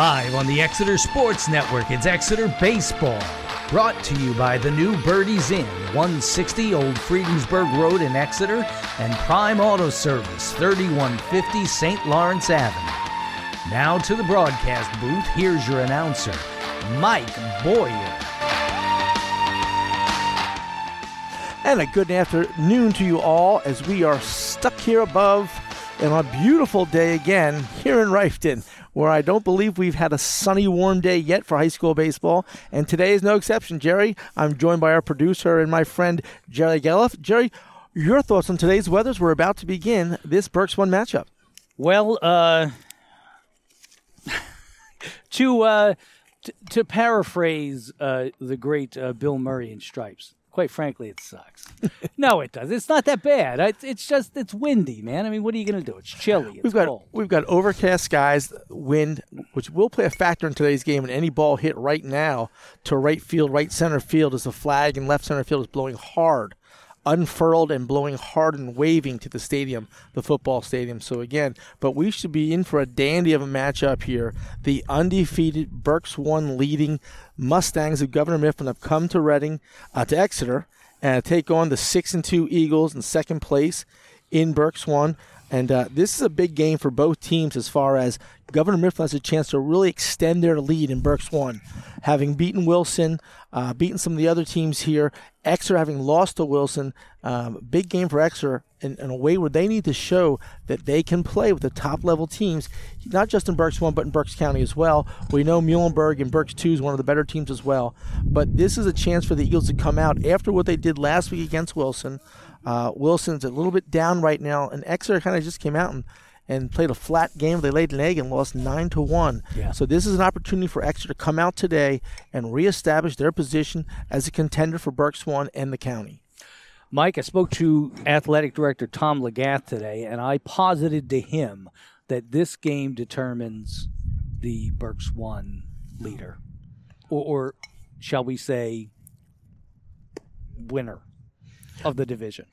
Live on the Exeter Sports Network, it's Exeter Baseball. Brought to you by the new Birdies Inn, 160 Old Friedensburg Road in Exeter, and Prime Auto Service, 3150 St. Lawrence Avenue. Now to the broadcast booth, here's your announcer, Mike Boyer. And a good afternoon to you all as we are stuck here above and a beautiful day again here in Reiffton, where I don't believe we've had a sunny, warm day yet for high school baseball. And today is no exception, Jerry. I'm joined by our producer and my friend, Jerry Gelliff. Jerry, your thoughts on today's weather as we're about to begin this Berks 1 matchup? Well, uh, to, uh, t- to paraphrase uh, the great uh, Bill Murray in Stripes, quite frankly, it sucks. no, it does. It's not that bad. It's, it's just it's windy, man. I mean, what are you going to do? It's chilly. It's we've got cold. we've got overcast skies, wind, which will play a factor in today's game. And any ball hit right now to right field, right center field, as the flag and left center field is blowing hard, unfurled and blowing hard and waving to the stadium, the football stadium. So again, but we should be in for a dandy of a matchup here. The undefeated Berks one leading Mustangs of Governor Mifflin have come to Reading, uh, to Exeter, and take on the six and two Eagles in second place in Berks one. And uh, this is a big game for both teams as far as Governor Mifflin has a chance to really extend their lead in Berks 1. Having beaten Wilson, uh, beaten some of the other teams here, Exeter having lost to Wilson, um, big game for Exeter in, in, a way where they need to show that they can play with the top level teams, not just in Berks 1, but in Berks County as well. We know Muhlenberg and Berks 2 is one of the better teams as well. But this is a chance for the Eagles to come out after what they did last week against Wilson. Uh, Wilson's a little bit down right now, and Exeter kind of just came out and, and played a flat game. They laid an egg and lost nine to one. Yeah. So this is an opportunity for Exeter to come out today and reestablish their position as a contender for Berks one and the county. Mike, I spoke to athletic director Tom Legath today, and I posited to him that this game determines the Berks one leader, or, or shall we say, winner of the division.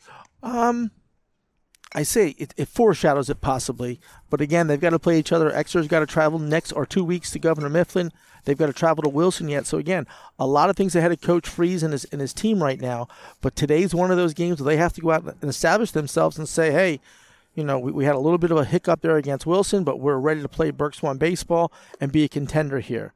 Um, I say it, it, foreshadows it possibly, but again, they've got to play each other. Exeter's got to travel next or two weeks to Governor Mifflin. They've got to travel to Wilson yet. So again, a lot of things ahead of Coach Fries and his and his team right now. But today's one of those games where they have to go out and establish themselves and say, hey. You know, we, we had a little bit of a hiccup there against Wilson, but we're ready to play Berks One baseball and be a contender here.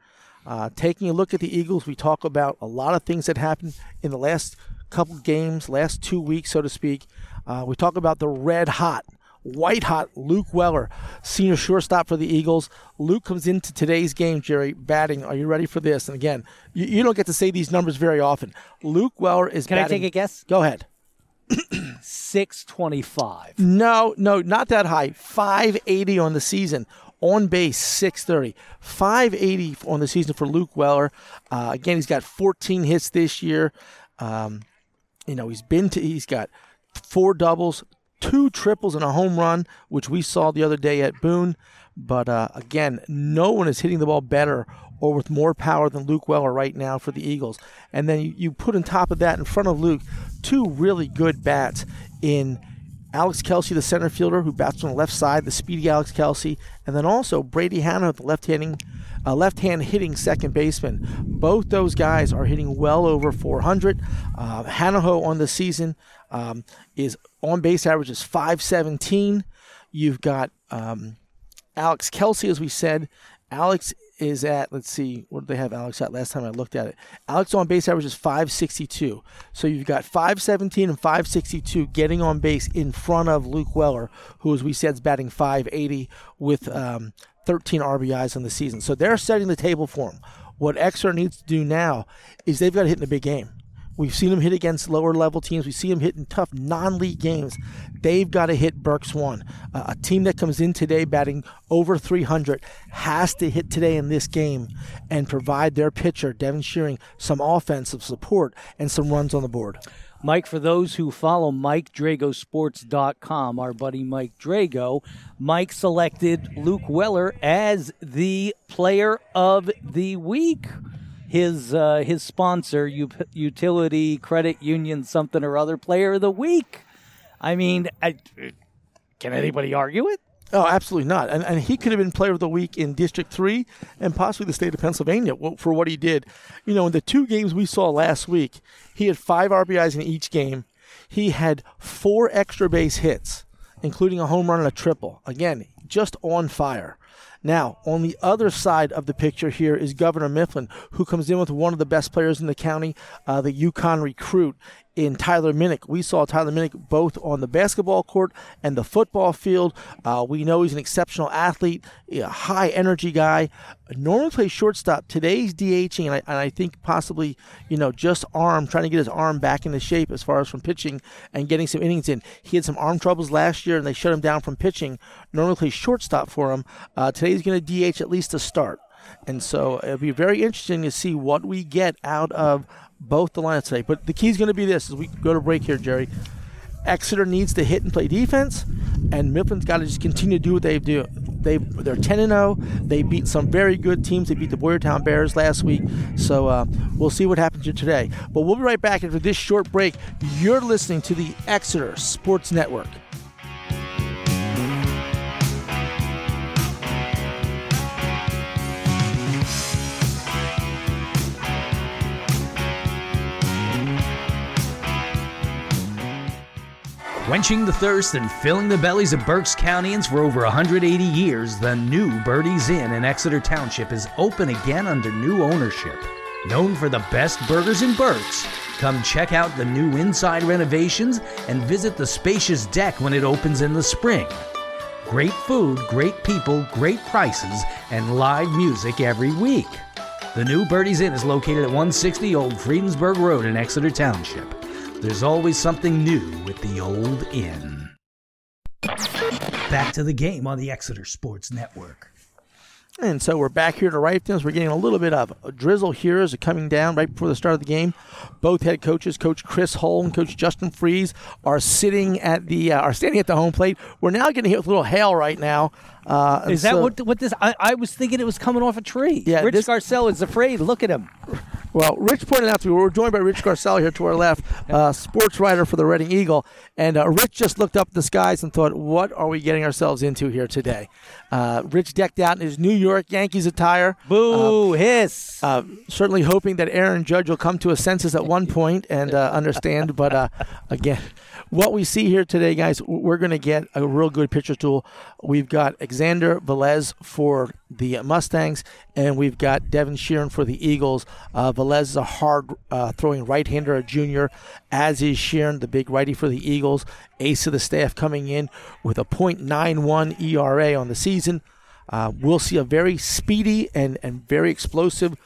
Uh, taking a look at the Eagles, we talk about a lot of things that happened in the last couple games, last two weeks, so to speak. Uh, we talk about the red hot, white hot Luke Weller, senior shortstop for the Eagles. Luke comes into today's game, Jerry, batting. Are you ready for this? And again, you, you don't get to say these numbers very often. Luke Weller is Can batting, I take a guess? Go ahead. 625. No, no, not that high. 580 on the season. On base, 630. 580 on the season for Luke Weller. Uh, again, he's got 14 hits this year. Um, you know, he's been to, he's got four doubles, two triples, and a home run, which we saw the other day at Boone. But uh, again, no one is hitting the ball better or with more power than Luke Weller right now for the Eagles. And then you, you put on top of that, in front of Luke, two really good bats in Alex Kelsey, the center fielder, who bats on the left side, the speedy Alex Kelsey, and then also Brady Hanna, the left-handing, uh, left-hand hitting second baseman. Both those guys are hitting well over 400. Uh, Hanaho on the season um, is on base average is 517. You've got um, Alex Kelsey, as we said. Alex is at let's see what did they have Alex at last time I looked at it. Alex on base average is 562. So you've got 517 and 562 getting on base in front of Luke Weller, who as we said is batting 580 with um, 13 RBIs on the season. So they're setting the table for him. What Exeter needs to do now is they've got to hit in a big game. We've seen him hit against lower level teams. We see him hit in tough non league games. They've got to hit Berks one. Uh, a team that comes in today batting over 300 has to hit today in this game and provide their pitcher, Devin Sheeran, some offensive support and some runs on the board. Mike, for those who follow MikeDragosports.com, our buddy Mike Drago, Mike selected Luke Weller as the player of the week his uh, his sponsor, U- Utility Credit Union, something or other, Player of the Week. I mean, I, can anybody argue it? Oh, absolutely not. And, and he could have been player of the week in District 3 and possibly the state of Pennsylvania for what he did. You know, in the two games we saw last week, he had five RBIs in each game. He had four extra base hits, including a home run and a triple. Again, just on fire. Now, on the other side of the picture here is Governor Mifflin, who comes in with one of the best players in the county, uh, the UConn recruit in Tyler Minnick. We saw Tyler Minnick both on the basketball court and the football field. Uh, we know he's an exceptional athlete, a high energy guy. Normally plays shortstop. Today's DHing, and I, and I, think possibly, you know, just arm, trying to get his arm back into shape as far as from pitching and getting some innings in. He had some arm troubles last year, and they shut him down from pitching. Normally plays shortstop for him. Uh, today he's going to DH at least to start. And so it'll be very interesting to see what we get out of both the lines today. But the key is going to be this as we go to break here, Jerry. Exeter needs to hit and play defense, and Mifflin's got to just continue to do what they do. They they're 10 and 0. They beat some very good teams. They beat the Boyertown Bears last week. So uh, we'll see what happens here today. But we'll be right back after this short break. You're listening to the Exeter Sports Network. Quenching the thirst and filling the bellies of Berks Countyans for over 180 years, the new Birdie's Inn in Exeter Township is open again under new ownership. Known for the best burgers in Berks, come check out the new inside renovations and visit the spacious deck when it opens in the spring. Great food, great people, great prices, and live music every week. The new Birdie's Inn is located at 160 Old Friedensburg Road in Exeter Township. There's always something new with the old inn. Back to the game on the Exeter Sports Network. And so we're back here to right things. We're getting a little bit of a drizzle here as it's coming down right before the start of the game. Both head coaches, Coach Chris Hull and Coach Justin Fries, are sitting at the uh, are standing at the home plate. We're now getting hit with a little hail right now. Uh, is that so, what what this? I, I, was thinking it was coming off a tree. Yeah, Rich this, Garcelle is afraid. Look at him. Well, Rich pointed out to me, we're joined by Rich Garcelle here to our left, uh, sports writer for the Reading Eagle. And uh, Rich just looked up the skies and thought, what are we getting ourselves into here today? Uh, Rich decked out in his New York Yankees attire. Boo, uh, hiss. Uh, certainly hoping that Aaron Judge will come to a senses at one point and uh, understand. But again, what we see here today, guys, we're going to get a real good pitcher tool. We've got Alexander Velez for the Mustangs, and we've got Devin Sheeran for the Eagles. Uh, Velez is a hard uh, throwing right hander, a junior, as is Sheeran, the big righty for the Eagles. Ace of the staff coming in with a .91 ERA on the season. Uh, we'll see a very speedy and, and very explosive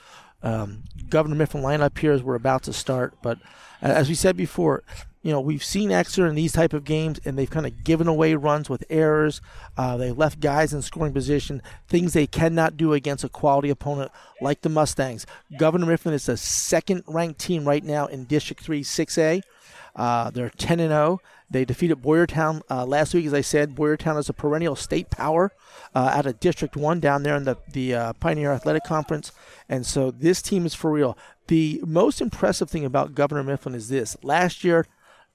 um, Governor Mifflin lineup here as we're about to start. But as we said before, you know, we've seen Exeter in these type of games, and they've kind of given away runs with errors. Uh, they left guys in scoring position, things they cannot do against a quality opponent like the Mustangs. Governor Mifflin is the second-ranked team right now in District 3 6A. Uh, they're 10 and 0. They defeated Boyertown uh, last week, as I said. Boyertown is a perennial state power uh, out of District 1 down there in the, the uh, Pioneer Athletic Conference. And so this team is for real. The most impressive thing about Governor Mifflin is this. Last year,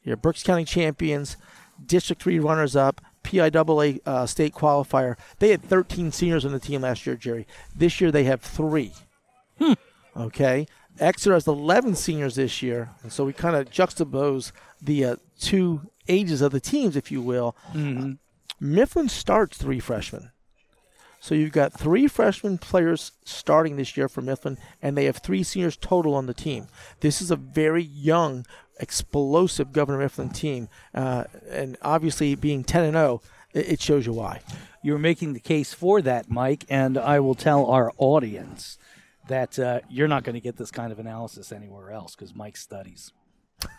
your Berks County champions, District 3 runners up, PIAA uh, state qualifier. They had 13 seniors on the team last year, Jerry. This year they have three. Hmm. Okay. Exeter has 11 seniors this year. And so we kind of juxtapose the uh, two ages of the teams, if you will. Mm-hmm. Mifflin starts three freshmen. So you've got three freshman players starting this year for Mifflin, and they have three seniors total on the team. This is a very young explosive Governor Mifflin team, uh, and obviously being 10 and 0, it shows you why. You're making the case for that, Mike, and I will tell our audience that uh, you're not going to get this kind of analysis anywhere else because Mike studies.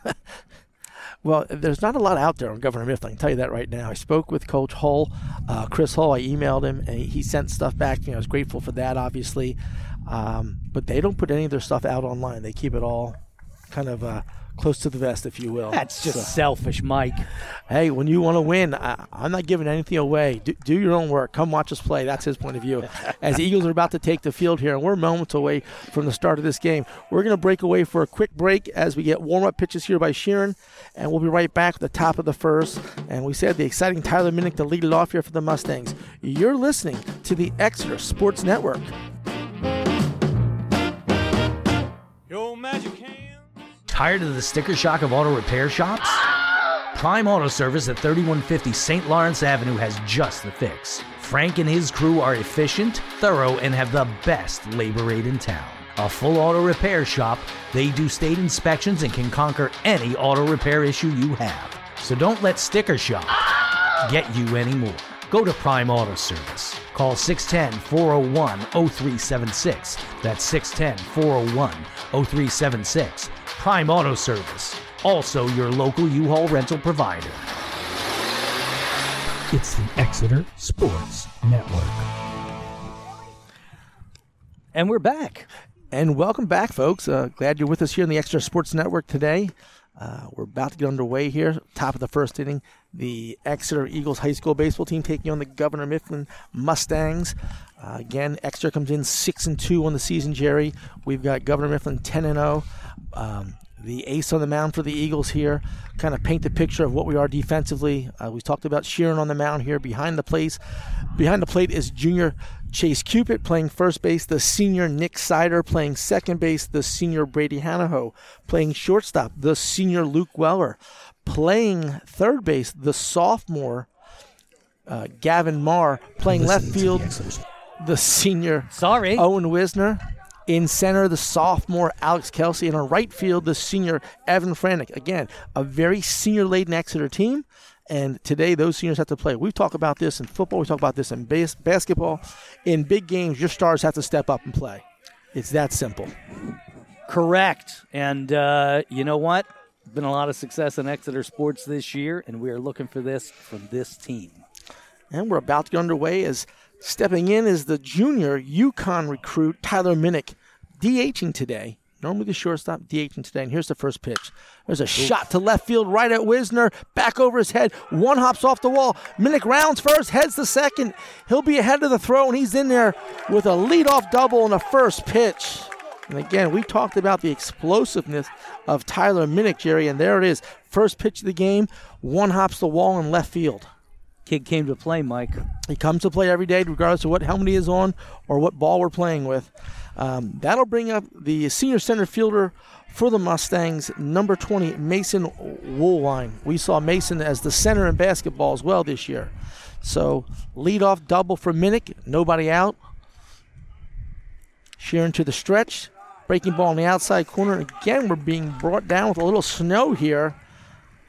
well, there's not a lot out there on Governor Mifflin. I can tell you that right now. I spoke with Coach Hull, uh, Chris Hull. I emailed him, and he sent stuff back. You know, I was grateful for that, obviously. Um, but they don't put any of their stuff out online. They keep it all kind of uh, close to the vest, if you will. That's just So- selfish, Mike. hey, when you want to win, I, I'm not giving anything away. Do, do your own work. Come watch us play. That's his point of view. As the Eagles are about to take the field here, and we're moments away from the start of this game, we're going to break away for a quick break as we get warm up pitches here by Sheeran, and we'll be right back at the top of the first. And we said the exciting Tyler Minnick to lead it off here for the Mustangs. You're listening to the Exeter Sports Network. Tired of the sticker shock of auto repair shops? Prime Auto Service at 3150 St. Lawrence Avenue has just the fix. Frank and his crew are efficient, thorough, and have the best labor rate in town. A full auto repair shop, they do state inspections and can conquer any auto repair issue you have. So don't let sticker shock get you anymore. Go to Prime Auto Service. Call 610 401 0376. That's 610 401 0376. Prime Auto Service. Also your local U Haul rental provider. It's the Exeter Sports Network. And we're back. And welcome back, folks. Uh, glad you're with us here in the Exeter Sports Network today. Uh, we're about to get underway here. Top of the first inning, the Exeter Eagles high school baseball team taking on the Governor Mifflin Mustangs. Uh, again, Exeter comes in six and two on the season. Jerry, we've got Governor Mifflin ten and zero. Um, the ace on the mound for the Eagles here. Kind of paint the picture of what we are defensively. Uh, we talked about Sheeran on the mound here. Behind the plate, behind the plate is junior Chase Cupid playing first base. The senior Nick Sider playing second base. The senior Brady Hanaho playing shortstop. The senior Luke Weller playing third base. The sophomore uh, Gavin Marr playing left field. The senior Sorry. Owen Wisner. In center, the sophomore Alex Kelsey. And on right field, the senior Evan Franick. Again, a very senior laden Exeter team. And today, those seniors have to play. We talk about this in football. We talk about this in base- basketball. In big games, your stars have to step up and play. It's that simple. Correct. And uh, you know what? Been a lot of success in Exeter sports this year, and we are looking for this from this team. And we're about to get underway as stepping in is the junior UConn recruit Tyler Minnick, DHing today. Normally the shortstop, DHing today. And here's the first pitch. There's a shot to left field right at Wisner. Back over his head. One hops off the wall. Minnick rounds first, heads to second. He'll be ahead of the throw, and he's in there with a leadoff double on the first pitch. And again, we talked about the explosiveness of Tyler Minnick, Jerry, and there it is. First pitch of the game. One hops the wall in left field. Kid came to play, Mike. He comes to play every day, regardless of what helmet he is on or what ball we're playing with. Um, that'll bring up the senior center fielder for the Mustangs, number 20, Mason Woolwine. We saw Mason as the center in basketball as well this year. So, leadoff double for Minnick, nobody out. Sheeran to the stretch, breaking ball on the outside corner. Again, we're being brought down with a little snow here.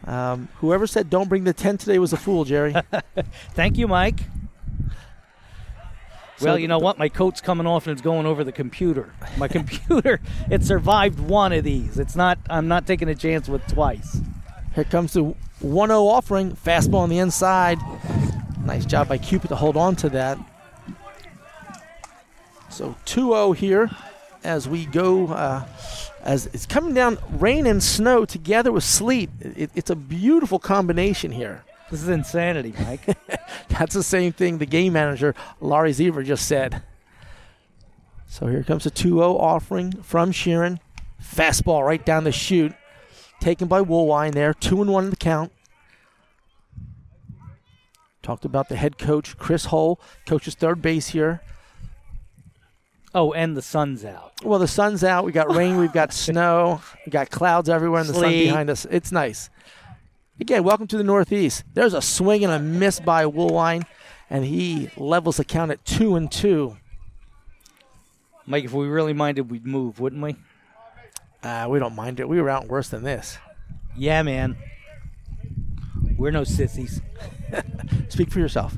Um, whoever said don't bring the tent today was a fool, Jerry. Thank you, Mike. So well, you know what? My coat's coming off and it's going over the computer. My computer, it survived one of these. It's not. I'm not taking a chance with twice. Here comes the 1 0 offering. Fastball on the inside. Nice job by Cupid to hold on to that. So 2 0 here as we go. Uh, as it's coming down rain and snow together with sleet. It, it's a beautiful combination here. This is insanity, Mike. That's the same thing the game manager, Laurie Zever, just said. So here comes a 2 0 offering from Sheeran. Fastball right down the chute. Taken by Woolwine there. 2 and 1 in the count. Talked about the head coach, Chris Hull, coaches third base here. Oh, and the sun's out. Well, the sun's out. We got rain. We've got snow. We got clouds everywhere, and the sun behind us. It's nice. Again, welcome to the Northeast. There's a swing and a miss by Woolwine, and he levels the count at two and two. Mike, if we really minded, we'd move, wouldn't we? Uh, we don't mind it. We were out worse than this. Yeah, man. We're no sissies. Speak for yourself.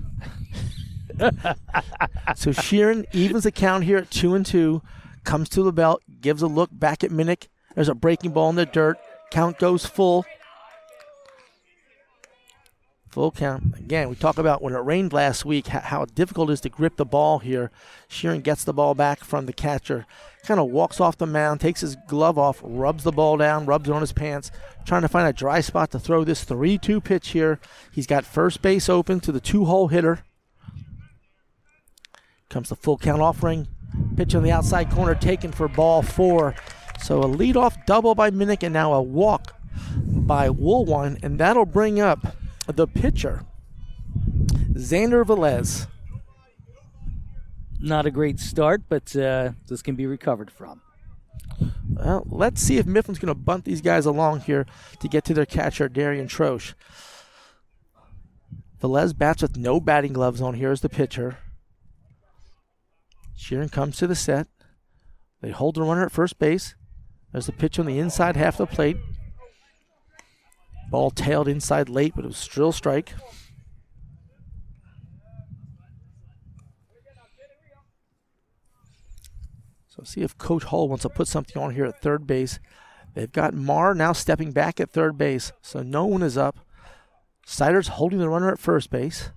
so Sheeran evens the count here at two and two. Comes to the belt, gives a look back at Minnick. There's a breaking ball in the dirt. Count goes full. Full count. Again, we talk about when it rained last week how, difficult it is to grip the ball here. Sheeran gets the ball back from the catcher, kind of walks off the mound, takes his glove off, rubs the ball down, rubs it on his pants, trying to find a dry spot to throw this 3 2 pitch here. He's got first base open to the two hole hitter. Comes the full count offering. Pitch on the outside corner taken for ball four. So a leadoff double by Minnick and now a walk by Woolwine, and that'll bring up the pitcher, Xander Velez. Not a great start, but uh, this can be recovered from. Well, let's see if Mifflin's going to bunt these guys along here to get to their catcher, Darian Troche. Velez bats with no batting gloves on here as the pitcher. Sheeran comes to the set. They hold the runner at first base. There's the pitch on the inside half of the plate. Ball tailed inside late, but it was still strike. So see if Coach Hull wants to put something on here at third base. They've got Marr now stepping back at third base, so no one is up. Sider's holding the runner at first base.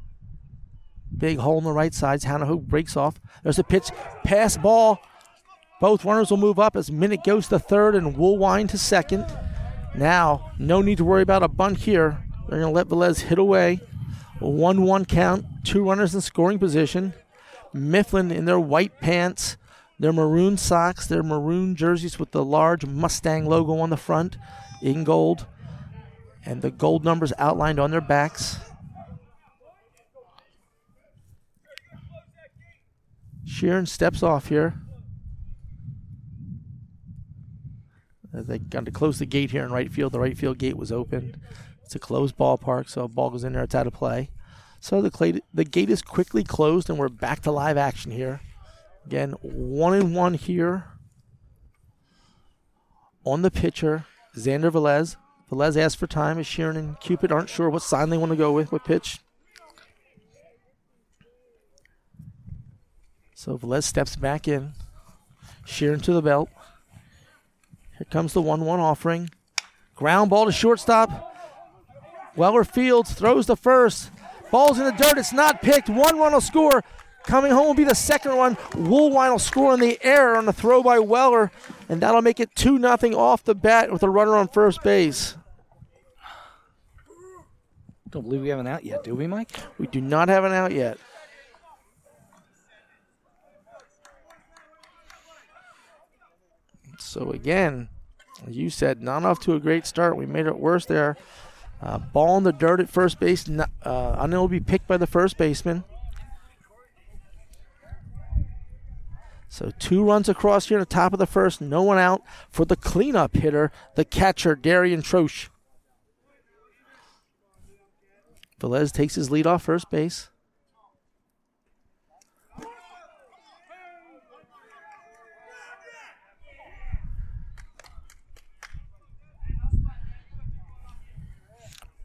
Big hole on the right side. Hanaho breaks off. There's a pitch, pass ball. Both runners will move up as Minnick goes to third and Woolwine to second. Now, no need to worry about a bunt here. They're going to let Velez hit away. 1 1 count, two runners in scoring position. Mifflin in their white pants, their maroon socks, their maroon jerseys with the large Mustang logo on the front in gold, and the gold numbers outlined on their backs. Sheeran steps off here. They got to close the gate here in right field. The right field gate was open. It's a closed ballpark, so a ball goes in there. It's out of play. So the, clay, the gate is quickly closed, and we're back to live action here. Again, one and one here on the pitcher, Xander Velez. Velez asks for time as Sheeran and Cupid aren't sure what sign they want to go with, what pitch. So Velez steps back in. Sheeran to the belt. Here comes the 1 1 offering. Ground ball to shortstop. Weller Fields throws the first. Ball's in the dirt. It's not picked. One run will score. Coming home will be the second one. Woolwine will score in the air on the throw by Weller, and that'll make it 2 0 off the bat with a runner on first base. Don't believe we have an out yet, do we, Mike? We do not have an out yet. So again, you said not off to a great start. We made it worse there. Uh, ball in the dirt at first base. Uh, it will be picked by the first baseman. So two runs across here at the top of the first. No one out for the cleanup hitter, the catcher, Darian Troche. Velez takes his lead off first base.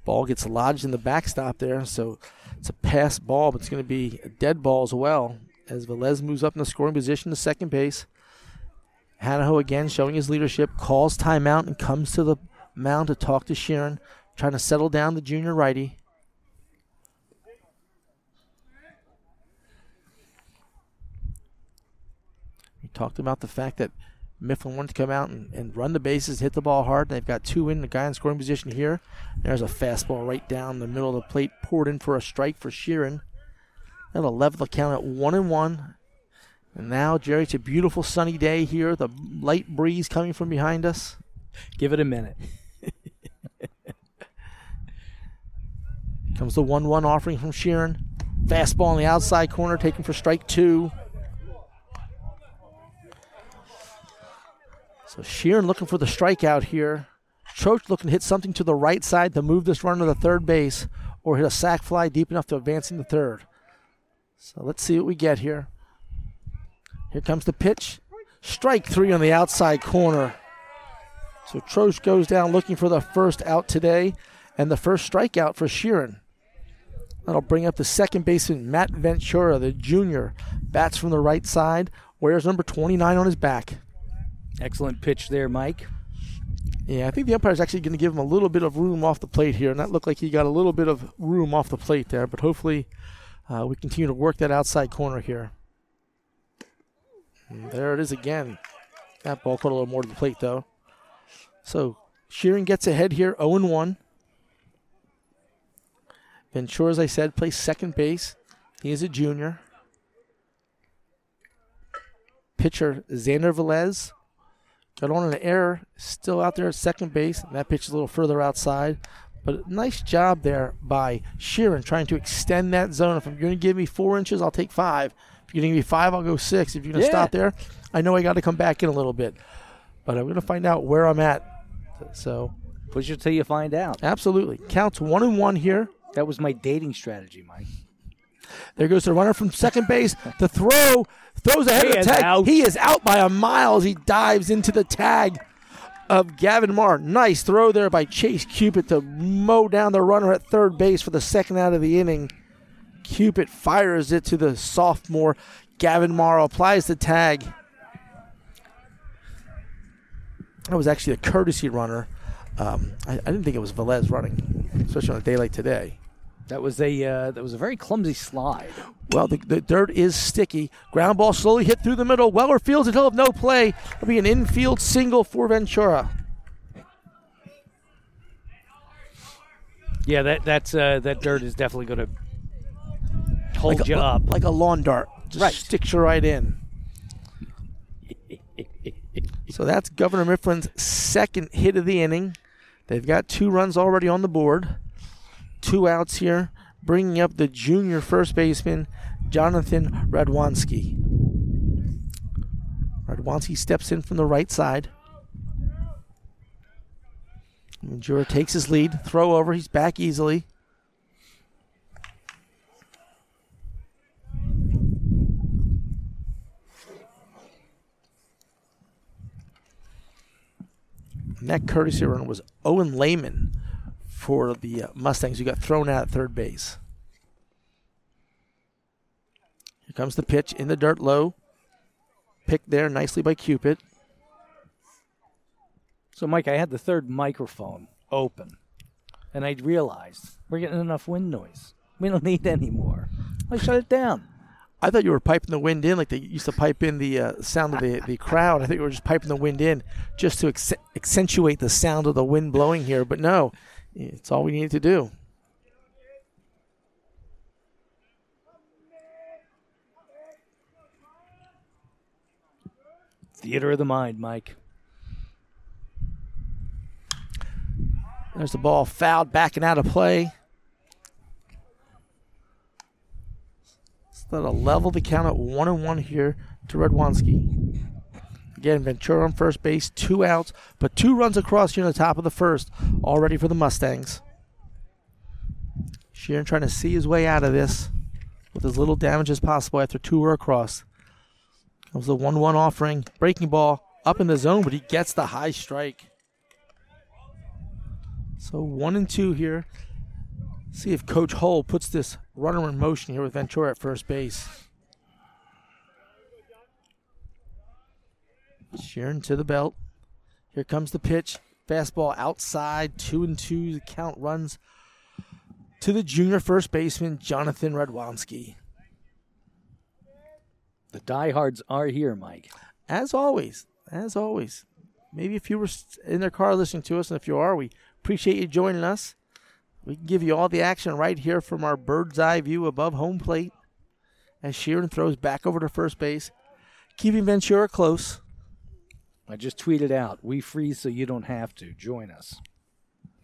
Ball gets lodged in the backstop there, so it's a pass ball, but it's going to be a dead ball as well as Velez moves up in the scoring position to second base. Hanaho again showing his leadership, calls timeout and comes to the mound to talk to Sheeran, trying to settle down the junior righty. We talked about the fact that Mifflin wanted to come out and, and run the bases, hit the ball hard. They've got two in, the guy in scoring position here. There's a fastball right down the middle of the plate, poured in for a strike for Sheeran. That'll level the count at one and one. And now, Jerry, it's a beautiful sunny day here. The light breeze coming from behind us. Give it a minute. Comes the 1 1 offering from Sheeran. Fastball on the outside corner, taken for strike two. So Sheeran looking for the strikeout here. Troche looking to hit something to the right side to move this runner to the third base or hit a sac fly deep enough to advance into third. So let's see what we get here. Here comes the pitch. Strike three on the outside corner. So Troche goes down looking for the first out today and the first strikeout for Sheeran. That'll bring up the second baseman, Matt Ventura, the junior. Bats from the right side, wears number 29 on his back. Excellent pitch there, Mike. Yeah, I think the umpire is actually going to give him a little bit of room off the plate here, and that looked like he got a little bit of room off the plate there. But hopefully, uh, we continue to work that outside corner here. And there it is again. That ball caught a little more to the plate though. So Sheeran gets ahead here, 0 1. Ventura, as I said, plays second base. He is a junior. Pitcher Xander Velez got on an error, still out there at second base. And That pitch is a little further outside. But nice job there by Sheeran trying to extend that zone. If you're going to give me four inches, I'll take five. If you're going to give me five, I'll go six. If you're going to Yeah. stop there, I know I got to come back in a little bit. But I'm going to find out where I'm at. So, Push it till you find out. absolutely. Counts one and one here. That was my dating strategy, Mike. There goes the runner from second base. The throw throws ahead He of the tag. out. He is out by a mile as he dives into the tag of Gavin Marr. Nice throw there by Chase Cupid to mow down the runner at third base for the second out of the inning. Cupid fires it to the sophomore. Gavin Marr applies the tag. That was actually a courtesy runner. Um, I, I didn't think it was Velez running, especially on a day like today. That was a uh, that was a very clumsy slide. Well, the, the dirt is sticky. Ground ball slowly hit through the middle. Weller fields it. He'll have no play. It'll be an infield single for Ventura. Yeah, that that's uh, that dirt is definitely going to hold Like you a, up. like a lawn dart. Just Right. sticks you right in. So that's Governor Mifflin's second hit of the inning. They've got two runs already on the board. Two outs here, bringing up the junior first baseman, Jonathan Radwanski. Radwanski steps in from the right side. Ventura takes his lead. Throw over. He's back easily. And that courtesy run was Owen Lehman for the uh, Mustangs who got thrown out at third base. Here comes the pitch in the dirt low. Picked there nicely by Cupid. So, Mike, I had the third microphone open, and I realized we're getting enough wind noise. We don't need any more. I shut it down. I thought you were piping the wind in like they used to pipe in the uh, sound of the, the crowd. I think you were just piping the wind in just to acce- accentuate the sound of the wind blowing here. But no, it's all we needed to do. Theater of the mind, Mike. There's the ball fouled, backing out of play. So that'll level the count at one and one here to Radwanski. Again, Ventura on first base, two outs, but two runs across here in the top of the first, all ready for the Mustangs. Sheeran trying to see his way out of this with as little damage as possible after two were across. Comes the 1 1 offering. Breaking ball up in the zone, but he gets the high strike. So one and two here. See if Coach Hull puts this runner in motion here with Ventura at first base. Sheeran to the belt. Here comes the pitch. Fastball outside. Two and two. The count runs to the junior first baseman, Jonathan Radwanski. The diehards are here, Mike. As always, as always. Maybe if you were in their car listening to us, and if you are, we appreciate you joining us. We can give you all the action right here from our bird's eye view above home plate as Sheeran throws back over to first base, keeping Ventura close. I just tweeted out, "We freeze so you don't have to. Join us."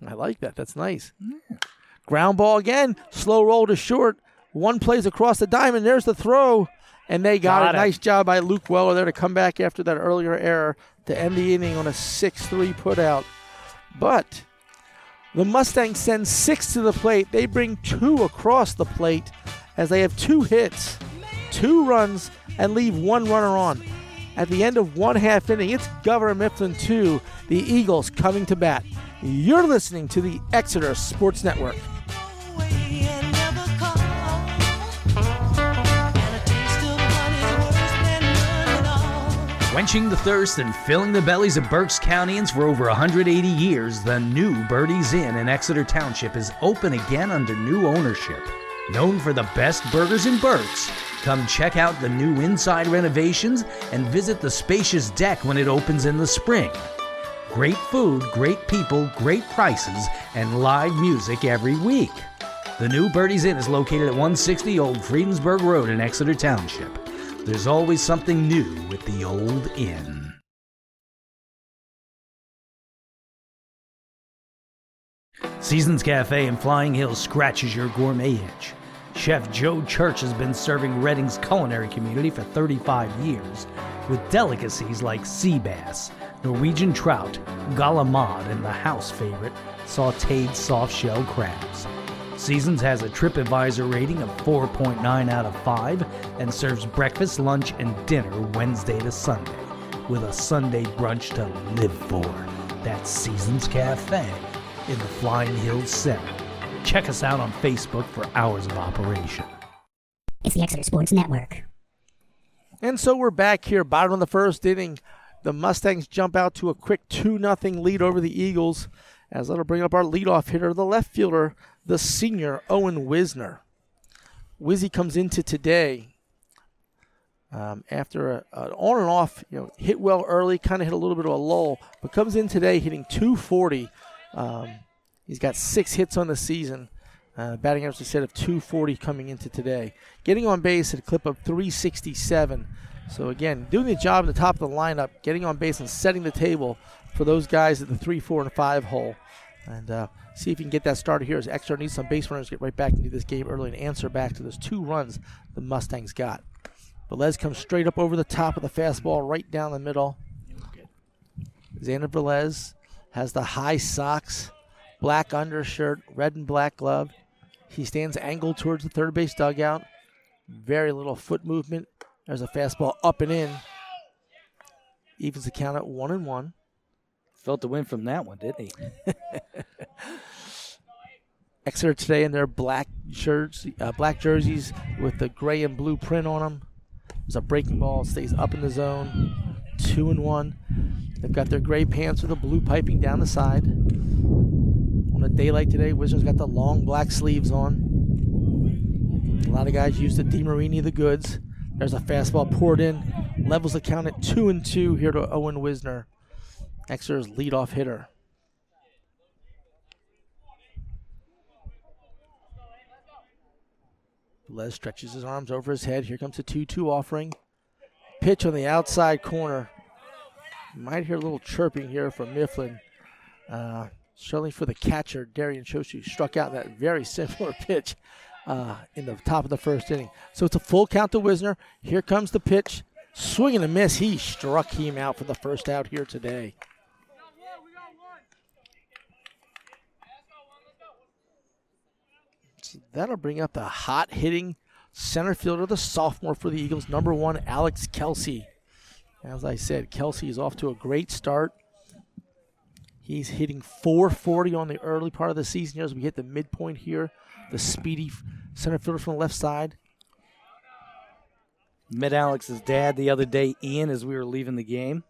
I like that. That's nice. Ground ball again. Slow roll to short. One plays across the diamond. There's the throw. And they got, Got it. it. Nice job by Luke Weller there to come back after that earlier error to end the inning on a 6 3 putout. But the Mustangs send six to the plate. They bring two across the plate as they have two hits, two runs, and leave one runner on. At the end of one half inning, it's Governor Mifflin 2, the Eagles coming to bat. You're listening to the Exeter Sports Network. Quenching the thirst and filling the bellies of Berks Countyans for over 180 years, the new Birdie's Inn in Exeter Township is open again under new ownership. Known for the best burgers in Berks, come check out the new inside renovations and visit the spacious deck when it opens in the spring. Great food, great people, great prices, and live music every week. The new Birdie's Inn is located at 160 Old Friedensburg Road in Exeter Township. There's always something new with the old inn. Seasons Cafe in Flying Hill scratches your gourmet itch. Chef Joe Church has been serving Reading's culinary community for 35 years with delicacies like sea bass, Norwegian trout, galamad, and the house favorite, sauteed soft shell crabs. Seasons has a TripAdvisor rating of 4.9 out of 5 and serves breakfast, lunch, and dinner Wednesday to Sunday with a Sunday brunch to live for. That's Seasons Cafe in the Flying Hills Center. Check us out on Facebook for hours of operation. It's the Exeter Sports Network. And so we're back here, bottom of the first inning. The Mustangs jump out to a quick 2 0 lead over the Eagles. As that'll bring up our leadoff hitter, the left fielder, the senior Owen Wisner. Wizzy comes into today um, after a, an on and off, you know, hit well early, kind of hit a little bit of a lull, but comes in today hitting 240. Um, he's got six hits on the season. Uh, batting average instead of 240 coming into today. Getting on base at a clip of 367. So again, doing the job at the top of the lineup, getting on base and setting the table for those guys at the three, four, and five hole. And uh, see if you can get that started here as Exeter needs some base runners get right back into this game early and answer back to those two runs the Mustangs got. Velez comes straight up over the top of the fastball, right down the middle. Xander Velez has the high socks, black undershirt, red and black glove. He stands angled towards the third base dugout. Very little foot movement. There's a fastball up and in. Evens the count at one and one. Felt the win from that one, didn't he? Exeter today in their black shirts, uh, black jerseys with the gray and blue print on them. There's a breaking ball, stays up in the zone. Two and one. They've got their gray pants with the blue piping down the side. On a day like today, Wizards got the long black sleeves on. A lot of guys use the DeMarini the goods. There's a fastball poured in. Levels the count at two and two here to Owen Wisner. Exeter's leadoff hitter. Les stretches his arms over his head. Here comes a 2 2 offering. Pitch on the outside corner. Might hear a little chirping here from Mifflin. Uh, certainly for the catcher, Darian Troche struck out that very similar pitch uh, in the top of the first inning. So it's a full count to Wisner. Here comes the pitch. Swing and a miss. He struck him out for the first out here today. That'll bring up the hot hitting center fielder, the sophomore for the Eagles, number one, Alex Kelsey. As I said, Kelsey is off to a great start. He's hitting 440 on the early part of the season here as we hit the midpoint here. The speedy center fielder from the left side. Met Alex's dad the other day, Ian, as we were leaving the game.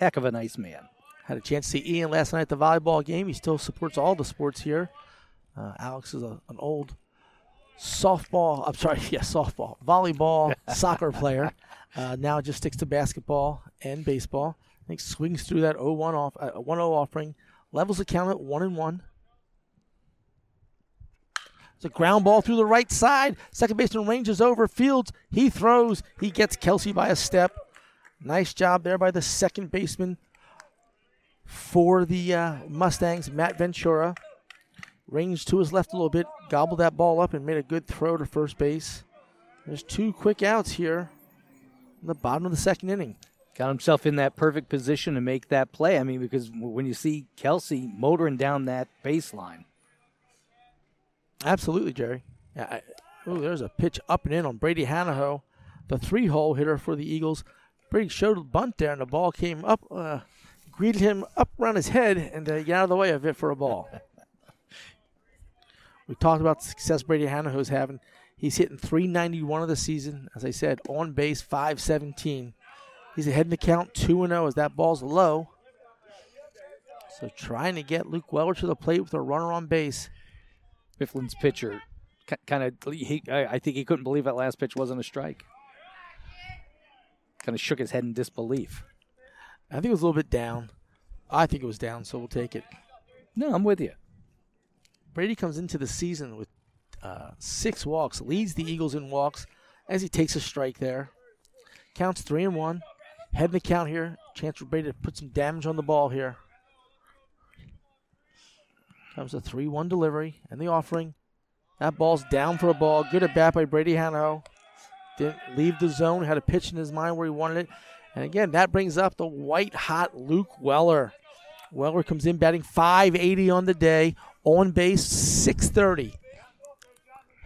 Heck of a nice man. Had a chance to see Ian last night at the volleyball game. He still supports all the sports here. Uh, Alex is a, an old softball, I'm sorry, yeah, softball, volleyball, soccer player. Uh, now just sticks to basketball and baseball. I think swings through that 0-1 off, uh, 1-0 offering, levels the count at one and one. It's a ground ball through the right side. Second baseman ranges over. Fields, he throws. He gets Kelsey by a step. Nice job there by the second baseman for the uh, Mustangs, Matt Ventura. Ranged to his left a little bit, gobbled that ball up, and made a good throw to first base. There's two quick outs here in the bottom of the second inning. Got himself in that perfect position to make that play. I mean, because when you see Kelsey motoring down that baseline, Absolutely, Jerry. Yeah, I, ooh, there's a pitch up and in on Brady Hanaho, the three-hole hitter for the Eagles. Brady showed a bunt there, and the ball came up, uh, greeted him up around his head, and uh, got out of the way of it for a ball. we talked about the success Brady Hanaho's having. He's hitting 391 of the season. As I said, on base 517. He's ahead in the count 2 0 as that ball's low. So trying to get Luke Weller to the plate with a runner on base. Mifflin's pitcher kind of, he, I think he couldn't believe that last pitch wasn't a strike. Kind of shook his head in disbelief. I think it was a little bit down. I think it was down, so we'll take it. No, I'm with you. Brady comes into the season with uh, six walks, leads the Eagles in walks as he takes a strike there. Counts three and one. Head in the count here. Chance for Brady to put some damage on the ball here. Comes a 3 1 delivery and the offering. That ball's down for a ball. Good at bat by Brady Hanaho. Didn't leave the zone, had a pitch in his mind where he wanted it. And again, that brings up the white hot Luke Weller. Weller comes in batting 580 on the day, on base 630.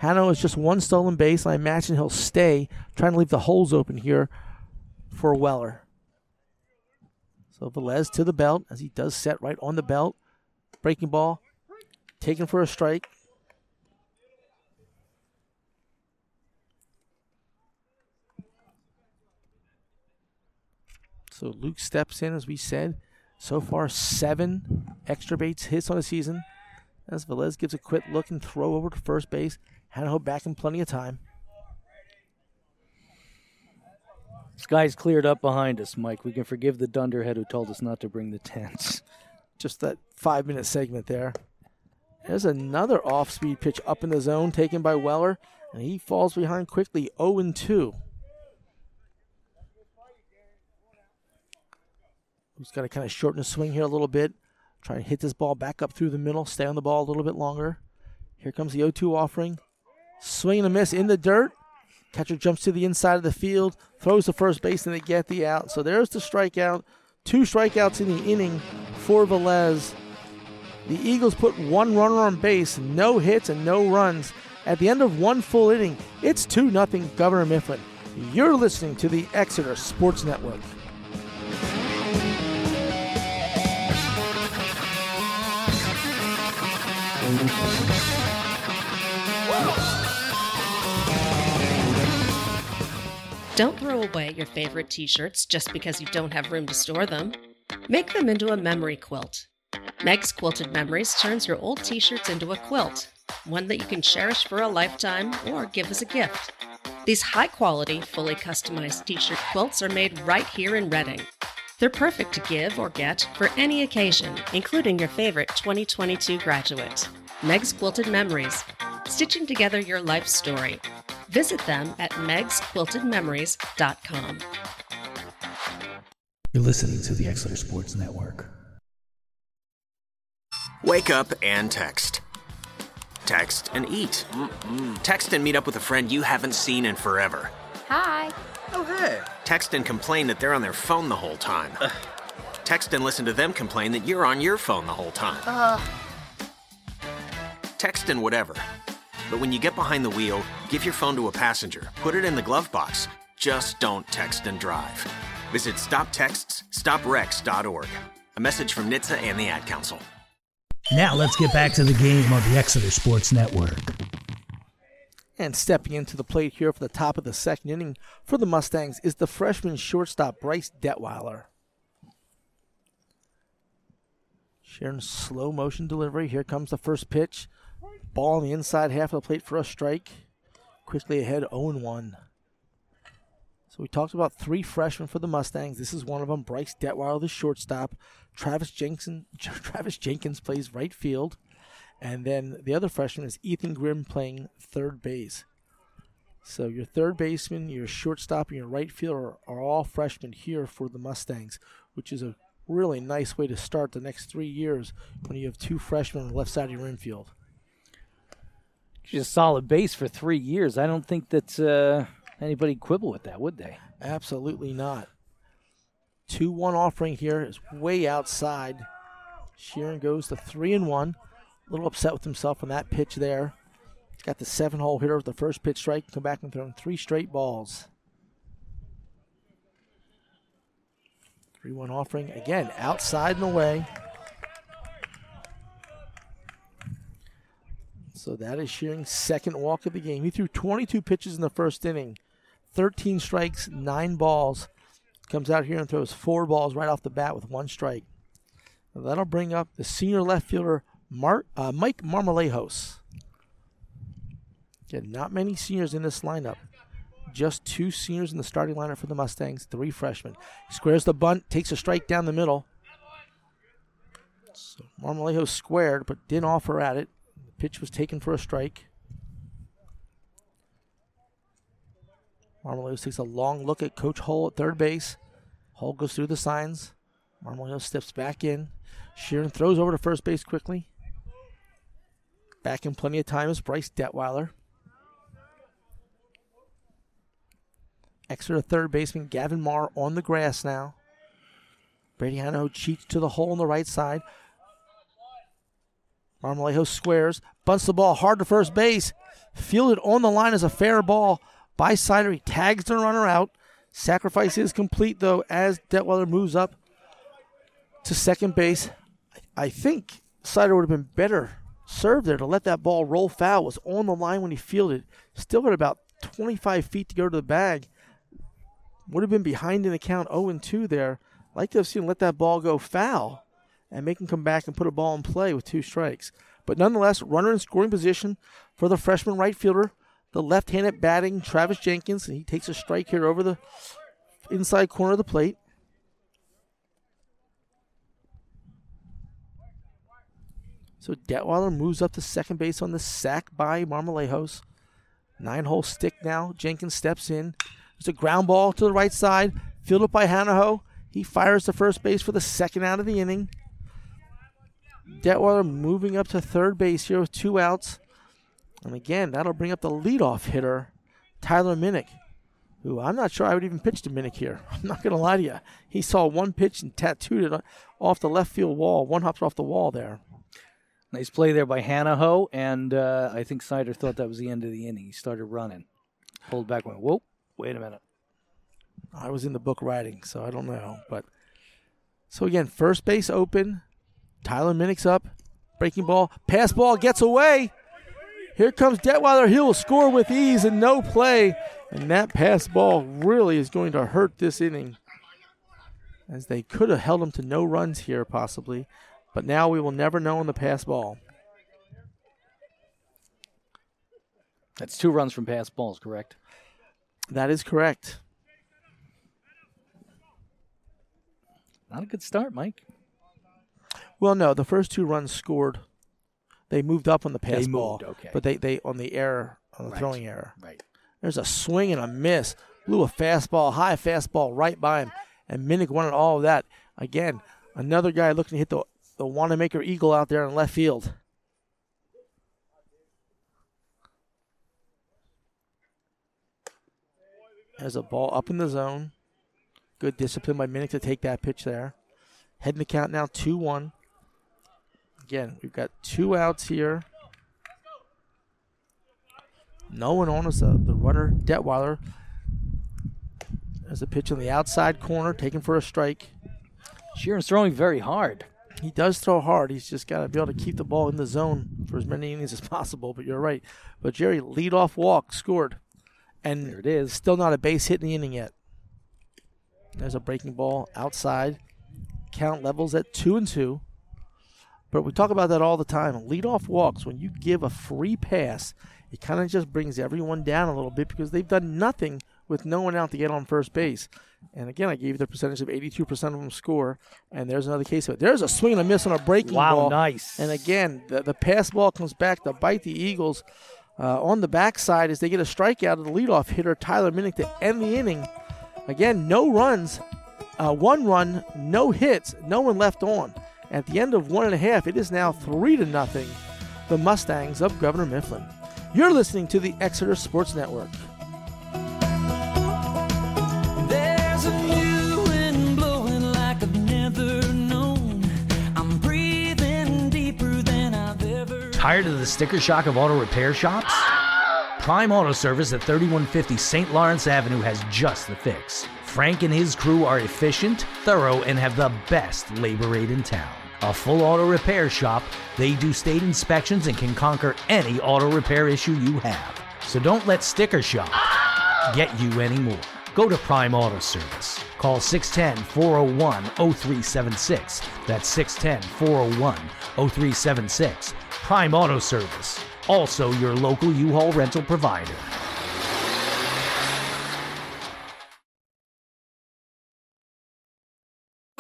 Hanaho is just one stolen base, and I imagine he'll stay, trying to leave the holes open here for Weller. So Velez to the belt as he does set right on the belt. Breaking ball, taken for a strike. So Luke steps in, as we said. So far, seven extra base hits on the season. As Velez gives a quick look and throw over to first base. Hanaho back in plenty of time. Sky's cleared up behind us, Mike. We can forgive the dunderhead who told us not to bring the tents. Just that five minute segment there. There's another off speed pitch up in the zone taken by Weller, and he falls behind quickly 0 2. Who's got to kind of shorten the swing here a little bit. Try to hit this ball back up through the middle, stay on the ball a little bit longer. Here comes the 0 2 offering. Swing and a miss in the dirt. Catcher jumps to the inside of the field, throws the first base, and they get the out. So there's the strikeout. Two strikeouts in the inning for Velez. The Eagles put one runner on base, no hits and no runs. At the end of one full inning, it's 2 0 Governor Mifflin. You're listening to the Exeter Sports Network. Don't throw away your favorite t shirts just because you don't have room to store them. Make them into a memory quilt. Meg's Quilted Memories turns your old t shirts into a quilt, one that you can cherish for a lifetime or give as a gift. These high quality, fully customized t shirt quilts are made right here in Reading. They're perfect to give or get for any occasion, including your favorite 2022 graduate. Meg's Quilted Memories, stitching together your life story. Visit them at megsquiltedmemories.com. You're listening to the Exeter Sports Network. Wake up and text. Text and eat. Mm-mm. Text and meet up with a friend you haven't seen in forever. Hi. Oh, hey. Text and complain that they're on their phone the whole time. Text and listen to them complain that you're on your phone the whole time. Ugh. Text and whatever. But when you get behind the wheel, give your phone to a passenger, put it in the glove box. Just don't text and drive. Visit stoptextsstopwrecks.org. A message from NHTSA and the Ad Council. Now let's get back to the game on the Exeter Sports Network. And stepping into the plate here for the top of the second inning for the Mustangs is the freshman shortstop Bryce Detweiler. Sheeran slow motion delivery. Here comes the first pitch. Ball on the inside half of the plate for a strike. Quickly ahead 0 1. So we talked about three freshmen for the Mustangs. This is one of them. Bryce Detweiler, the shortstop. Travis Jenkins, Travis Jenkins plays right field. And then the other freshman is Ethan Grimm playing third base. So your third baseman, your shortstop, and your right fielder are all freshmen here for the Mustangs, which is a really nice way to start the next three years when you have two freshmen on the left side of your infield. She's a solid base for three years. I don't think that uh, anybody quibble with that, would they? Absolutely not. 2 1 offering here is way outside. Sheeran goes to 3 and 1. A little upset with himself on that pitch there. Got the seven hole hitter with the first pitch strike. Come back and throw him three straight balls. 3 1 offering. Again, outside and away. So that is Sheeran's second walk of the game. He threw 22 pitches in the first inning, 13 strikes, nine balls. comes out here and throws four balls right off the bat with one strike. Now that'll bring up the senior left fielder, Mark, uh, Mike Marmolejos. Again, not many seniors in this lineup. Just two seniors in the starting lineup for the Mustangs, three freshmen. Squares the bunt, takes a strike down the middle. So Marmolejo squared, but didn't offer at it. Pitch was taken for a strike. Marmolejo takes a long look at Coach Hull at third base. Hull goes through the signs. Marmolejo steps back in. Sheeran throws over to first base quickly. Back in plenty of time is Bryce Detweiler. Exeter third baseman Gavin Marr on the grass now. Brady Hanaho cheats to the hole on the right side. Marmolejo squares, bunts the ball hard to first base. Fielded on the line as a fair ball by Sider. He tags the runner out. Sacrifice is complete though as Detweiler moves up to second base. I think Sider would have been better served there to let that ball roll foul. Was on the line when he fielded. Still had about 25 feet to go to the bag. Would have been behind in the count 0 2 there. Like to have seen let that ball go foul and make him come back and put a ball in play with two strikes. But nonetheless, runner in scoring position for the freshman right fielder, the left handed batting Travis Jenkins. And he takes a strike here over the inside corner of the plate. So Detweiler moves up to second base on the sack by Marmolejos. Nine hole stick now. Jenkins steps in. There's a ground ball to the right side, fielded by Hanaho. He fires to first base for the second out of the inning. Detweiler moving up to third base here with two outs. And again, that'll bring up the leadoff hitter, Tyler Minnick, who I'm not sure I would even pitch to Minnick here. I'm not going to lie to you. He saw one pitch and tattooed it off the left field wall. One hops off the wall there. Nice play there by Hanaho, and uh, I think Sider thought that was the end of the inning. He started running, pulled back, went, whoa, wait a minute. I was in the book writing, so I don't know. But so again, first base open. Tyler Minnick's up. Breaking ball. Pass ball gets away. Here comes Detweiler. He will score with ease and no play. And that pass ball really is going to hurt this inning. As they could have held him to no runs here, possibly. But now we will never know on the pass ball. That's two runs from pass balls, correct? That is correct. Not a good start, Mike. Well, no, the first two runs scored. They moved up on the pass They ball, moved, okay. but they, they on the error on the Right. throwing error. Right. There's a swing and a miss. Blew a fastball, high fastball right by him, and Minnick wanted all of that. Again, another guy looking to hit the the Wanamaker Eagle out there in left field. There's a ball up in the zone. Good discipline by Minnick to take that pitch there. Heading the count now 2 1. Again, we've got two outs here. No one on us. Uh, the runner, Detweiler. There's a pitch on the outside corner, taken for a strike. Sheeran's throwing very hard. He does throw hard. He's just got to be able to keep the ball in the zone for as many innings as possible. But you're right. But Jerry, leadoff walk, scored. And There it is. Still not a base hit in the inning yet. There's a breaking ball outside. Count levels at two and two. But we talk about that all the time. Leadoff walks, when you give a free pass, it kind of just brings everyone down a little bit because they've done nothing with no one out to get on first base. And again, I gave you the percentage of 82% of them score. And there's another case of it. There's a swing and a miss on a breaking Wow, ball. nice. And again, the, the pass ball comes back to bite the Eagles uh, on the backside as they get a strikeout of the leadoff hitter, Tyler Minnick, to end the inning. Again, no runs, uh, one run, no hits, no one left on. At the end of one and a half, it is now three to nothing. The Mustangs of Governor Mifflin. You're listening to the Exeter Sports Network. There's a new wind blowing like I've never known. I'm breathing deeper than I've ever. Tired of the sticker shock of auto repair shops? Prime Auto Service at 3150 St. Lawrence Avenue has just the fix. Frank and his crew are efficient, thorough, and have the best labor rate in town. A full auto repair shop, they do state inspections and can conquer any auto repair issue you have. So don't let sticker shock get you anymore. Go to Prime Auto Service. Call 610 401 0376. That's 610 401 0376. Prime Auto Service, also your local U Haul rental provider.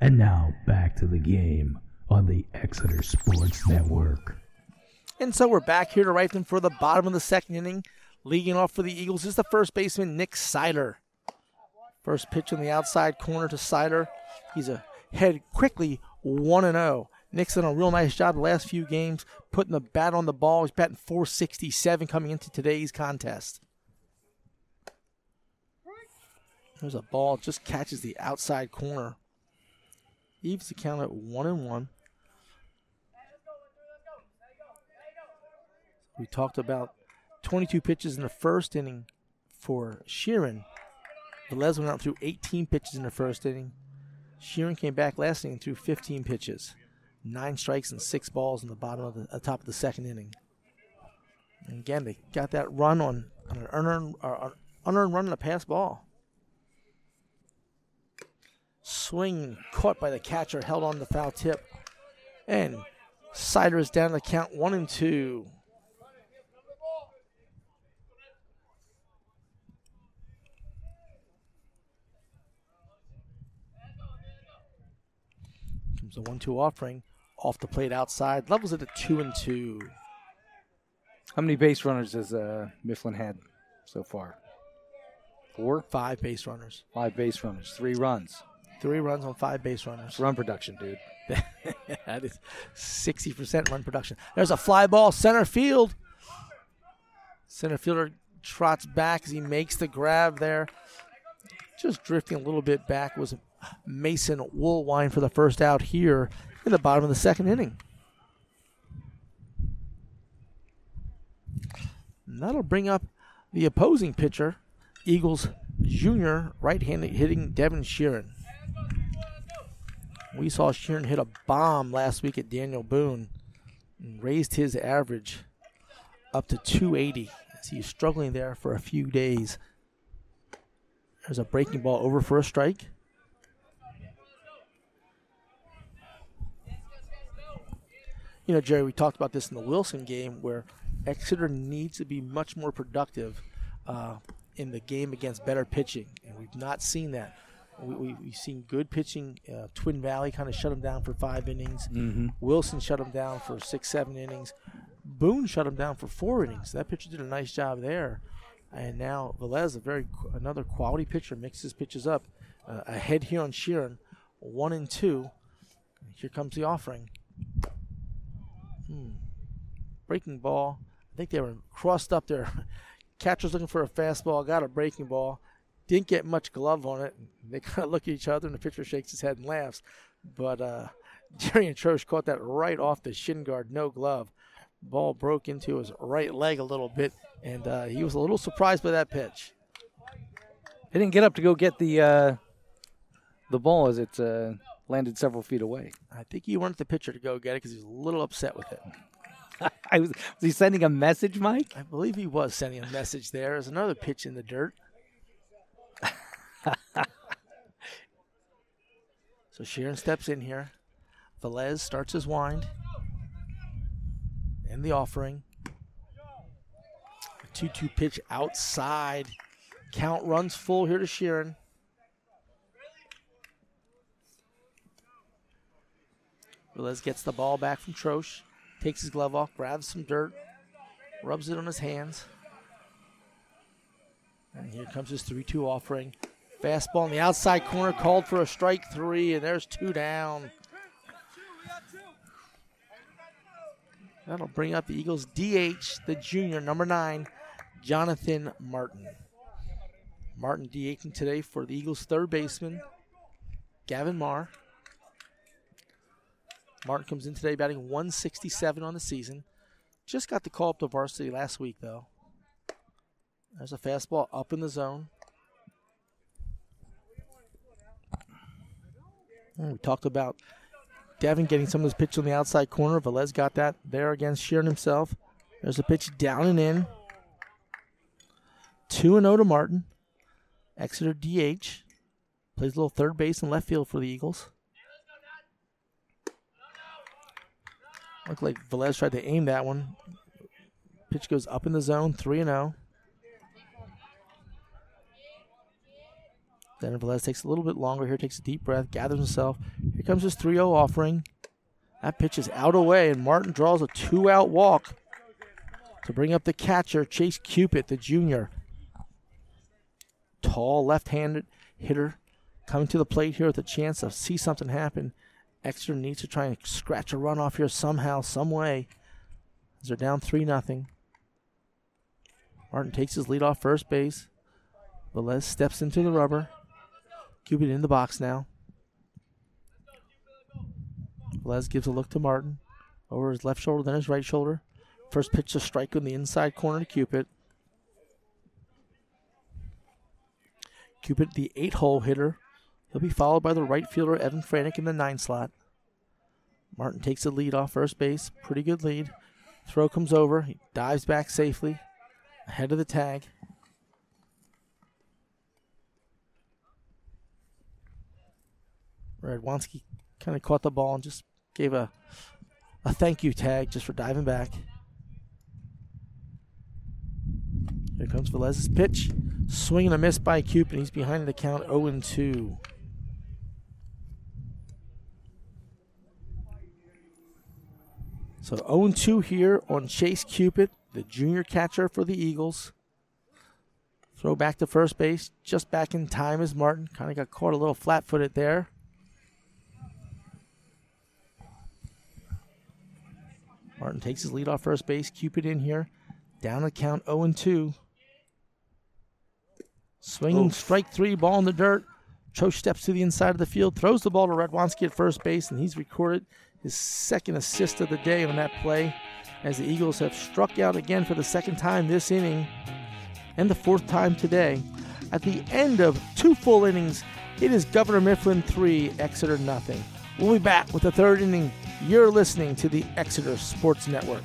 And now back to the game on the Exeter Sports Network. And so we're back here to them for the bottom of the second inning. Leading off for the Eagles is the first baseman, Nick Sider. First pitch on the outside corner to Sider. He's a head quickly 1 0. Nick's done a real nice job the last few games putting the bat on the ball. He's batting 467 coming into today's contest. There's a ball, just catches the outside corner. Eves the count at 1 and 1. We talked about 22 pitches in the first inning for Sheeran. Velez went out through 18 pitches in the first inning. Sheeran came back last inning through 15 pitches, nine strikes and six balls in the bottom of the uh, top of the second inning. And again, they got that run on, on an unearned, uh, unearned run on a pass ball. Swing caught by the catcher, held on the foul tip, and Sider is down to count one and two. Comes a one-two offering off the plate outside, levels it at two and two. How many base runners has uh, Mifflin had so far? Four? Five base runners. Five base runners, three runs. Three runs on five base runners. Run production, dude. that is 60% run production. There's a fly ball, center field. Center fielder trots back as he makes the grab there. Just drifting a little bit back was Mason Woolwine for the first out here in the bottom of the second inning. And that'll bring up the opposing pitcher, Eagles junior, right-handed hitting Devin Sheeran. We saw Sheeran hit a bomb last week at Daniel Boone and raised his average up to 280 as he's struggling there for a few days. There's a breaking ball over for a strike. You know, Jerry, we talked about this in the Wilson game where Exeter needs to be much more productive uh, in the game against better pitching, and we've not seen that. We, we, we've seen good pitching. Uh, Twin Valley kind of shut him down for five innings. Mhm. Wilson shut him down for six, seven innings. Boone shut him down for four innings. That pitcher did a nice job there. And now Velez, a very another quality pitcher, mixes pitches up. Uh, ahead here on Sheeran, one and two. Here comes the offering. Hmm. Breaking ball. I think they were crossed up there. Catcher's looking for a fastball, got a breaking ball. Didn't get much glove on it. They kind of look at each other, and the pitcher shakes his head and laughs. But uh, Jerry and Troche caught that right off the shin guard, no glove. Ball broke into his right leg a little bit, and uh, he was a little surprised by that pitch. He didn't get up to go get the uh, the ball as it uh, landed several feet away. I think he wanted the pitcher to go get it because he was a little upset with it. I was, was he sending a message, Mike? I believe he was sending a message there. There's another pitch in the dirt. So Sheeran steps in here. Velez starts his wind. And the offering. A 2 2 pitch outside. Count runs full here to Sheeran. Velez gets the ball back from Troche. Takes his glove off, grabs some dirt, rubs it on his hands. And here comes his 3 2 offering. Fastball in the outside corner, called for a strike three, and there's two down. That'll bring up the Eagles DH, the junior, number nine, Jonathan Martin. Martin DHing today for the Eagles' third baseman, Gavin Marr. Martin comes in today batting 167 on the season. Just got the call up to varsity last week, though. There's a fastball up in the zone. Mm, we talked about Devin getting some of his pitch on the outside corner. Velez got that there against Sheeran himself. There's a pitch down and in. 2 0 to Martin. Exeter DH. Plays a little third base and left field for the Eagles. Looked like Velez tried to aim that one. Pitch goes up in the zone, 3 0. Then Velez takes a little bit longer here, takes a deep breath, gathers himself. Here comes his 3 0 offering. That pitch is out away, and Martin draws a two out walk to bring up the catcher, Chase Cupid, the junior. Tall left handed hitter coming to the plate here with a chance to see something happen. Exeter needs to try and scratch a run off here somehow, some way. As they're down 3 0. Martin takes his lead off first base. Velez steps into the rubber. Cupid in the box now. Les gives a look to Martin over his left shoulder, then his right shoulder. First pitch to strike on the inside corner to Cupid. Cupid, the eight hole hitter. He'll be followed by the right fielder, Evan Franick, in the nine slot. Martin takes the lead off first base. Pretty good lead. Throw comes over. He dives back safely ahead of the tag. Radwanski kind of caught the ball and just gave a a thank you tag just for diving back. Here comes Velez's pitch. Swing and a miss by Cupid. He's behind the count 0 2. So 0 2 here on Chase Cupid, the junior catcher for the Eagles. Throw back to first base, just back in time as Martin. Kind of got caught a little flat footed there. Martin takes his lead off first base. Cupid in here. Down the count 0 2. Swinging strike three, ball in the dirt. Cho steps to the inside of the field, throws the ball to Radwanski at first base, and he's recorded his second assist of the day on that play as the Eagles have struck out again for the second time this inning and the fourth time today. At the end of two full innings, it is Governor Mifflin 3, Exeter nothing. We'll be back with the third inning. You're listening to the Exeter Sports Network.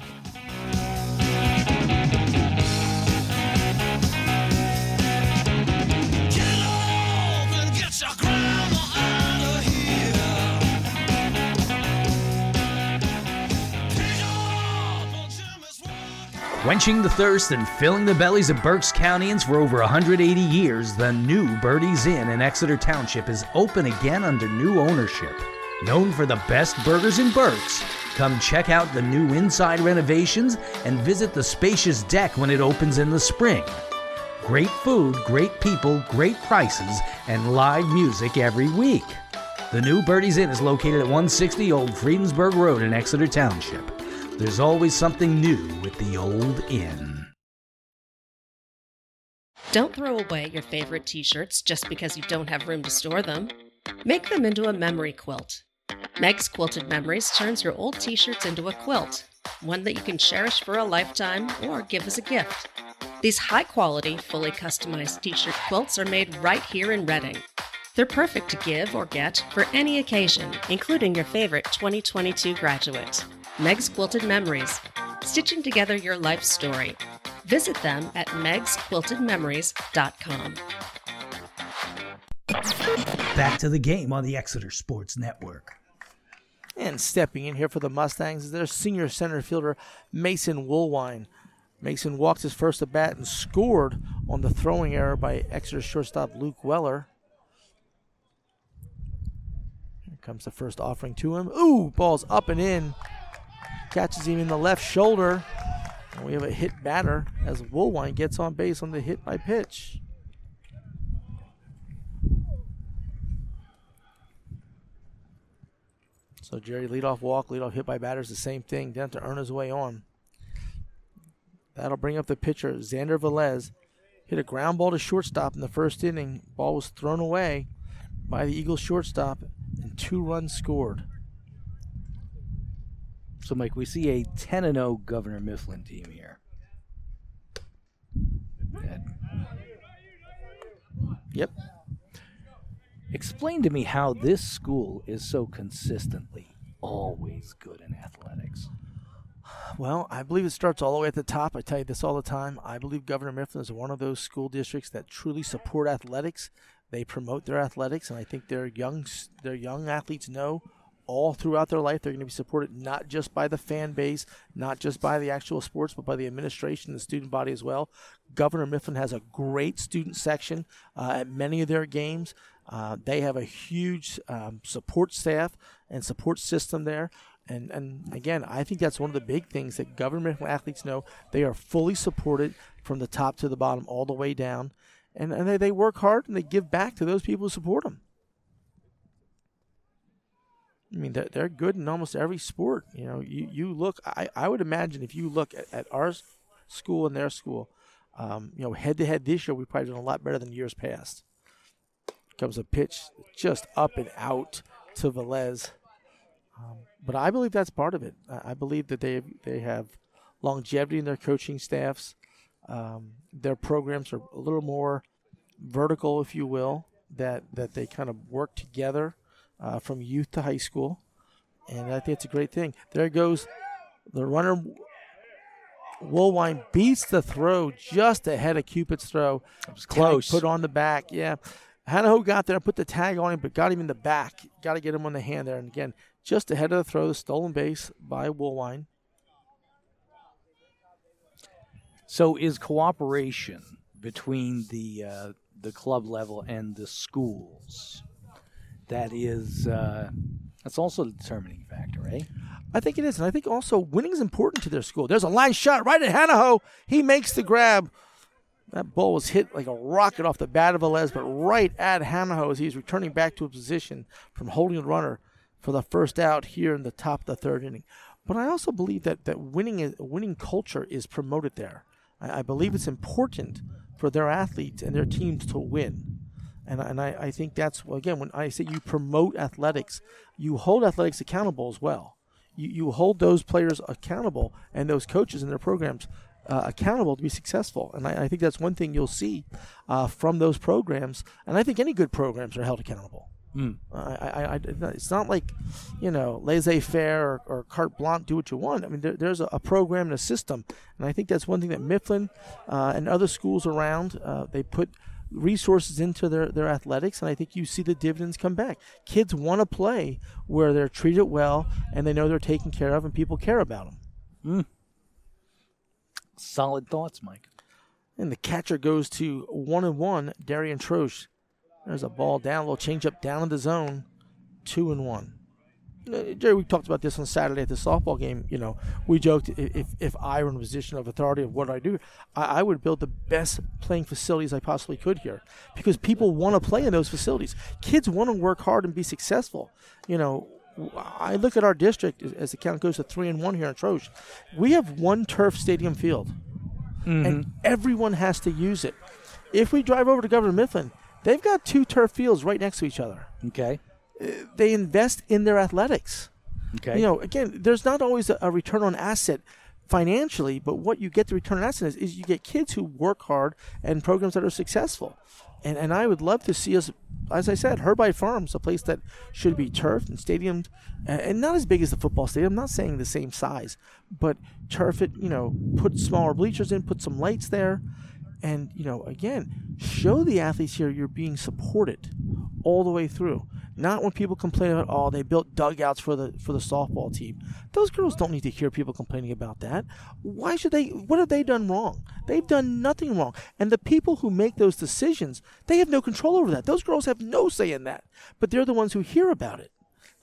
Quenching the thirst and filling the bellies of Berks Countyans for over 180 years, the new Birdie's Inn in Exeter Township is open again under new ownership. Known for the best burgers in Berks, come check out the new inside renovations and visit the spacious deck when it opens in the spring. Great food, great people, great prices, and live music every week. The new Birdie's Inn is located at 160 Old Friedensburg Road in Exeter Township. There's always something new with the old inn. Don't throw away your favorite t shirts just because you don't have room to store them. Make them into a memory quilt. Meg's Quilted Memories turns your old t shirts into a quilt, one that you can cherish for a lifetime or give as a gift. These high quality, fully customized t shirt quilts are made right here in Reading. They're perfect to give or get for any occasion, including your favorite 2022 graduate. Meg's Quilted Memories, stitching together your life story. Visit them at megsquiltedmemories.com. Back to the game on the Exeter Sports Network. And stepping in here for the Mustangs is their senior center fielder, Mason Woolwine. Mason walked his first at bat and scored on the throwing error by Exeter shortstop Luke Weller. Here comes the first offering to him. Ooh, ball's up and in. Catches him in the left shoulder. And we have a hit batter as Woolwine gets on base on the hit by pitch. So Jerry leadoff walk, leadoff hit by batters, the same thing. Didn't to earn his way on. That'll bring up the pitcher, Xander Velez. hit a ground ball to shortstop in the first inning. Ball was thrown away by the Eagles shortstop, and two runs scored. So, Mike, we see a 10 and 0 Governor Mifflin team here. That- Yep. Explain to me how this school is so consistently always good in athletics. Well, I believe it starts all the way at the top. I tell you this all the time. I believe Governor Mifflin is one of those school districts that truly support athletics. They promote their athletics, and I think their young their young athletes know all throughout their life they're going to be supported not just by the fan base, not just by the actual sports, but by the administration, the student body as well. Governor Mifflin has a great student section uh, at many of their games. Uh, they have a huge um, support staff and support system there. And, and again, I think that's one of the big things that government athletes know. They are fully supported from the top to the bottom, all the way down. And, and they, they work hard and they give back to those people who support them. I mean, they're, they're good in almost every sport. You know, you, you look, I, I would imagine if you look at, at our school and their school, um, you know, head to head this year, we've probably done a lot better than years past. Comes a pitch just up and out to Velez. Um, but I believe that's part of it. I, I believe that they they have longevity in their coaching staffs. Um, their programs are a little more vertical, if you will. That that they kind of work together uh, from youth to high school, and I think it's a great thing. There goes the runner. Woolwine beats the throw just ahead of Cupid's throw. It was close. Put on the back, yeah. Hanaho got there, put the tag on him, but got him in the back. Got to get him on the hand there. And again, just ahead of the throw, the stolen base by Woolwine. So, is cooperation between the uh, the club level and the schools that is uh, that's also the determining factor, eh? I think it is, and I think also winning is important to their school. There's a line shot right at Hanaho. He makes the grab. That ball was hit like a rocket off the bat of Velez, but right at Hanaho as he's returning back to a position from holding the runner for the first out here in the top of the third inning. But I also believe that that winning winning culture is promoted there. I, I believe it's important for their athletes and their teams to win. And, and I, I think that's, again, when I say you promote athletics, you hold athletics accountable as well. You, you hold those players accountable and those coaches and their programs uh, accountable to be successful. And I, I think that's one thing you'll see uh, from those programs. And I think any good programs are held accountable. Mm. I, I, I, it's not like, you know, laissez faire or, or carte blanche, do what you want. I mean, there, there's a, a program and a system. And I think that's one thing that Mifflin uh, and other schools around, uh, they put resources into their, their athletics. And I think you see the dividends come back. Kids want to play where they're treated well and they know they're taken care of and people care about them. Mm. Solid thoughts, Mike. And the catcher goes to one and one, Darian Troche. There's a ball down, a little change up down in the zone, two and one. Uh, Jerry, we talked about this on Saturday at the softball game. You know, we joked if if I were in a position of authority of what I do, I, I would build the best playing facilities I possibly could here because people want to play in those facilities. Kids want to work hard and be successful. You know, I look at our district as- the count goes to three and one here in Troche. We have one turf stadium field and mm-hmm. everyone has to use it. If we drive over to Governor Mifflin, they've got two turf fields right next to each other. Okay. Uh, they invest in their athletics. Okay. You know, again, there's not always a, a return on asset financially, but what you get the return on asset is, is you get kids who work hard and programs that are successful. And, and I would love to see us, as I said, Herbite Farms, a place that should be turfed and stadiumed, and, and not as big as the football stadium. I'm not saying the same size, but turf it, you know, put smaller bleachers in, put some lights there, and, you know, again, show the athletes here you're being supported all the way through. Not when people complain about, oh, they built dugouts for the for the softball team. Those girls don't need to hear people complaining about that. Why should they? What have they done wrong? They've done nothing wrong. And the people who make those decisions, they have no control over that. Those girls have no say in that. But they're the ones who hear about it.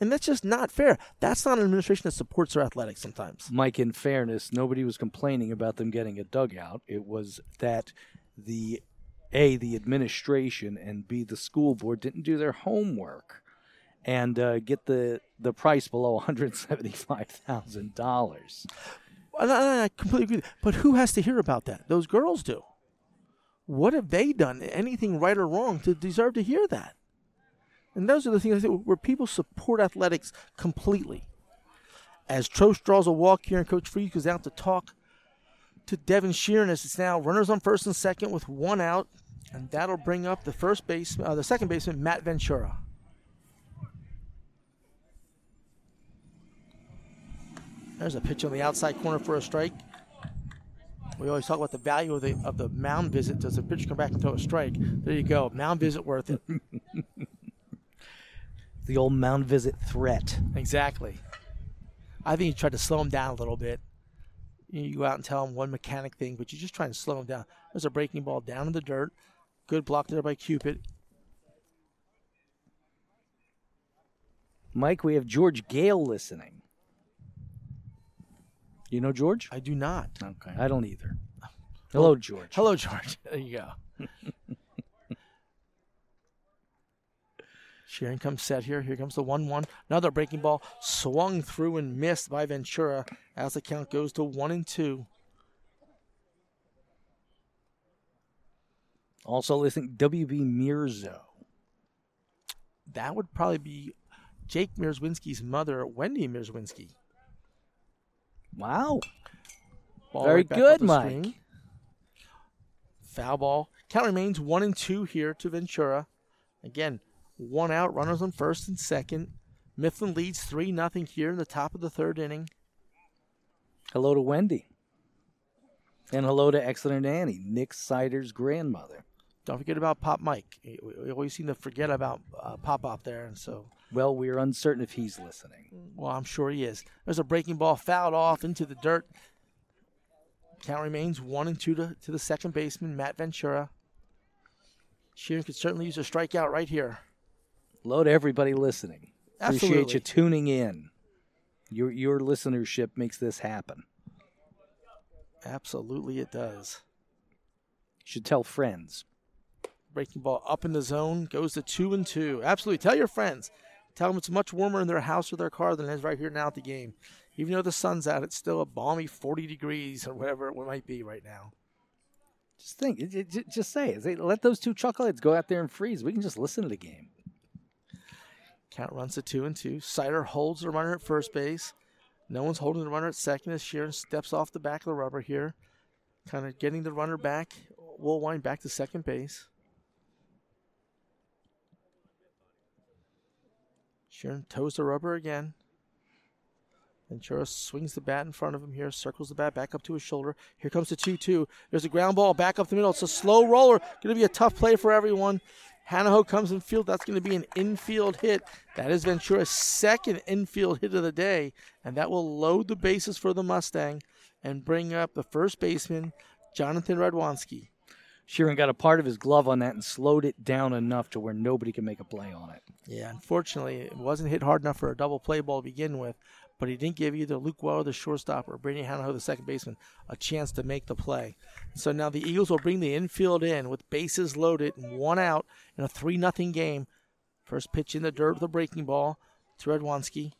And that's just not fair. That's not an administration that supports their athletics sometimes. Mike, in fairness, nobody was complaining about them getting a dugout. It was that the A, the administration, and B, the school board didn't do their homework and uh, get the, the price below $175,000. I, I completely agree. But who has to hear about that? Those girls do. What have they done? Anything right or wrong to deserve to hear that? And those are the things where people support athletics completely. As Troche draws a walk here, and Coach Fries goes out to talk to Devin Sheeran as it's now runners on first and second with one out, and that'll bring up the first base, uh, the second baseman, Matt Ventura. There's a pitch on the outside corner for a strike. We always talk about the value of the of the mound visit. Does the pitcher come back and throw a strike? There you go. Mound visit worth it. The old mound visit threat. exactly. I think you tried to slow him down a little bit. You go out and tell him one mechanic thing, but you're just trying to slow him down. There's a breaking ball down in the dirt. Good block there by Cupid. Mike, we have George Gale listening. You know George? I do not. Okay. I don't either. Hello, George. Hello, George. There you go. Sheeran comes set here. Here comes the 1 1. Another breaking ball swung through and missed by Ventura as the count goes to 1 and 2. Also listening, WB Mirzo. That would probably be Jake Mierzwinski's mother, Wendy Mierzwinski. Wow. Ball Very right good, Mike. screen. Foul ball. Count remains one and two here to Ventura. Again, one out. Runners on first and second. Mifflin leads three nothing here in the top of the third inning. Hello to Wendy. And hello to Excellent Annie, Nick Sider's grandmother. Don't forget about Pop Mike. We always seem to forget about uh, Pop Pop there, and so Well, we're uncertain if he's listening. well, I'm sure he is. There's a breaking ball fouled off into the dirt. Count remains one and two to, to the second baseman, Matt Ventura. Sheeran could certainly use a strikeout right here. Hello to everybody listening. Appreciate you tuning in. Your your listenership makes this happen. Absolutely, it does. Should tell friends. Breaking ball up in the zone goes to two and two. Absolutely. Tell your friends. Tell them it's much warmer in their house or their car than it is right here now at the game. Even though the sun's out, it's still a balmy 40 degrees or whatever it might be right now. Just think, it- it- ju- just say. Say, Let those two chuckleheads go out there and freeze. We can just listen to the game. Count runs to two and two. Sider holds the runner at first base. No one's holding the runner at second as Sheeran steps off the back of the rubber here. Kind of getting the runner back. Woolwine back to second base. Sheeran toes the rubber again. Ventura swings the bat in front of him here, circles the bat back up to his shoulder. Here comes the 2 2. There's a ground ball back up the middle. It's a slow roller. Going to be a tough play for everyone. Hanaho comes in field. That's going to be an infield hit. That is Ventura's second infield hit of the day, and that will load the bases for the Mustang and bring up the first baseman, Jonathan Radwanski. Sheeran got a part of his glove on that and slowed it down enough to where nobody can make a play on it. Yeah, unfortunately, it wasn't hit hard enough for a double play ball to begin with, but he didn't give either Luke Weller, the shortstop, or Brady Hanaho, the second baseman, a chance to make the play. So now the Eagles will bring the infield in with bases loaded and one out in a 3 0 game. First pitch in the dirt with a breaking ball to Radwanski.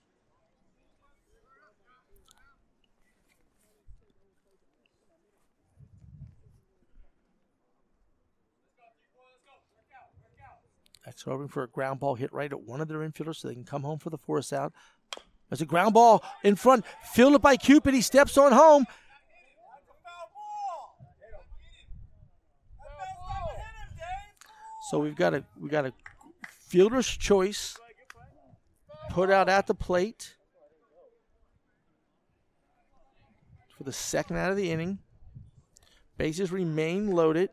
That's hoping for a ground ball hit right at one of their infielders so they can come home for the force out. There's a ground ball in front, fielded by Cupid. He steps on home. So we've got a we got a fielder's choice put out at the plate for the second out of the inning. Bases remain loaded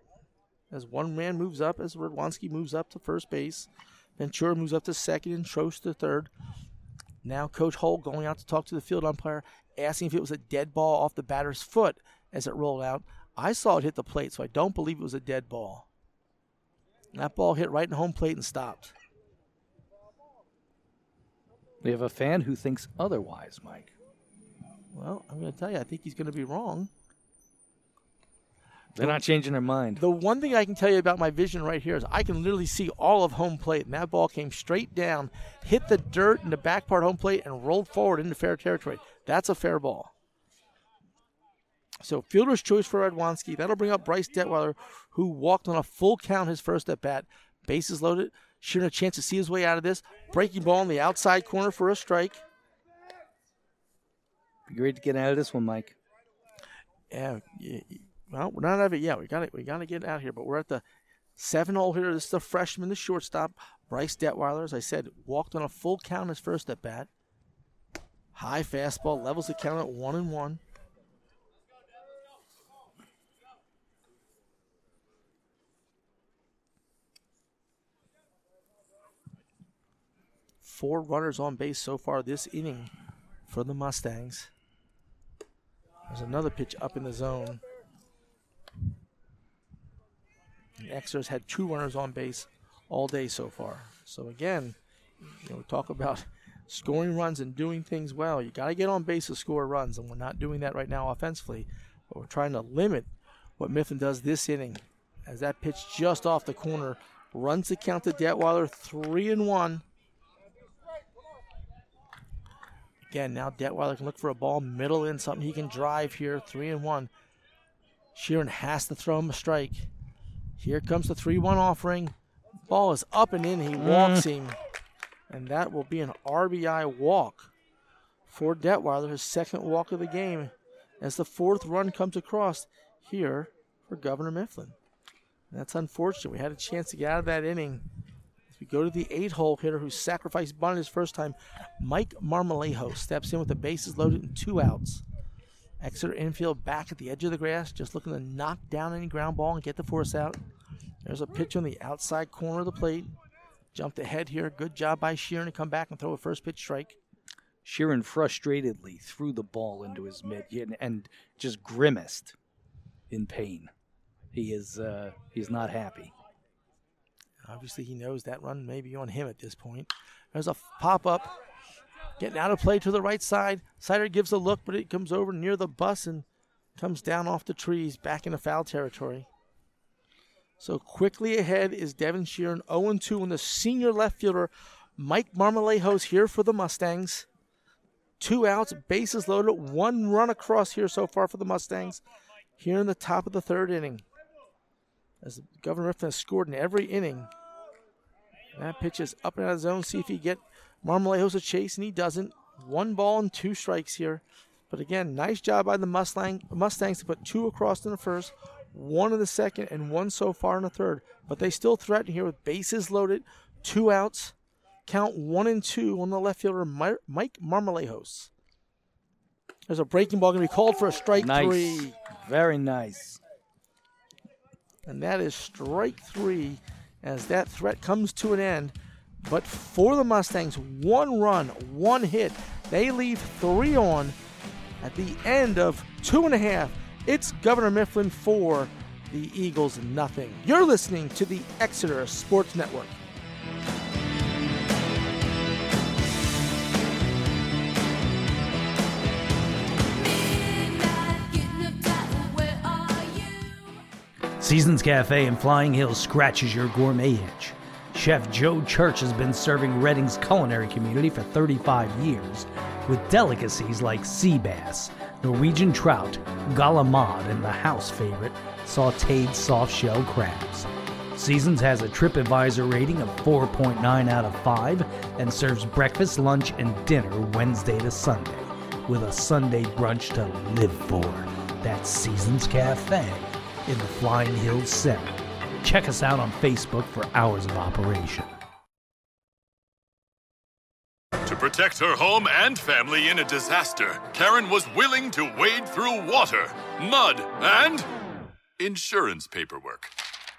as one man moves up, as Radwanski moves up to first base. Ventura moves up to second and Troche to third. Now Coach Holt going out to talk to the field umpire, asking if it was a dead ball off the batter's foot as it rolled out. I saw it hit the plate, so I don't believe it was a dead ball. That ball hit right in home plate and stopped. We have a fan who thinks otherwise, Mike. Well, I'm going to tell you, I think he's going to be wrong. They're not changing their mind. The one thing I can tell you about my vision right here is I can literally see all of home plate, and that ball came straight down, hit the dirt in the back part of home plate, and rolled forward into fair territory. That's a fair ball. So fielder's choice for Radwanski. That'll bring up Bryce Detweiler, who walked on a full count his first at bat. Bases loaded. Shooting a chance to see his way out of this. Breaking ball in the outside corner for a strike. Be great to get out of this one, Mike. Yeah, well, we're not out of it yet. We got we got to get out here, but we're at the seven hole here. This is the freshman, the shortstop, Bryce Detweiler. As I said, walked on a full count his first at bat. High fastball levels the count at one and one. Four runners on base so far this inning for the Mustangs. There's another pitch up in the zone. The Exeter's had two runners on base all day so far. So again, you know, talk about scoring runs and doing things well. You got to get on base to score runs, and we're not doing that right now offensively. But we're trying to limit what Mifflin does this inning, as that pitch just off the corner runs the count to Detweiler three and one. Again, now Detweiler can look for a ball middle in, something he can drive here, three and one. Sheeran has to throw him a strike. Here comes the 3 1 offering. Ball is up and in. He mm. walks him. And that will be an RBI walk for Detweiler, his second walk of the game, as the fourth run comes across here for Governor Mifflin. That's unfortunate. We had a chance to get out of that inning. As we go to the eight hole hitter who sacrificed bunt his first time, Mike Marmolejos steps in with the bases loaded and two outs. Exeter infield back at the edge of the grass, just looking to knock down any ground ball and get the force out. There's a pitch on the outside corner of the plate. Jumped ahead here. Good job by Sheeran to come back and throw a first pitch strike. Sheeran frustratedly threw the ball into his mitt and, and just grimaced in pain. He is uh, he's not happy. Obviously, he knows that run may be on him at this point. There's a pop up. Getting out of play to the right side. Sider gives a look, but it comes over near the bus and comes down off the trees back into foul territory. So quickly ahead is Devin Sheeran, 0 2 and the senior left fielder. Mike Marmolejos here for the Mustangs. Two outs, bases loaded, one run across here so far for the Mustangs. Here in the top of the third inning. As Governor Mifflin has scored in every inning. That pitch is up and out of the zone. See if he get Marmolejos a chase, and he doesn't. One ball and two strikes here. But again, nice job by the Mustang, Mustangs to put two across in the first, one in the second, and one so far in the third. But they still threaten here with bases loaded, two outs. Count one and two on the left fielder, Mike Marmolejos. There's a breaking ball going to be called for a strike Nice. three. Very nice. And that is strike three as that threat comes to an end. But for the Mustangs, one run, one hit. They leave three on at the end of two and a half. It's Governor Mifflin for the Eagles nothing. You're listening to the Exeter Sports Network. Seasons Cafe in Flying Hills scratches your gourmet itch. Chef Joe Church has been serving Reading's culinary community for 35 years with delicacies like sea bass, Norwegian trout, galamad, and the house favorite, sauteed soft shell crabs. Seasons has a TripAdvisor rating of 4.9 out of 5 and serves breakfast, lunch, and dinner Wednesday to Sunday with a Sunday brunch to live for. That's Seasons Cafe in the Flying Hills Center. Check us out on Facebook for hours of operation. To protect her home and family in a disaster, Karen was willing to wade through water, mud, and insurance paperwork.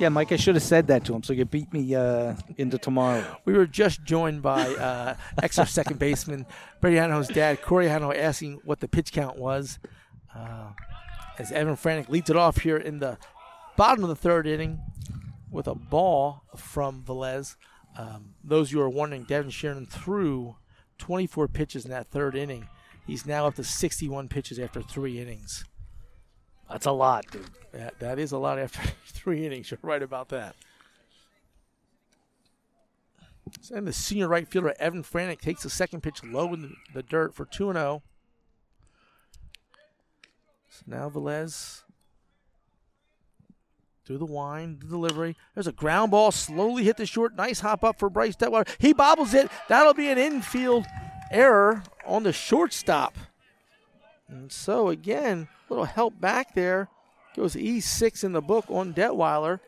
Yeah, Mike, I should have said that to him so you beat me uh, into tomorrow. We were just joined by uh, Exeter second baseman Brady Hano's dad, Corey Hano, asking what the pitch count was. Uh, as Evan Franek leads it off here in the bottom of the third inning. with a ball from Velez. Um, those you are wondering, Devin Sheeran threw 24 pitches in that third inning. He's now up to 61 pitches after three innings. That's a lot, dude. That, that is a lot after three innings. You're right about that. And the senior right fielder, Evan Franek, takes the second pitch low in the, dirt for 2 0. So now Velez through the wind, the delivery. There's a ground ball, slowly hit the short. Nice hop up for Bryce Detweiler. He bobbles it. That'll be an infield error on the shortstop. And so again, a little help back there. Goes E6 in the book on Detweiler,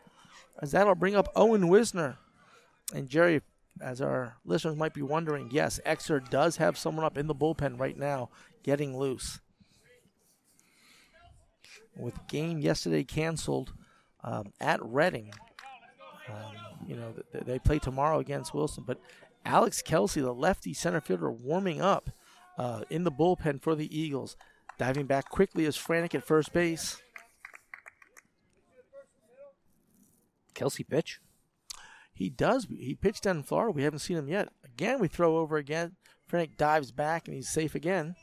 as that'll bring up Owen Wisner. And Jerry, as our listeners might be wondering, yes, Exeter does have someone up in the bullpen right now getting loose. With game yesterday canceled um, at Reading, um, you know, th- they play tomorrow against Wilson, but Alex Kelsey, the lefty center fielder, warming up uh, in the bullpen for the Eagles. Diving back quickly is Franek at first base. Kelsey pitch. He does. He pitched down in Florida. We haven't seen him yet. Again, we throw over again. Franek dives back and he's safe again.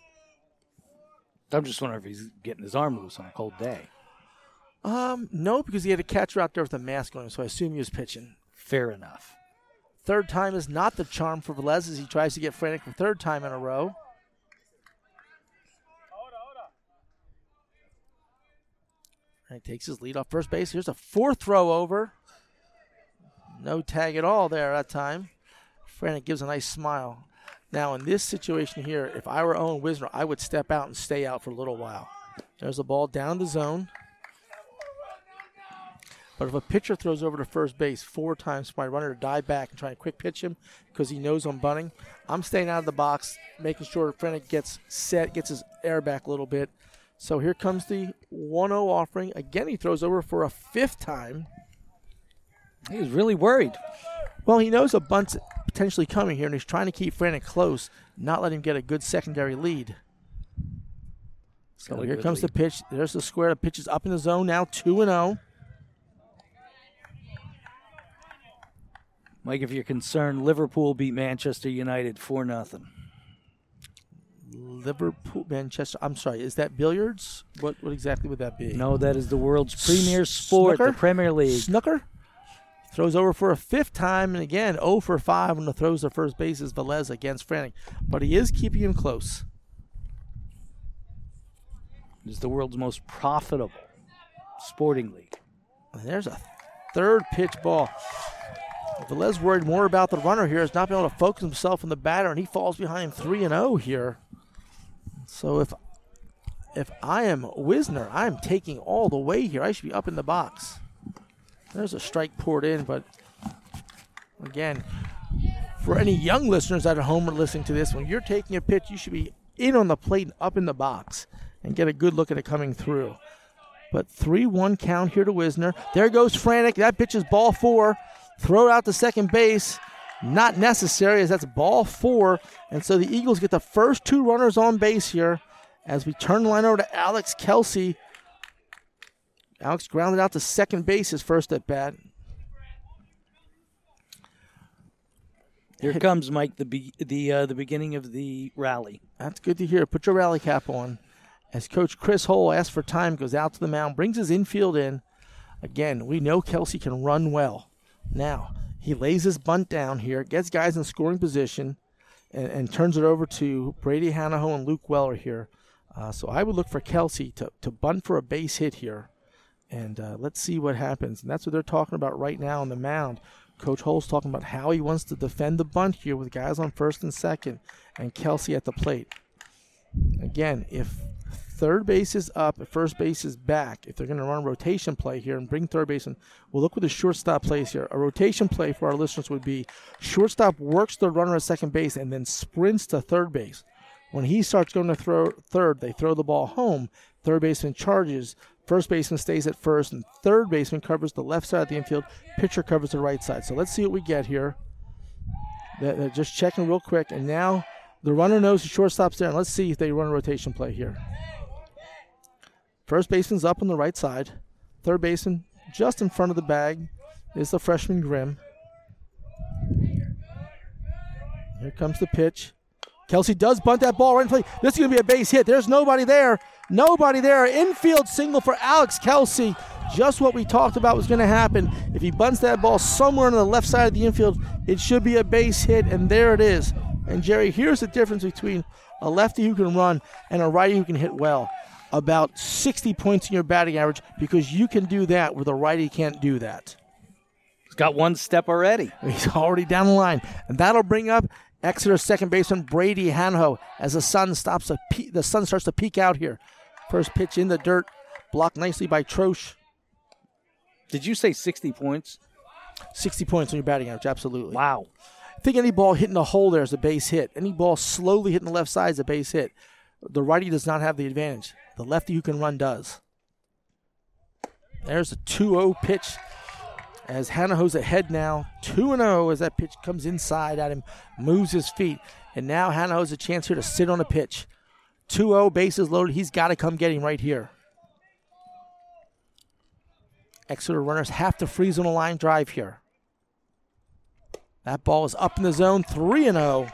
I'm just wondering if he's getting his arm loose on a cold day. Um, no, because he had a catcher out there with a mask on him, so I assume he was pitching. Fair enough. Third time is not the charm for Velez as he tries to get Franek for third time in a row. And he takes his lead off first base. Here's a fourth throw over. No tag at all there that time. Franek gives a nice smile. Now, in this situation here, if I were Owen Wisner, I would step out and stay out for a little while. There's a ball down the zone. But if a pitcher throws over to first base four times for my runner to dive back and try and quick pitch him because he knows I'm bunting, I'm staying out of the box, making sure Franek gets set, gets his air back a little bit. So here comes the 1 0 offering. Again, he throws over for a fifth time. He was really worried. Well, he knows a bunt's potentially coming here, and he's trying to keep Franek close, not let him get a good secondary lead. So Got here comes lead. the pitch. There's the square. The pitch is up in the zone now, 2 and oh. 0. Mike, if you're concerned, Liverpool beat Manchester United 4 nothing. Liverpool, Manchester. I'm sorry, is that billiards? What what exactly would that be? No, that is the world's premier sport, Snooker? the Premier League. Snooker throws over for a fifth time, and again 0 for 5 when the throws to first base is Velez against Franek, but he is keeping him close. It is the world's most profitable sporting league. And there's a third pitch ball. Velez worried more about the runner here, is not being able to focus himself on the batter, and he falls behind 3 and 0 here. So if if I am Wisner, I'm taking all the way here. I should be up in the box. There's a strike poured in, but again, for any young listeners at home or listening to this, when you're taking a pitch, you should be in on the plate and up in the box and get a good look at it coming through. But 3 1 count here to Wisner. There goes Franek. That pitch is ball four. Throw it out to second base. Not necessary as that's ball four. And so the Eagles get the first two runners on base here as we turn the line over to Alex Kelsey. Alex grounded out to second base his first at bat. Here comes Mike the be- the uh, the beginning of the rally. That's good to hear. Put your rally cap on. As Coach Chris Hole asks for time, goes out to the mound, brings his infield in. Again, we know Kelsey can run well. Now, he lays his bunt down here, gets guys in scoring position, and, and turns it over to Brady Hanaho and Luke Weller here. Uh, so I would look for Kelsey to, to bunt for a base hit here. And uh, let's see what happens. And that's what they're talking about right now on the mound. Coach Hole's talking about how he wants to defend the bunt here with guys on first and second and Kelsey at the plate. Again, if third base is up, if first base is back, if they're going to run a rotation play here and bring third base in, we'll look what the shortstop plays here. A rotation play for our listeners would be shortstop works the runner at second base and then sprints to third base. When he starts going to throw third, they throw the ball home. Third baseman charges. First baseman stays at first, and third baseman covers the left side of the infield. Pitcher covers the right side. So let's see what we get here. They're just checking real quick, and now the runner knows the shortstop's there. And let's see if they run a rotation play here. First baseman's up on the right side. Third baseman just in front of the bag. is the freshman Grimm. Here comes the pitch. Kelsey does bunt that ball right in play. This is going to be a base hit. There's nobody there. Nobody there. Infield single for Alex Kelsey. Just what we talked about was going to happen. If he bunts that ball somewhere on the left side of the infield, it should be a base hit, and there it is. And Jerry, here's the difference between a lefty who can run and a righty who can hit well. About 60 points in your batting average because you can do that where the righty can't do that. He's got one step already. He's already down the line. And that'll bring up Exeter second baseman Brady Hanho as the sun stops to pe- the sun starts to peek out here. First pitch in the dirt, blocked nicely by Troche. Did you say 60 points? 60 points on your batting average, absolutely. Wow. I think any ball hitting the hole there is a base hit. Any ball slowly hitting the left side is a base hit. The righty does not have the advantage. The lefty who can run does. There's a 2 0 pitch as Hanaho's ahead now. 2 0 as that pitch comes inside at him, moves his feet. And now Hanaho's a chance here to sit on a pitch. 2 0, bases loaded. He's got to come get him right here. Exeter runners have to freeze on a line drive here. That ball is up in the zone, 3 and 0.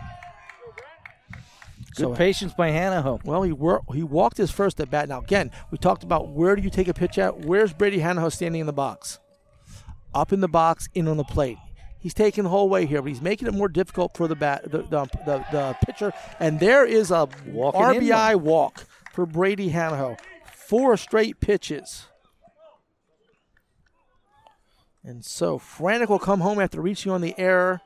Good uh, patience by Hanaho. Well, he wor- he walked his first at bat. Now, again, we talked about where do you take a pitch at? Where's Brady Hanaho standing in the box? Up in the box, in on the plate. He's taking the whole way here, but he's making it more difficult for the bat, the, the, the, the pitcher. And there is a Walking RBI walk for Brady Hanaho. Four straight pitches. And so Franek will come home after reaching on the error.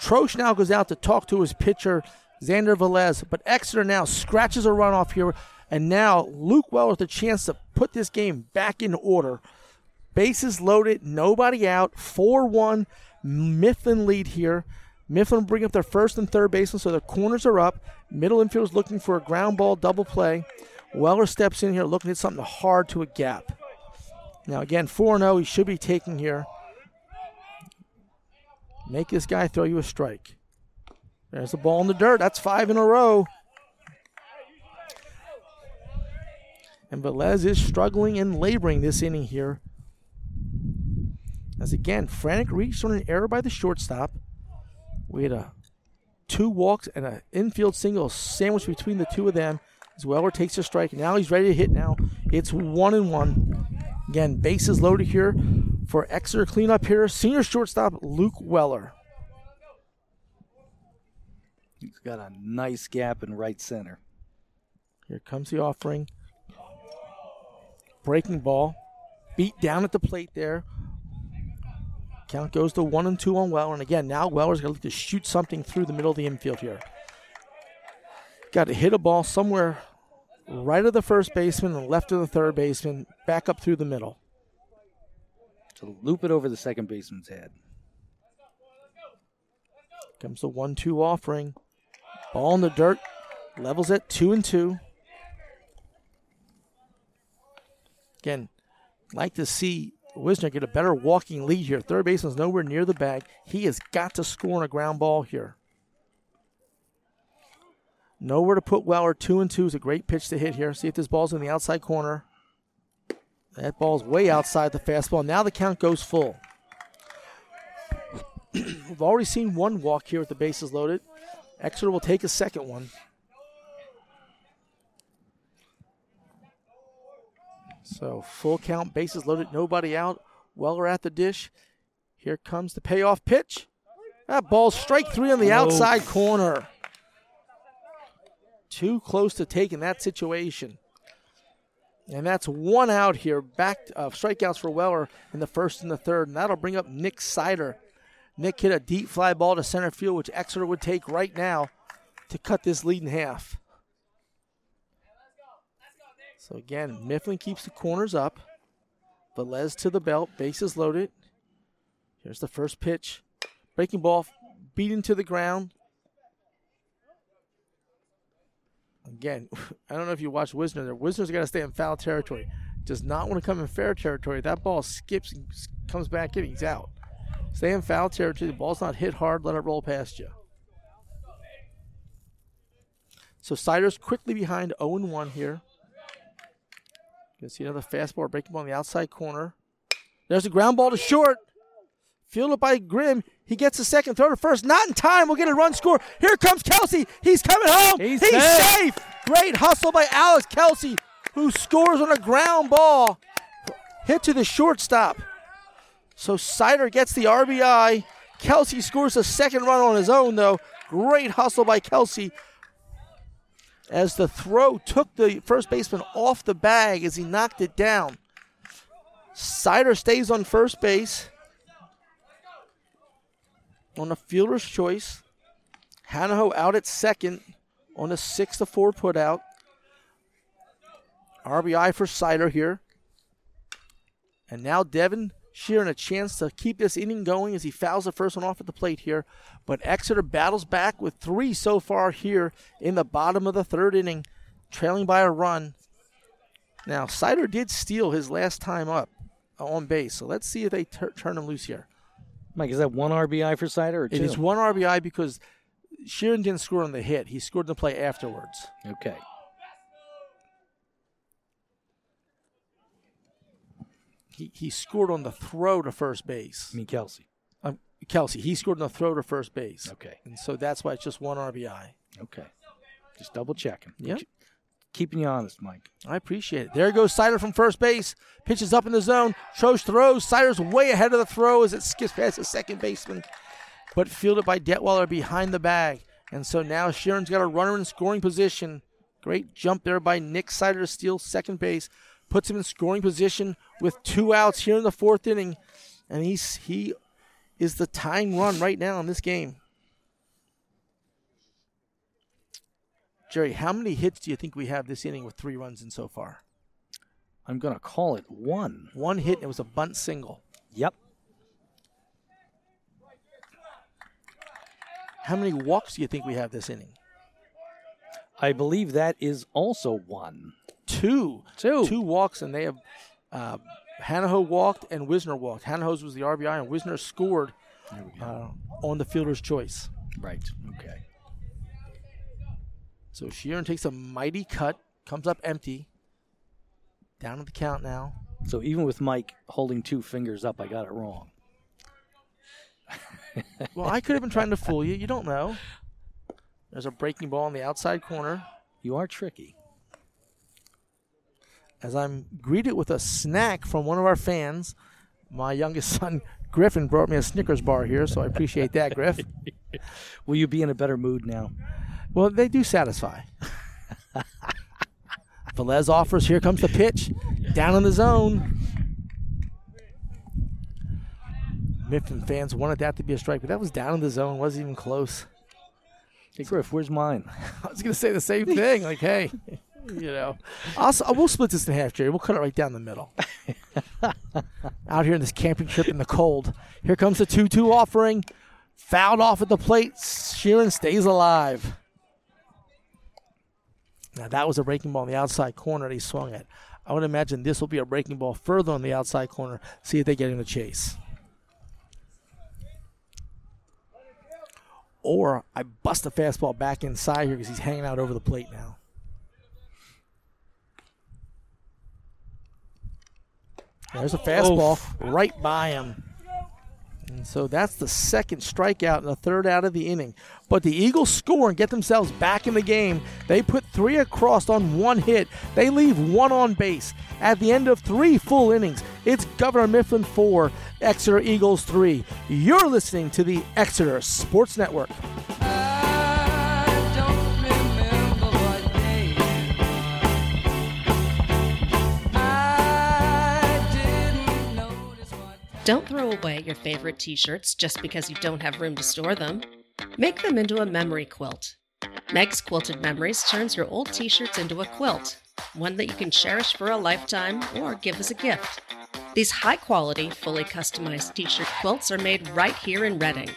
Troche now goes out to talk to his pitcher, Xander Velez. But Exeter now scratches a run off here. And now Luke Weller with the chance to put this game back in order. Bases loaded, nobody out. 4 1. Mifflin lead here. Mifflin bring up their first and third baseman, so their corners are up. Middle infield is looking for a ground ball double play. Weller steps in here looking at something hard to a gap. Now, again, 4 0, he should be taking here. Make this guy throw you a strike. There's the ball in the dirt. That's five in a row. And Velez is struggling and laboring this inning here. As again, Franek reached on an error by the shortstop. We had a two walks and an infield single sandwiched between the two of them. As Weller takes a strike. Now he's ready to hit now. It's one and one. Again, bases loaded here for Exeter cleanup hitter, senior shortstop Luke Weller. He's got a nice gap in right center. Here comes the offering. Breaking ball. Beat down at the plate there. Count goes to one and two on Weller. And again, now Weller's going to look to shoot something through the middle of the infield here. Got to hit a ball somewhere right of the first baseman and left of the third baseman, back up through the middle. To loop it over the second baseman's head. Comes the one two offering. Ball in the dirt. Levels at two and two. Again, like to see Wisner get a better walking lead here. Third baseman's nowhere near the bag. He has got to score on a ground ball here. Nowhere to put Weller. Two and two is a great pitch to hit here. See if this ball's in the outside corner. That ball's way outside the fastball. Now the count goes full. We've already seen one walk here with the bases loaded. Exeter will take a second one. So full count, bases loaded, nobody out. Weller at the dish. Here comes the payoff pitch. That ball's strike three on the Oh. outside corner. Too close to taking that situation. And that's one out here. Back uh, strikeouts for Weller in the first and the third. And that'll bring up Nick Sider. Nick hit a deep fly ball to center field, which Exeter would take right now to cut this lead in half. So again, Mifflin keeps the corners up. Velez to the belt, bases loaded. Here's the first pitch. Breaking ball, beaten to the ground. Again, I don't know if you watch Wisner there. Wisner's got to stay in foul territory. Does not want to come in fair territory. That ball skips and comes back in. He's out. Stay in foul territory. The ball's not hit hard. Let it roll past you. So Sider's quickly behind 0 1 here. You see another fastball breaking ball on the outside corner. There's a ground ball to short. Fielded by Grimm. He gets the second, throw to first. Not in time. We'll get a run score. Here comes Kelsey. He's coming home. He's He's safe. safe. Great hustle by Alex Kelsey, who scores on a ground ball. Hit to the shortstop. So Sider gets the RBI. Kelsey scores a second run on his own, though. Great hustle by Kelsey as the throw took the first baseman off the bag as he knocked it down. Sider stays on first base on a fielder's choice. Hanaho out at second on a six to four putout. RBI for Sider here. And now Devin Sheeran a chance to keep this inning going as he fouls the first one off at the plate here. But Exeter battles back with three so far here in the bottom of the third inning, trailing by a run. Now, Sider did steal his last time up on base, so let's see if they tur- turn him loose here. Mike, is that one RBI for Sider or two? It is one RBI because Sheeran didn't score on the hit. He scored the play afterwards. Okay. He, he scored on the throw to first base. I mean Kelsey. Um, Kelsey, he scored on the throw to first base. Okay. And so that's why it's just one RBI. Okay. Just double checking. Yeah. Keeping you honest, Mike. I appreciate it. There goes Sider from first base. Pitches up in the zone. Troche throws. Sider's way ahead of the throw as it skips past the second baseman, but fielded by Detweiler behind the bag. And so now Sheeran's got a runner in scoring position. Great jump there by Nick Sider to steal second base. Puts him in scoring position with two outs here in the fourth inning. And he's he is the tying run right now in this game. Jerry, how many hits do you think we have this inning with three runs in so far? I'm going to call it one. One hit, and it was a bunt single. Yep. How many walks do you think we have this inning? I believe that is also one. Two. Two. Two walks, and they have uh, Hanaho walked and Wisner walked. Hanaho's was the RBI, and Wisner scored uh, on the fielder's choice. Right. Okay. So Sheeran takes a mighty cut, comes up empty. Down to the count now. So even with Mike holding two fingers up, I got it wrong. Well, I could have been trying to fool you. You don't know. There's a breaking ball in the outside corner. You are tricky. As I'm greeted with a snack from one of our fans, my youngest son Griffin brought me a Snickers bar here, so I appreciate that, Griff. Will you be in a better mood now? Well, they do satisfy. Velez offers. Here comes the pitch. Down in the zone. Mifflin fans wanted that to be a strike, but that was down in the zone. Wasn't even close. Hey, Griff, where's mine? I was going to say the same thing. Like, hey, you know, I'll, uh, we'll split this in half, Jerry. We'll cut it right down the middle. Out here in this camping trip in the cold. Here comes the 2 2 offering. Fouled off at the plate. Sheeran stays alive. Now, that was a breaking ball in the outside corner he swung at. I would imagine this will be a breaking ball further on the outside corner. See if they get in the chase. Or I bust a fastball back inside here because he's hanging out over the plate now. There's a fastball right by him. And so that's the second strikeout and the third out of the inning. But the Eagles score and get themselves back in the game. They put three across on one hit. They leave one on base. At the end of three full innings, it's Governor Mifflin 4, Exeter Eagles 3. You're listening to the Exeter Sports Network. Don't throw away your favorite t shirts just because you don't have room to store them. Make them into a memory quilt. Meg's Quilted Memories turns your old t shirts into a quilt, one that you can cherish for a lifetime or give as a gift. These high quality, fully customized t shirt quilts are made right here in Reading.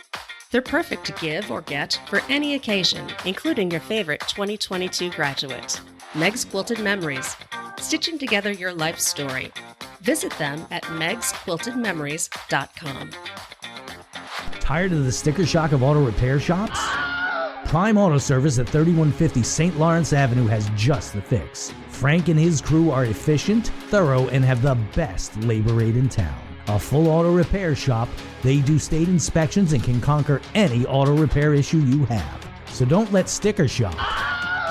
They're perfect to give or get for any occasion, including your favorite 2022 graduate. Meg's Quilted Memories, stitching together your life story. Visit them at megsquiltedmemories.com. Tired of the sticker shock of auto repair shops? Prime Auto Service at 3150 St. Lawrence Avenue has just the fix. Frank and his crew are efficient, thorough, and have the best labor rate in town. a full auto repair shop. They do state inspections and can conquer any auto repair issue you have. So don't let Sticker Shock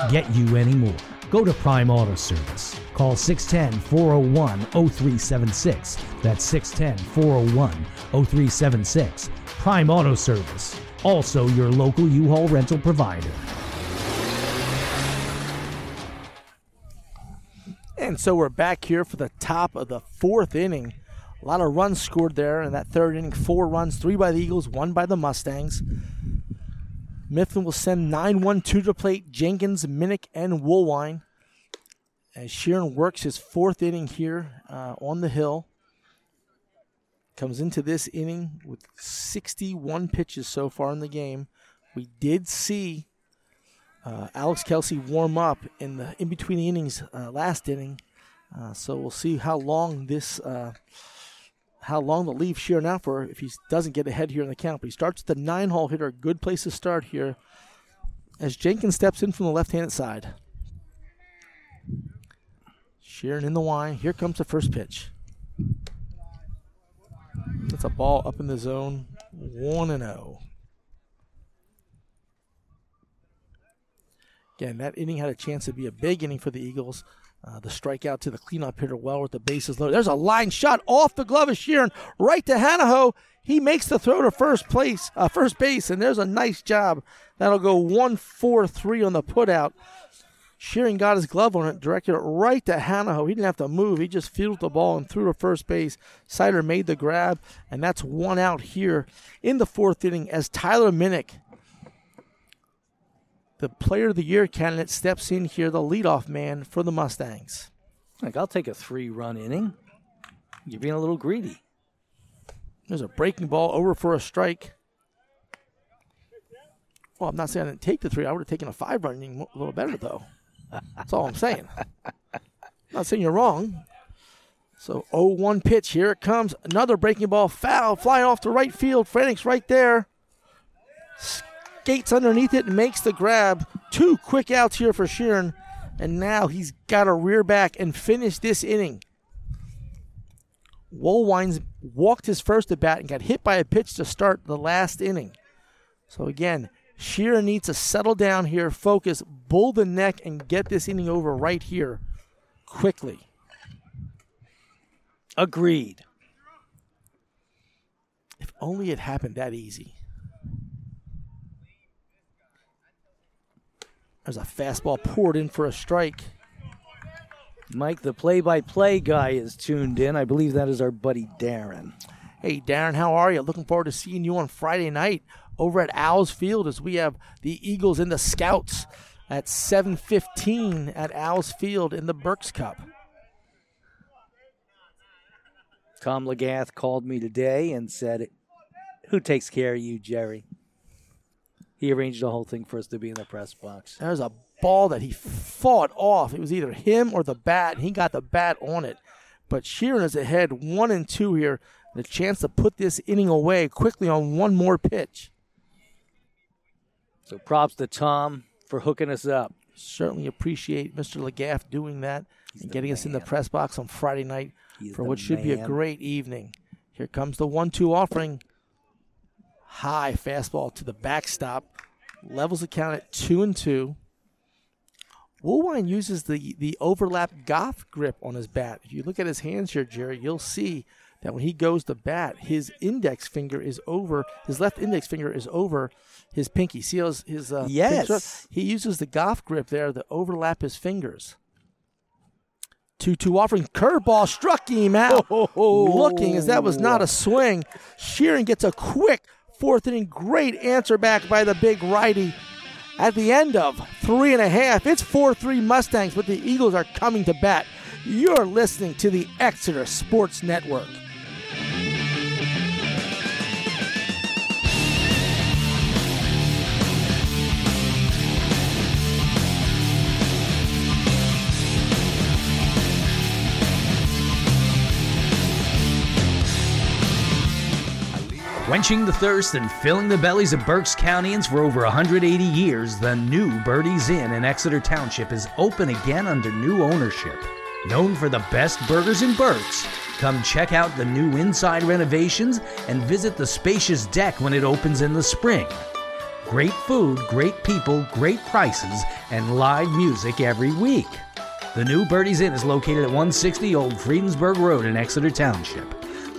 get you anymore. Go to Prime Auto Service. Call 610 401 0376. That's 610 401 0376. Prime Auto Service, also your local U Haul rental provider. And so we're back here for the top of the fourth inning. A lot of runs scored there in that third inning. Four runs, three by the Eagles, one by the Mustangs. Mifflin will send 9 1 2 to plate Jenkins, Minnick, and Woolwine. As Sheeran works his fourth inning here uh, on the hill. Comes into this inning with 61 pitches so far in the game. We did see uh, Alex Kelsey warm up in the in between the innings uh, last inning. Uh, so we'll see how long this uh, how long the leave Sheeran out for if he doesn't get ahead here in the count. But he starts the nine hole hitter, good place to start here. As Jenkins steps in from the left-handed side. Sheeran in the wine. Here comes the first pitch. That's a ball up in the zone. 1 and 0. Again, that inning had a chance to be a big inning for the Eagles. Uh, the strikeout to the cleanup hitter well with the bases loaded. There's a line shot off the glove of Sheeran right to Hanaho. He makes the throw to first place, uh, first base, and there's a nice job. That'll go one, four, three on the putout. Sheeran got his glove on it, directed it right to Hanaho. He didn't have to move. He just fielded the ball and threw to first base. Sider made the grab, and that's one out here in the fourth inning as Tyler Minnick, the player of the year candidate, steps in here, the leadoff man for the Mustangs. Like, I'll take a three run inning. You're being a little greedy. There's a breaking ball over for a strike. Well, I'm not saying I didn't take the three. I would have taken a five run inning a little better, though. That's all I'm saying. not saying you're wrong. So 0-1 pitch. Here it comes. Another breaking ball. Foul. Flying off to right field. Franek's right there. Skates underneath it and makes the grab. Two quick outs here for Sheeran. And now he's got to rear back and finish this inning. Woolwines walked his first at bat and got hit by a pitch to start the last inning. So again, Sheeran needs to settle down here, focus, bull the neck, and get this inning over right here quickly. Agreed. If only it happened that easy. There's a fastball poured in for a strike. Mike, the play by play guy, is tuned in. I believe that is our buddy Darren. Hey, Darren, how are you? Looking forward to seeing you on Friday night over at Owls Field as we have the Eagles and the Scouts at 7:15 at Owls Field in the Berks Cup. Tom Legath called me today and said, Who takes care of you, Jerry? He arranged the whole thing for us to be in the press box. There's a ball that he fought off. It was either him or the bat, and he got the bat on it. But Sheeran is ahead one and two here. The chance to put this inning away quickly on one more pitch. So props to Tom for hooking us up. Certainly appreciate Mr. Legaff doing that and getting us in the press box on Friday night He's for what should be a great evening. Here comes the one-two offering. High fastball to the backstop. Levels the count at two and two. Woolwine uses the the overlap golf grip on his bat. If you look at his hands here, Jerry, you'll see that when he goes to bat, his index finger is over. His left index finger is over his pinky. See his his uh, Yes. He uses the golf grip there to overlap his fingers. Two two offering curveball struck him out. Looking as that was not a swing. Sheeran gets a quick fourth inning. Great answer back by the big righty. At the end of three and a half, it's 4 3 Mustangs, but the Eagles are coming to bat. You're listening to the Exeter Sports Network. Quenching the thirst and filling the bellies of Berks Countyans for over 180 years, the new Birdie's Inn in Exeter Township is open again under new ownership. Known for the best burgers in Berks, come check out the new inside renovations and visit the spacious deck when it opens in the spring. Great food, great people, great prices, and live music every week. The new Birdie's Inn is located at 160 Old Friedensburg Road in Exeter Township.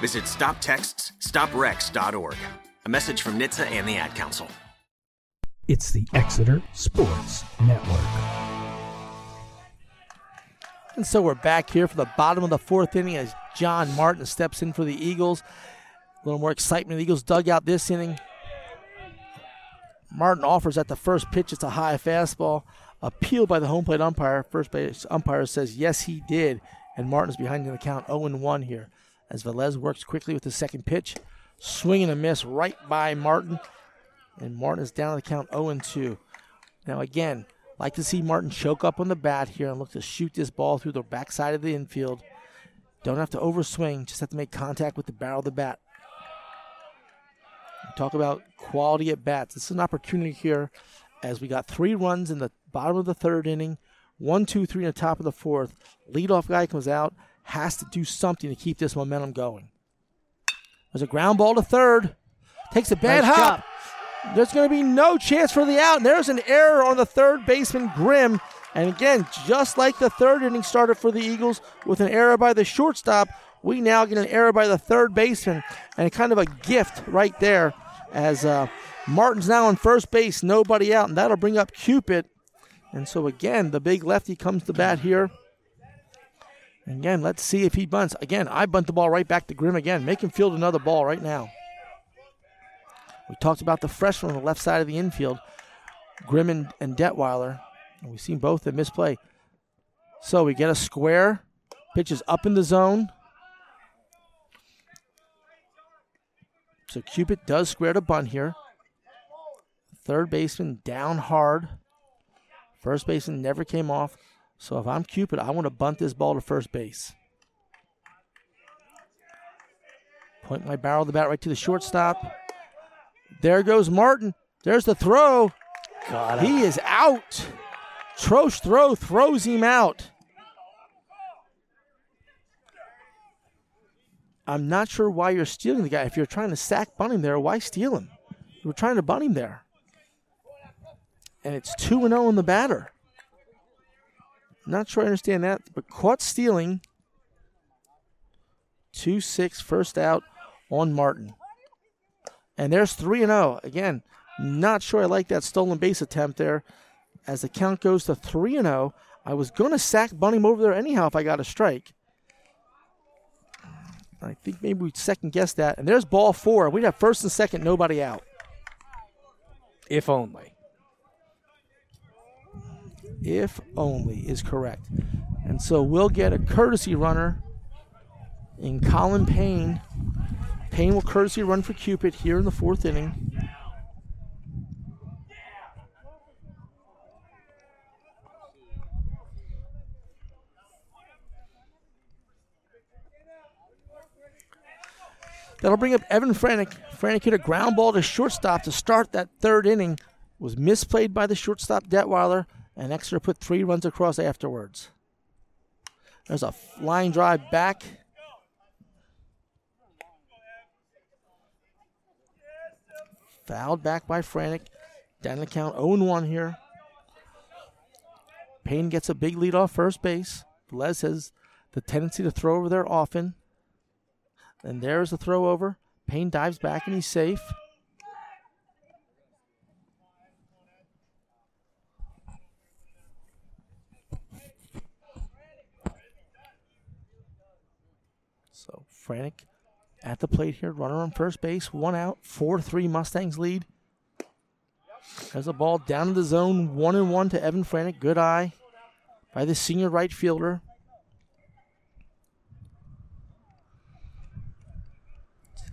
Visit stoptextsstopwrecks.org. A message from NHTSA and the Ad Council. It's the Exeter Sports Network. And so we're back here for the bottom of the fourth inning as John Martin steps in for the Eagles. A little more excitement in the Eagles dugout this inning. Martin offers at the first pitch. It's a high fastball. Appealed by the home plate umpire. First base umpire says yes, he did. And Martin's behind in the count 0 1 here. As Velez works quickly with the second pitch. Swing and a miss right by Martin. And Martin is down to the count 0 2. Now, again, like to see Martin choke up on the bat here and look to shoot this ball through the backside of the infield. Don't have to overswing, just have to make contact with the barrel of the bat. Talk about quality at bats. This is an opportunity here as we got three runs in the bottom of the third inning, one, two, three in the top of the fourth. Leadoff guy comes out, has to do something to keep this momentum going. There's a ground ball to third. Takes a bad Nice hop. There's going to be no chance for the out. And there's an error on the third baseman, Grimm. And again, just like the third inning started for the Eagles with an error by the shortstop, we now get an error by the third baseman. And kind of a gift right there as uh, Martin's now on first base, nobody out. And that'll bring up Cupid. And so again, the big lefty comes to bat here. Again, let's see if he bunts. Again, I bunt the ball right back to Grimm again. Make him field another ball right now. We talked about the freshman on the left side of the infield, Grimm and, and Detweiler. And we've seen both that misplay. So we get a square, pitches up in the zone. So Cupid does square to bunt here. Third baseman down hard. First baseman never came off. So if I'm Cupid, I want to bunt this ball to first base. Point my barrel of the bat right to the shortstop. There goes Martin. There's the throw. God, he is out. Troche throw throws him out. I'm not sure why you're stealing the guy. If you're trying to sack bunt him there, why steal him? You were trying to bunt him there. And it's 2 0 on the batter. Not sure I understand that, but caught stealing. 2 6, first out on Martin. And there's 3 0. Again, not sure I like that stolen base attempt there. As the count goes to 3 0, I was going to sack him over there anyhow if I got a strike. I think maybe we second guess that. And there's ball four. We'd have first and second, nobody out. If only. If only is correct. And so we'll get a courtesy runner in Colin Payne. Payne will courtesy run for Cupid here in the fourth inning. That'll bring up Evan Franek. Franek hit a ground ball to shortstop to start that third inning. Was misplayed by the shortstop Detweiler, and Exeter put three runs across afterwards. There's a line drive back. Fouled back by Franek. Down the count 0 1 here. Payne gets a big lead off first base. Les has the tendency to throw over there often. And there's the throw over. Payne dives back and he's safe. Franek at the plate here. Runner on first base. One out. 4 3 Mustangs lead. Has a ball down in the zone. One and one to Evan Franek. Good eye by the senior right fielder.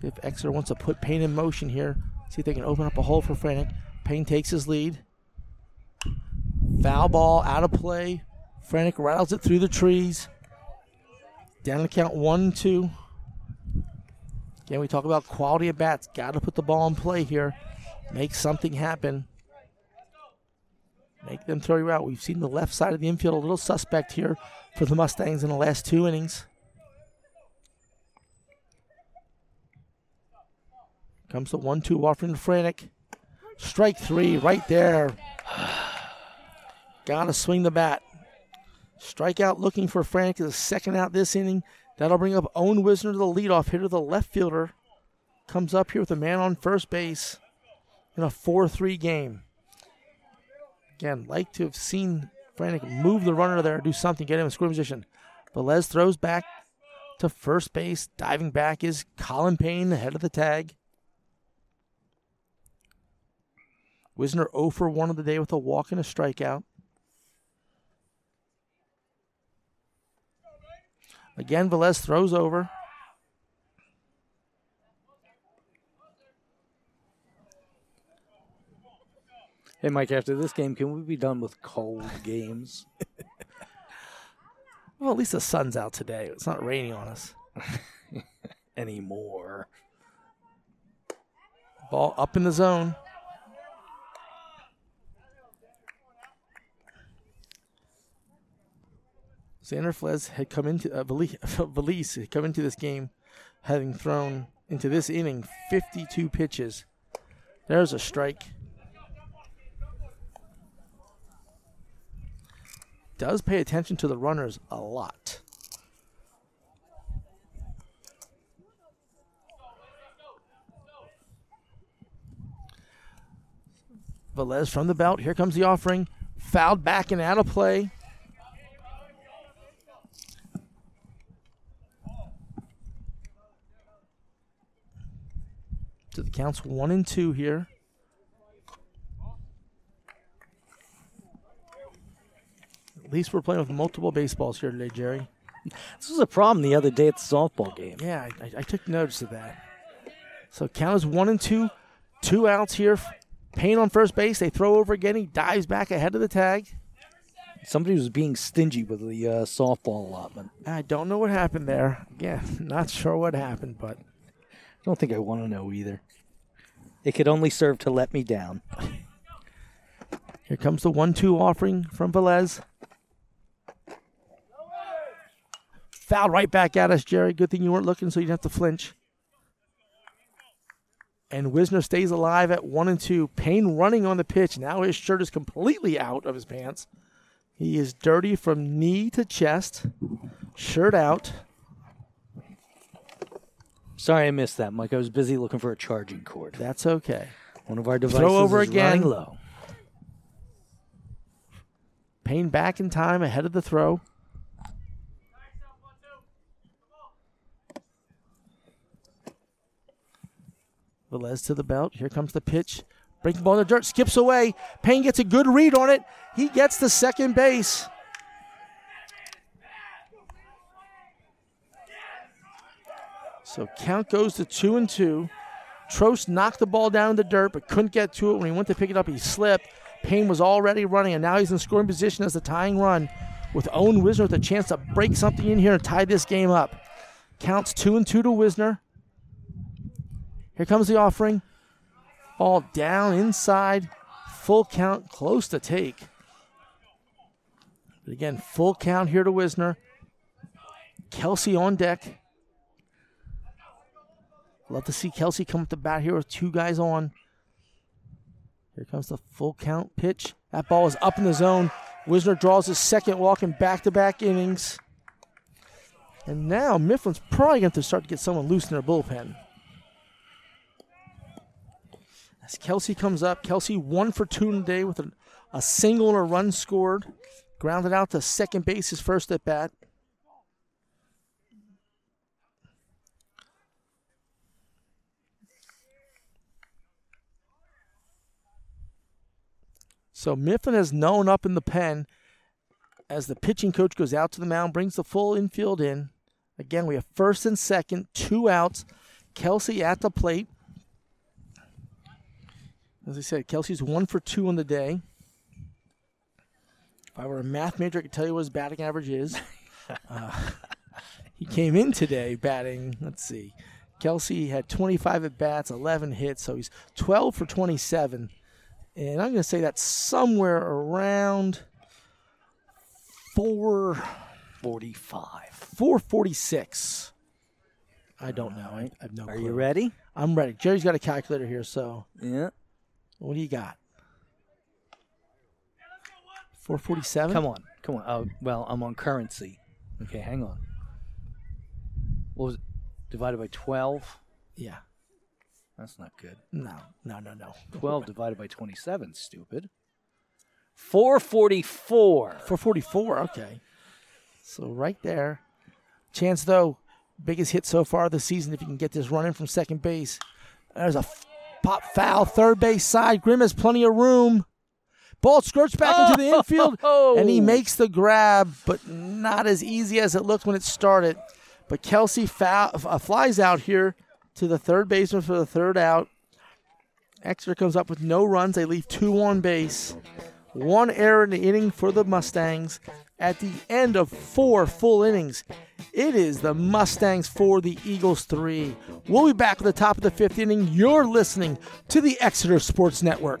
See if Exeter wants to put Payne in motion here. See if they can open up a hole for Franek. Payne takes his lead. Foul ball out of play. Franek rattles it through the trees. Down to count one, two. Again, we talk about quality of bats. Got to put the ball in play here. Make something happen. Make them throw you out. We've seen the left side of the infield a little suspect here for the Mustangs in the last two innings. Comes the one two offering to Franek. Strike three right there. Gotta swing the bat. Strikeout looking for Franek is second out this inning. That'll bring up Owen Wisner to the leadoff hitter, the left fielder. Comes up here with a man on first base in a 4 3 game. Again, like to have seen Franek move the runner there, do something, get him in scoring position. Velez throws back to first base. Diving back is Colin Payne, ahead of the tag. Wisner 0 for 1 of the day with a walk and a strikeout. Again, Velez throws over. Hey, Mike, after this game, can we be done with cold games? Well, at least the sun's out today. It's not raining on us. Anymore. Ball up in the zone. Xander Flez had come into uh, Valise, had come into this game having thrown into this inning 52 pitches. There's a strike. Does pay attention to the runners a lot. Velez from the belt. Here comes the offering. Fouled back and out of play. So the counts one and two here. At least we're playing with multiple baseballs here today, Jerry. This was a problem the other day at the softball game. Yeah, I, I, took notice of that. So count is one and two. Two outs here. Payne on first base. They throw over again. He dives back ahead of the tag. Somebody was being stingy with the uh, softball allotment. I don't know what happened there. Yeah, not sure what happened, but I don't think I want to know either. It could only serve to let me down. here comes the one-two offering from Velez. Foul right back at us, Jerry. Good thing you weren't looking, so you didn't have to flinch. And Wisner stays alive at one and two. Payne running on the pitch. Now his shirt is completely out of his pants. He is dirty from knee to chest. Shirt out. Sorry I missed that, Mike. I was busy looking for a charging cord. That's okay. One of our devices Throw over is again. running low. Payne back in time ahead of the throw. Velez to the belt. Here comes the pitch. Breaking ball in the dirt. Skips away. Payne gets a good read on it. He gets to second base. So count goes to two and two. Trost knocked the ball down in the dirt, but couldn't get to it. When he went to pick it up, he slipped. Payne was already running, and now he's in scoring position as the tying run with Owen Wisner with a chance to break something in here and tie this game up. Counts two and two to Wisner. Here comes the offering. Ball down inside. Full count, close to take. But again, full count here to Wisner. Kelsey on deck. Love to see Kelsey come up the bat here with two guys on. Here comes the full count pitch. That ball is up in the zone. Wisner draws his second walk in back to back innings. And now Mifflin's probably going to start to get someone loose in their bullpen. As Kelsey comes up, Kelsey one for two today with a, a single and a run scored. Grounded out to second base his first at bat. So Mifflin has known up in the pen as the pitching coach goes out to the mound, brings the full infield in. Again, we have first and second, two outs. Kelsey at the plate. As I said, Kelsey's one for two on the day. If I were a math major, I could tell you what his batting average is. uh, he came in today batting, let's see. Kelsey had 25 at bats, 11 hits, so he's 12 for 27. And I'm going to say that's somewhere around 445. 446. I don't know. I, I have no Are clue. you ready? I'm ready. Jerry's got a calculator here, so Yeah. what do you got? 447? Come on. Come on. Oh, well, I'm on currency. Okay, hang on. What was it? Divided by 12? Yeah. That's not good. No, no, no, no. 12 divided by 27, stupid. 444. 444, okay. So right there. Chance, though, biggest hit so far this season if you can get this run in from second base. There's a f- pop foul, third base side. Grimm has plenty of room. Ball skirts back into the infield, and he makes the grab, but not as easy as it looked when it started. But Kelsey foul, uh, flies out here to the third baseman for the third out. Exeter comes up with no runs. They leave two on base. One error in the inning for the Mustangs. At the end of four full innings, it is the Mustangs for the Eagles three. We'll be back at the top of the fifth inning. You're listening to the Exeter Sports Network.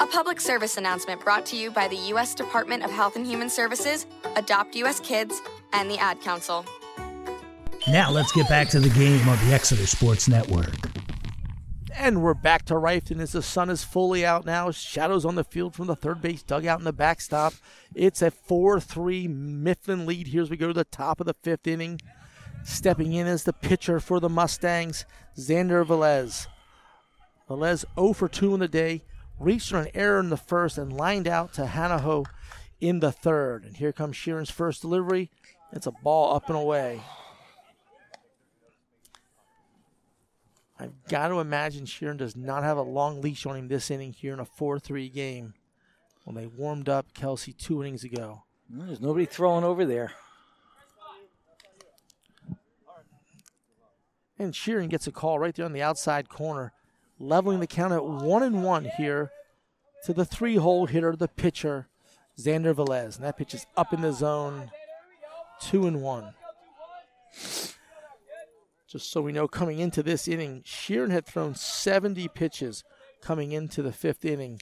A public service announcement brought to you by the U.S. Department of Health and Human Services, Adopt U.S. Kids, and the Ad Council. Now let's get back to the game on the Exeter Sports Network. And we're back to Reiffton as the sun is fully out now. Shadows on the field from the third base dugout in the backstop. It's a 4 3 Mifflin lead here as we go to the top of the fifth inning. Stepping in as the pitcher for the Mustangs, Xander Velez. Velez 0 for 2 in the day, reached on an error in the first and lined out to Hanaho in the third. And here comes Sheeran's first delivery. It's a ball up and away. I've got to imagine Sheeran does not have a long leash on him this inning here in a 4 3 game when they warmed up Kelsey two innings ago. There's nobody throwing over there. And Sheeran gets a call right there on the outside corner, leveling the count at one and one here to the three hole hitter, the pitcher, Xander Velez. And that pitch is up in the zone, two and one. Just so we know, coming into this inning, Sheeran had thrown 70 pitches coming into the fifth inning.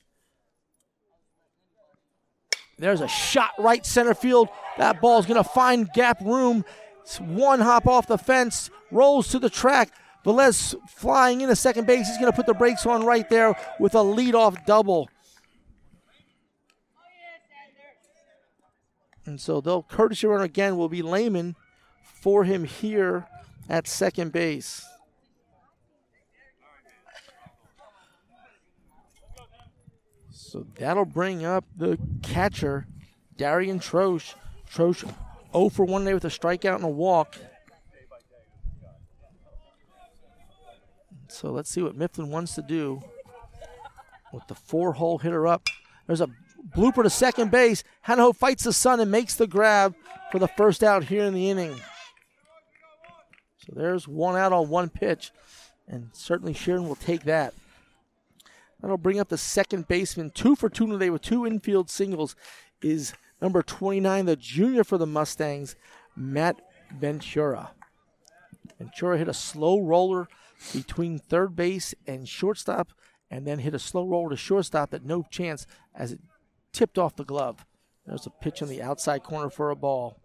There's a shot right center field. That ball's going to find gap room. It's one hop off the fence, rolls to the track. Velez flying into second base. He's going to put the brakes on right there with a leadoff double. And so they'll courtesy runner again will be Lehman for him here at second base. So that'll bring up the catcher, Darian Troche. Troche 0 for 1 day with a strikeout and a walk. So let's see what Mifflin wants to do with the four hole hitter up. There's a blooper to second base. Hanaho fights the sun and makes the grab for the first out here in the inning. So there's one out on one pitch, and certainly Sheeran will take that. That'll bring up the second baseman, two for two today with two infield singles, is number 29, the junior for the Mustangs, Matt Ventura. Ventura hit a slow roller between third base and shortstop, and then hit a slow roll to shortstop at no chance as it tipped off the glove. There's a pitch in the outside corner for a ball.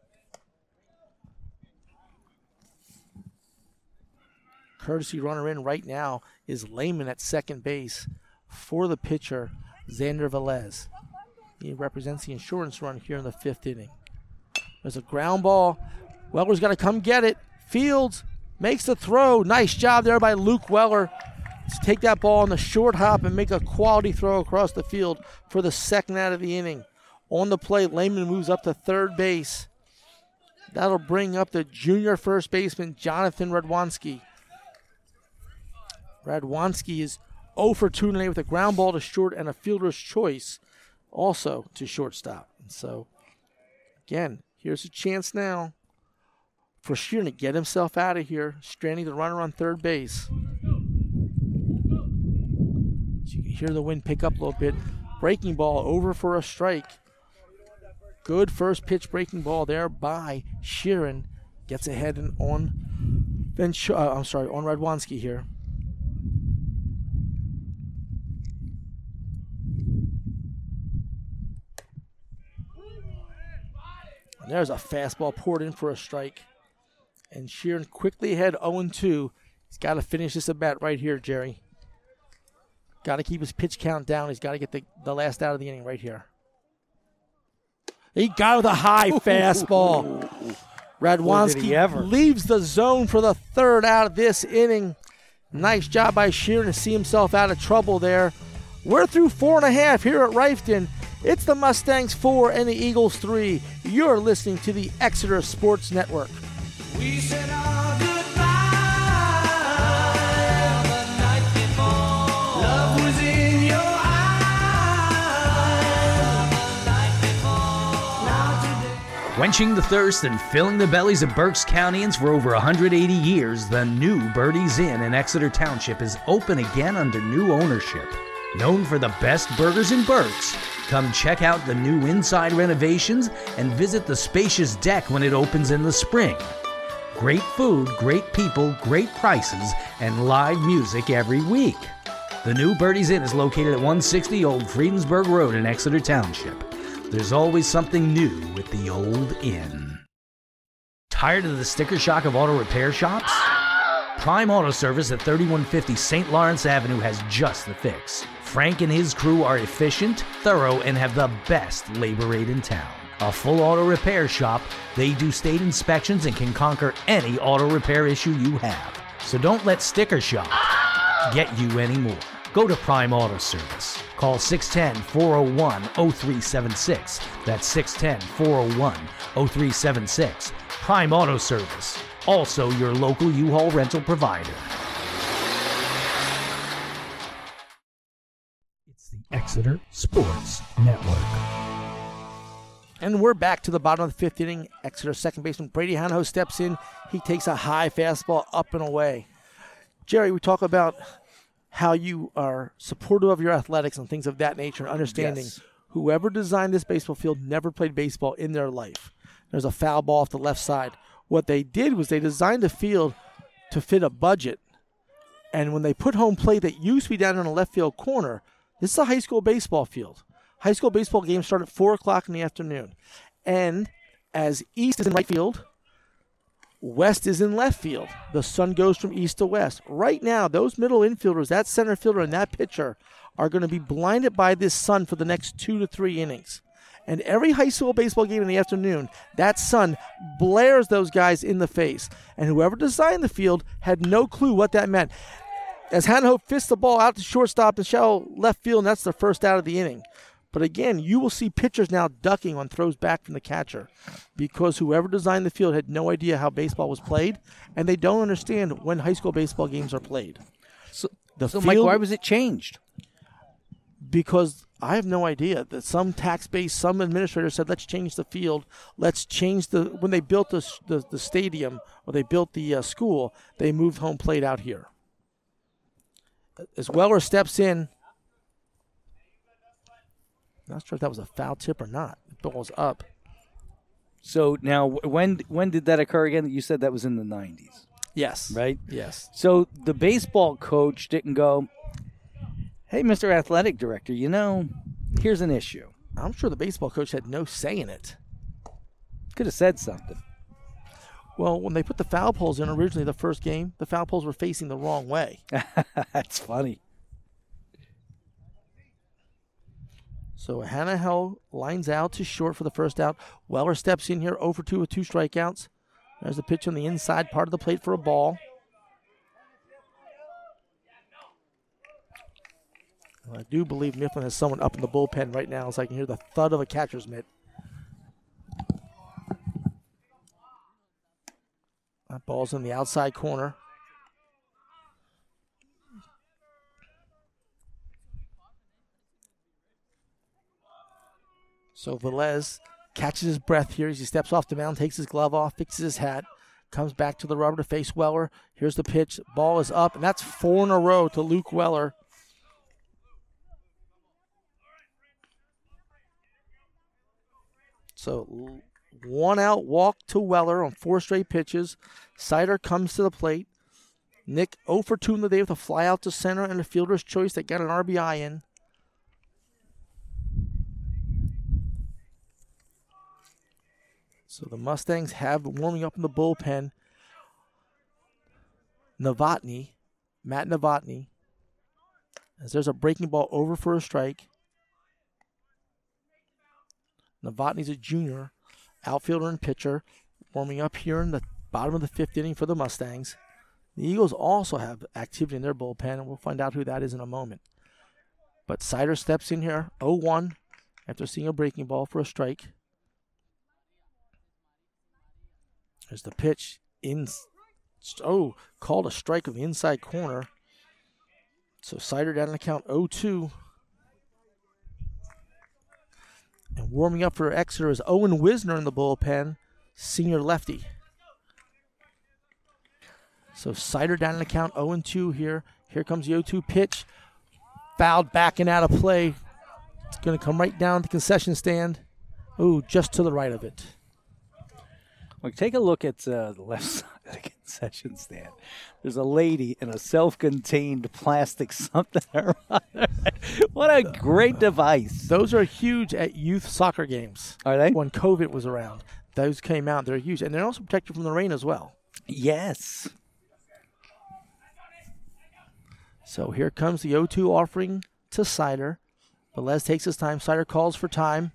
Courtesy runner in right now is Lehman at second base for the pitcher, Xander Velez. He represents the insurance run here in the fifth inning. There's a ground ball. Weller's got to come get it. Fields makes the throw. Nice job there by Luke Weller. Let's take that ball on the short hop and make a quality throw across the field for the second out of the inning. On the play, Lehman moves up to third base. That'll bring up the junior first baseman, Jonathan Radwanski. Radwanski is 0 for 2 today with a ground ball to short and a fielder's choice also to shortstop. And so, again, here's a chance now for Sheeran to get himself out of here, stranding the runner on third base. So you can hear the wind pick up a little bit. Breaking ball over for a strike. Good first pitch breaking ball there by Sheeran. Gets ahead and on. Then uh, I'm sorry, on Radwanski here. And there's a fastball poured in for a strike. And Sheeran quickly ahead 0 2. He's got to finish this at bat right here, Jerry. Got to keep his pitch count down. He's got to get the, the last out of the inning right here. He got with a high fastball. Radwanski leaves the zone for the third out of this inning. Nice job by Sheeran to see himself out of trouble there. We're through four and a half here at Reiffton. It's the Mustangs 4 and the Eagles 3. You're listening to the Exeter Sports Network. Quenching the thirst and filling the bellies of Berks Countyans for over 180 years, the new Birdie's Inn in Exeter Township is open again under new ownership. Known for the best burgers in Berks, come check out the new inside renovations and visit the spacious deck when it opens in the spring. Great food, great people, great prices, and live music every week. The new Birdie's Inn is located at 160 Old Friedensburg Road in Exeter Township. There's always something new with the old inn. Tired of the sticker shock of auto repair shops? Prime Auto Service at 3150 St. Lawrence Avenue has just the fix. Frank and his crew are efficient, thorough, and have the best labor rate in town. A full auto repair shop, they do state inspections and can conquer any auto repair issue you have. So don't let sticker shock get you anymore. Go to Prime Auto Service. Call 610 401 0376. That's 610 401 0376. Prime Auto Service, also your local U Haul rental provider. It's the Exeter Sports Network. And we're back to the bottom of the fifth inning. Exeter second baseman Brady Hanaho steps in. He takes a high fastball up and away. Jerry, we talk about how you are supportive of your athletics and things of that nature, and understanding Yes. whoever designed this baseball field never played baseball in their life. There's a foul ball off the left side. What they did was they designed the field to fit a budget. And when they put home plate that used to be down in the left field corner, this is a high school baseball field. High school baseball games start at 4 o'clock in the afternoon. And as East is in right field, West is in left field. The sun goes from east to west. Right now, those middle infielders, that center fielder and that pitcher, are going to be blinded by this sun for the next two to three innings. And every high school baseball game in the afternoon, that sun blares those guys in the face. And whoever designed the field had no clue what that meant. As Hanaho fists the ball out to shortstop and shallow left field, and that's the first out of the inning. But again, you will see pitchers now ducking on throws back from the catcher because whoever designed the field had no idea how baseball was played, and they don't understand when high school baseball games are played. So, the so Mike, why was it changed? Because I have no idea that some tax base, some administrator said, let's change the field. Let's change the. When they built the, the, the stadium or they built the uh, school, they moved home plate out here. As Weller steps in, not sure if that was a foul tip or not. The ball's up. So now, when when did that occur again? You said that was in the '90s. Yes. Right? Yes. So the baseball coach didn't go, hey, Mr. Athletic Director, you know, here's an issue. I'm sure the baseball coach had no say in it. Could have said something. Well, when they put the foul poles in originally the first game, the foul poles were facing the wrong way. That's funny. So Hanaho lines out to short for the first out. Weller steps in here over 2 with two strikeouts. There's a pitch on the inside part of the plate for a ball. I do believe Mifflin has someone up in the bullpen right now, so I can hear the thud of a catcher's mitt. That ball's in the outside corner. So Velez catches his breath here as he steps off the mound, takes his glove off, fixes his hat, comes back to the rubber to face Weller. Here's the pitch. Ball is up, and that's four in a row to Luke Weller. So one out walk to Weller on four straight pitches. Sider comes to the plate. Nick 0 for 2 in the day with a fly out to center and a fielder's choice that got an RBI in. So the Mustangs have warming up in the bullpen. Novotny, Matt Novotny, as there's a breaking ball over for a strike. Novotny's a junior, outfielder and pitcher, warming up here in the bottom of the fifth inning for the Mustangs. The Eagles also have activity in their bullpen, and we'll find out who that is in a moment. But Sider steps in here, 0 1, after seeing a breaking ball for a strike. There's the pitch in. Oh, called a strike of the inside corner. So Sider down in the count 0 2. And warming up for Exeter is Owen Wisner in the bullpen, senior lefty. So Sider down in the count 0 2 here. Here comes the 0 2 pitch. Fouled back and out of play. It's going to come right down the concession stand. Ooh, just to the right of it. Take a look at uh, the left side of the concession stand. There's a lady in a self-contained plastic something or other. what a great device! Those are huge at youth soccer games. Are they? When COVID was around, those came out. They're huge, and they're also protected from the rain as well. Yes. So here comes the 0-2 offering to Sider. Velez takes his time. Sider calls for time.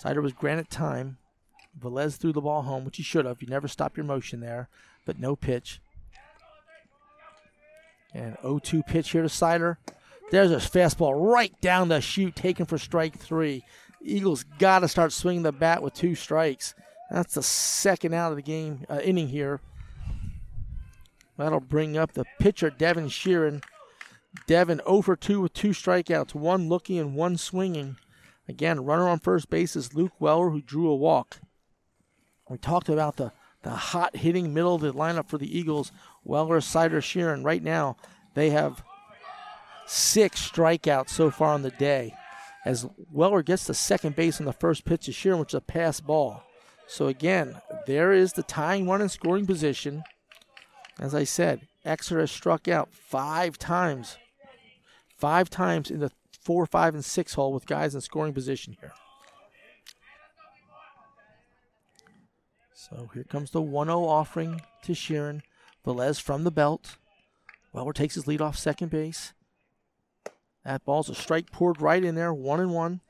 Sider was granted time. Velez threw the ball home, which he should have. You never stop your motion there, but no pitch. And 0-2 pitch here to Sider. There's a fastball right down the chute, taken for strike three. Eagles got to start swinging the bat with two strikes. That's the second out of the game uh, inning here. That'll bring up the pitcher Devin Sheeran. Devin 0 for 2 with two strikeouts, one looking and one swinging. Again, runner on first base is Luke Weller, who drew a walk. We talked about the, the hot hitting middle of the lineup for the Eagles. Weller, Sider, Sheeran. Right now, they have six strikeouts so far on the day. As Weller gets to second base on the first pitch to Sheeran, which is a pass ball. So again, there is the tying run in scoring position. As I said, Exeter has struck out five times. Five times in the four, five, and six hole with guys in scoring position here. So here comes the 1 0 offering to Sheeran. Velez from the belt. Weller takes his lead off second base. That ball's a strike poured right in there, one and one.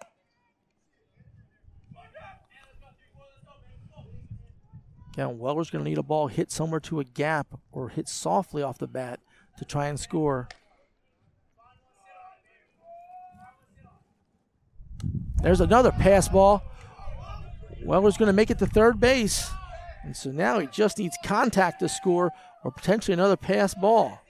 Again, Weller's going to need a ball hit somewhere to a gap or hit softly off the bat to try and score. There's another pass ball. Weller's going to make it to third base. And so now he just needs contact to score or potentially another pass ball.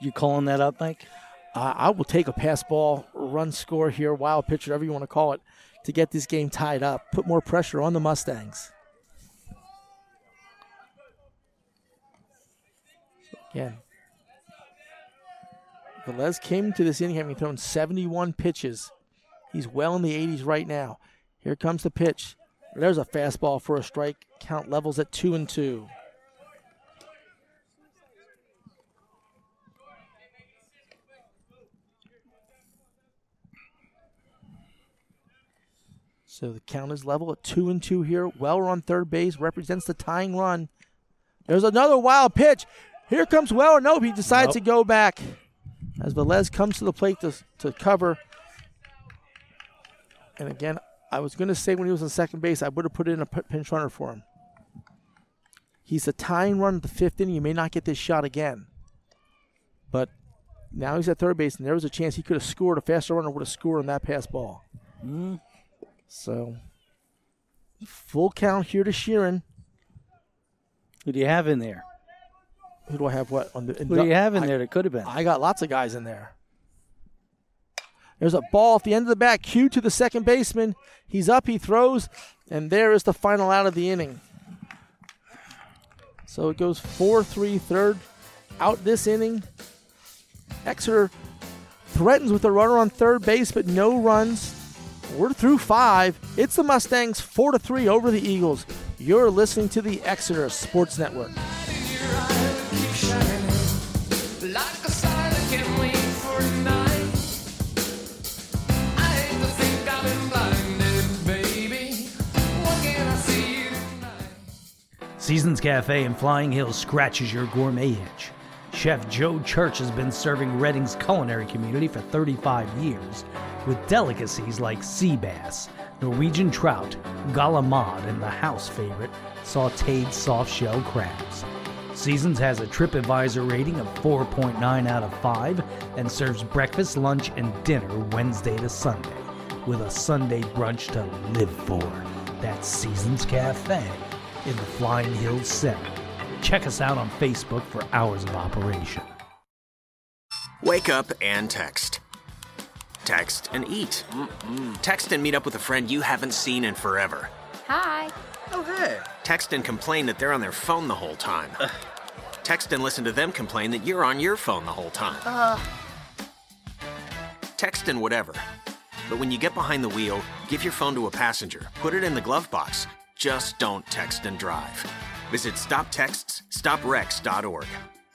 you calling that up, Mike? Uh, I will take a pass ball, run score here, wild pitch, whatever you want to call it, to get this game tied up, put more pressure on the Mustangs. Again, Velez came to this inning having thrown 71 pitches. He's well in the 80s right now. Here comes the pitch. There's a fastball for a strike. Count levels at two and two. So the count is level at two and two here. Weller on third base represents the tying run. There's another wild pitch. Here comes Weller. Nope, he decides Nope. to go back as Velez comes to the plate to, to cover. And again, I was going to say when he was on second base, I would have put in a pinch runner for him. He's a tying run at the fifth inning. You may not get this shot again. But now he's at third base, and there was a chance he could have scored. A faster runner would have scored on that pass ball. Mm. So, full count here to Sheeran. Who do you have in there? Who do I have? What on the? Who do you have in I- there that could have been? I got lots of guys in there. There's a ball at the end of the bat, cue to the second baseman. He's up, he throws, and there is the final out of the inning. So it goes 4 3 third out this inning. Exeter threatens with a runner on third base, but no runs. We're through five. It's the Mustangs 4 to 3 over the Eagles. You're listening to the Exeter Sports Network. Seasons Cafe in Flying Hills scratches your gourmet itch. Chef Joe Church has been serving Reading's culinary community for 35 years with delicacies like sea bass, Norwegian trout, galamad, and the house favorite, sauteed soft shell crabs. Seasons has a TripAdvisor rating of 4.9 out of 5 and serves breakfast, lunch, and dinner Wednesday to Sunday with a Sunday brunch to live for. That's Seasons Cafe in the Flying Hills Center. Check us out on Facebook for hours of operation. Wake up and text. Text and eat. Text and meet up with a friend you haven't seen in forever. Hi. Oh, hey. Text and complain that they're on their phone the whole time. Text and listen to them complain that you're on your phone the whole time. Uh, Text and whatever. But when you get behind the wheel, give your phone to a passenger. Put it in the glove box. Just don't text and drive. Visit stoptextsstopwrecks.org.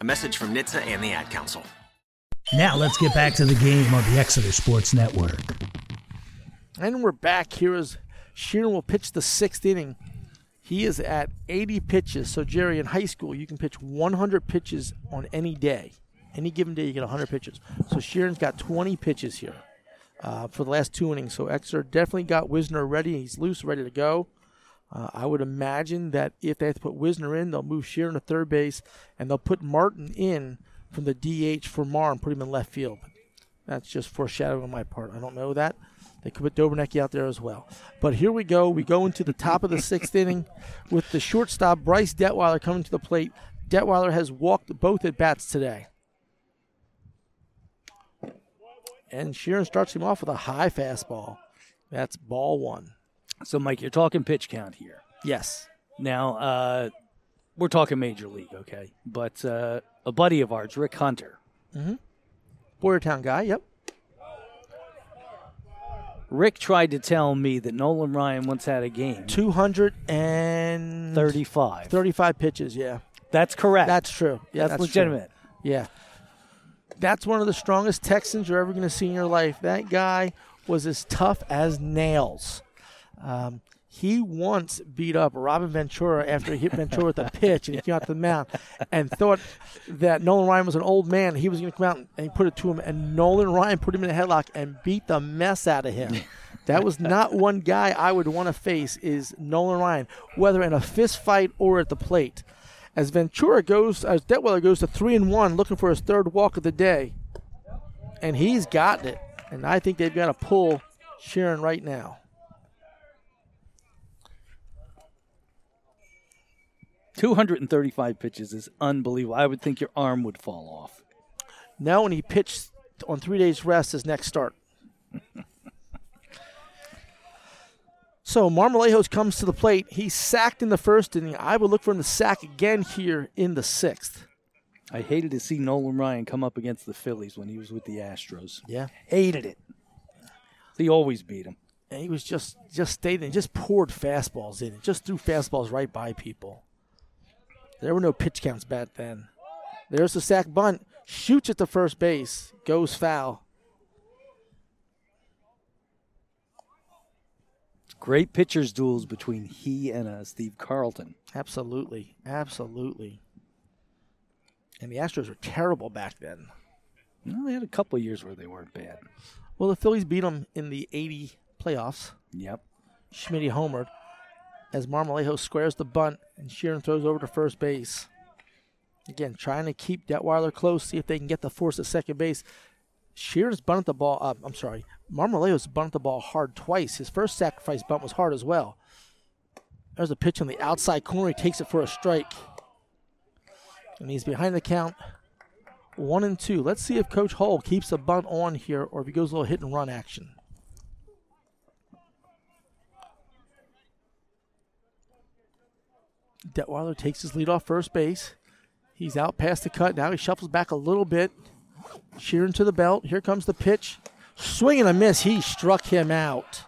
A message from NHTSA and the Ad Council. Now let's get back to the game on the Exeter Sports Network. And we're back here as Sheeran will pitch the sixth inning. He is at 80 pitches. So, Jerry, in high school, you can pitch 100 pitches on any day. Any given day, you get 100 pitches. So, Sheeran's got 20 pitches here uh, for the last two innings. So, Exeter definitely got Wisner ready. He's loose, ready to go. Uh, I would imagine that if they have to put Wisner in, they'll move Sheeran to third base and they'll put Martin in from the DH for Marr and put him in left field. That's just foreshadowing on my part. I don't know that. They could put Dobernecki out there as well. But here we go. We go into the top of the sixth inning with the shortstop, Bryce Detweiler, coming to the plate. Detweiler has walked both at bats today. And Sheeran starts him off with a high fastball. That's ball one. So, Mike, you're talking pitch count here. Yes. Now, uh, we're talking major league, okay? But uh, a buddy of ours, Rick Hunter, Mm-hmm. Boyertown guy, yep. Rick tried to tell me that Nolan Ryan once had a game. 235. 35 pitches, yeah. That's correct. That's true. Yeah, That's true. legitimate. Yeah. That's one of the strongest Texans you're ever going to see in your life. That guy was as tough as nails. Um, he once beat up Robin Ventura after he hit Ventura with a pitch and he came out to the mound and thought that Nolan Ryan was an old man. He was going to come out and he put it to him, and Nolan Ryan put him in a headlock and beat the mess out of him. That was not one guy I would want to face is Nolan Ryan, whether in a fist fight or at the plate. As Ventura goes, as Detweiler goes to three and one, looking for his third walk of the day, and he's gotten it. And I think they've got to pull Sheeran right now. Two hundred and thirty-five pitches is unbelievable. I would think your arm would fall off. Now, when he pitched on three days rest, his next start. so Marmolejos comes to the plate. He's sacked in the first inning. I would look for him to sack again here in the sixth. I hated to see Nolan Ryan come up against the Phillies when he was with the Astros. Yeah. Hated it. He always beat him. And he was just just stayed and just poured fastballs in. Just threw fastballs right by people. There were no pitch counts back then. There's the sack bunt. Shoots at the first base. Goes foul. Great pitchers duels between he and uh, Steve Carlton. Absolutely. Absolutely. And the Astros were terrible back then. No, they had a couple of years where they weren't bad. Well, the Phillies beat them in the 80 playoffs. Yep. Schmidt homered as Marmolejos squares the bunt and Sheeran throws over to first base. Again, trying to keep Detweiler close, see if they can get the force at second base. Sheeran's bunted the ball up. I'm sorry. Marmolejos bunted the ball hard twice. His first sacrifice bunt was hard as well. There's a pitch on the outside corner. He takes it for a strike. And he's behind the count. One and two. Let's see if Coach Hull keeps the bunt on here or if he goes a little hit and run action. Detweiler takes his lead off first base. He's out past the cut. Now he shuffles back a little bit. Sheeran to the belt. Here comes the pitch. Swing and a miss. He struck him out.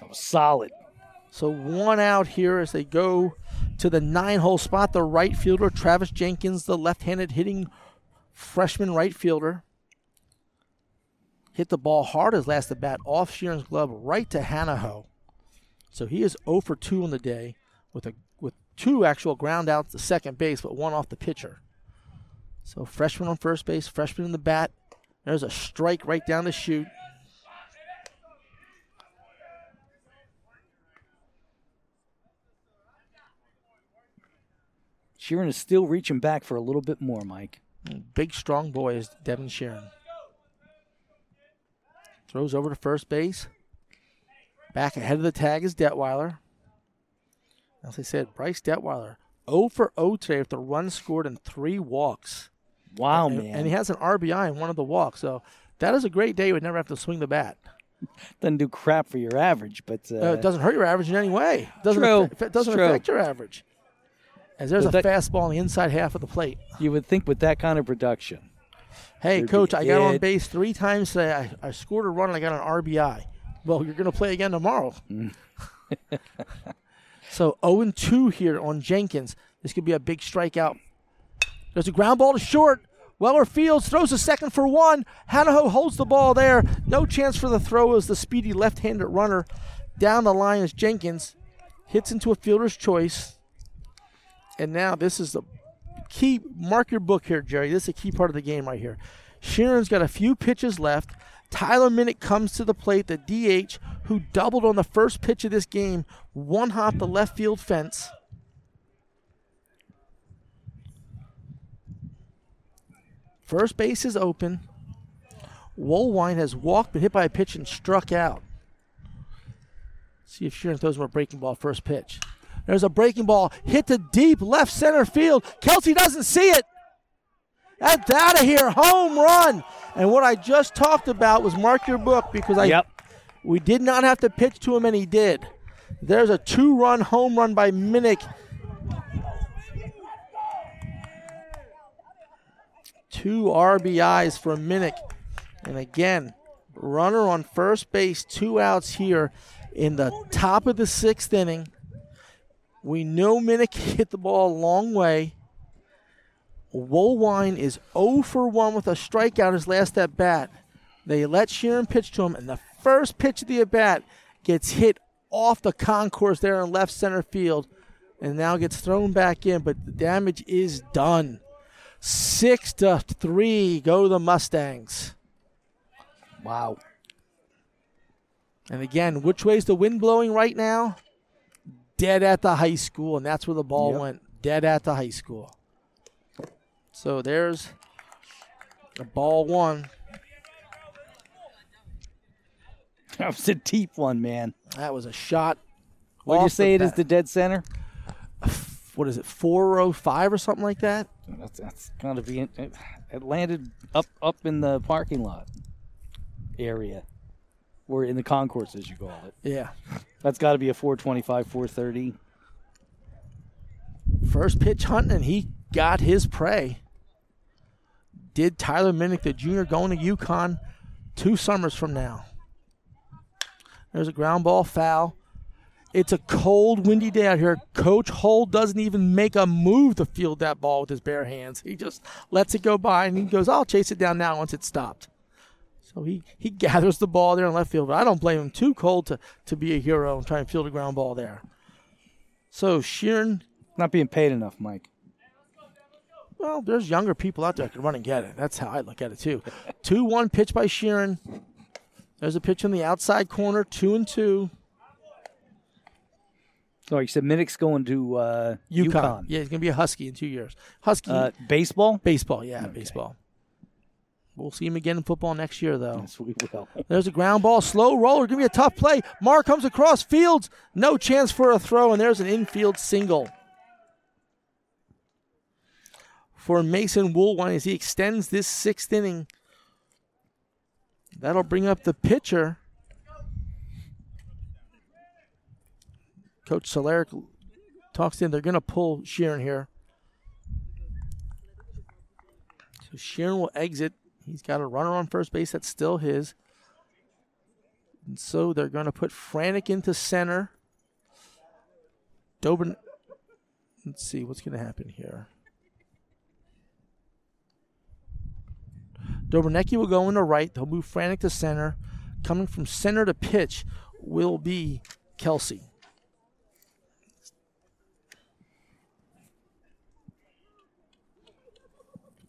That was solid. So one out here as they go to the nine hole spot. The right fielder, Travis Jenkins, the left handed hitting freshman right fielder. Hit the ball hard as last at bat off Sheeran's glove right to Hanaho. So he is 0 for 2 on the day with a two actual ground outs to second base, but one off the pitcher. So freshman on first base, freshman in the bat. There's a strike right down the chute. Sheeran is still reaching back for a little bit more, Mike. Big, strong boy is Devin Sheeran. Throws over to first base. Back ahead of the tag is Detweiler. As I said, Bryce Detweiler 0 for 0 today with the run scored and three walks. Wow, and, man. And he has an RBI in one of the walks. So that is a great day. You would never have to swing the bat. Doesn't do crap for your average, but uh, Uh, it doesn't hurt your average in any way. Doesn't True. affect, it doesn't True. affect your average. As there's But a that- fastball on the inside half of the plate. you would think with that kind of production. Hey, coach, I got on base three times today. I, I scored a run and I got an RBI. Well, you're going to play again tomorrow. so 0 2 here on Jenkins. This could be a big strikeout. There's a ground ball to short. Weller Fields throws a second for one. Hanaho holds the ball there. No chance for the throw as the speedy left handed runner down the line as Jenkins hits into a fielder's choice. And now this is the key. Mark your book here, Jerry. This is a key part of the game right here. Sheeran's got a few pitches left. Tyler Minnick comes to the plate, the DH, who doubled on the first pitch of this game, one hop the left field fence. First base is open. Woolwine has walked, been hit by a pitch, and struck out. See if Sheeran throws him a breaking ball first pitch. There's a breaking ball hit to deep left center field. Kelsey doesn't see it. That's out of here. Home run. And what I just talked about was mark your book because I Yep. we did not have to pitch to him and he did. There's a two-run home run by Minnick. Two RBIs for Minnick. And again, runner on first base, two outs here in the top of the sixth inning. We know Minnick hit the ball a long way. Woolwine is 0 for 1 with a strikeout his last at bat. They let Sheeran pitch to him, and the first pitch of the at bat gets hit off the concourse there in left center field and now gets thrown back in, but the damage is done. Six to three go the Mustangs. Wow. And again, which way's the wind blowing right now? Dead at the high school, and that's where the ball Yep. went. Dead at the high school. So there's a ball one. That was a deep one, man. That was a shot. Would you say it is the dead center? What is it, 405 or something like that? That's, that's got to be. It, it landed up up in the parking lot area, or in the concourse, as you call it. Yeah. That's got to be a 425, 430. First pitch hunting, and he got his prey. Did Tyler Minnick, the junior, going to UConn two summers from now. There's a ground ball foul. It's a cold, windy day out here. Coach Hull doesn't even make a move to field that ball with his bare hands. He just lets it go by and he goes, I'll chase it down now once it's stopped. So he, he gathers the ball there in left field. But I don't blame him. Too cold to, to be a hero and try and field a ground ball there. So Sheeran. Not being paid enough, Mike. Well, there's younger people out there that can run and get it. That's how I look at it, too. 2 1 pitch by Sheeran. There's a pitch on the outside corner, 2 and 2. Oh, you said Minnick's going to uh, UConn. UConn. Yeah, he's going to be a Husky in two years. Husky. Uh, baseball? Baseball, yeah, baseball. We'll see him again in football next year, though. Yes, we will. There's a ground ball, slow roller. Give me a tough play. Marr comes across fields. No chance for a throw, and there's an infield single. For Mason Woolwine as he extends this sixth inning. That'll bring up the pitcher. Coach Solaric talks in. They're going to pull Sheeran here. So Sheeran will exit. He's got a runner on first base that's still his. And so they're going to put Franek into center. Dobin. Let's see what's going to happen here. Dobernecki will go into right. He'll move Franek to center. Coming from center to pitch will be Kelsey.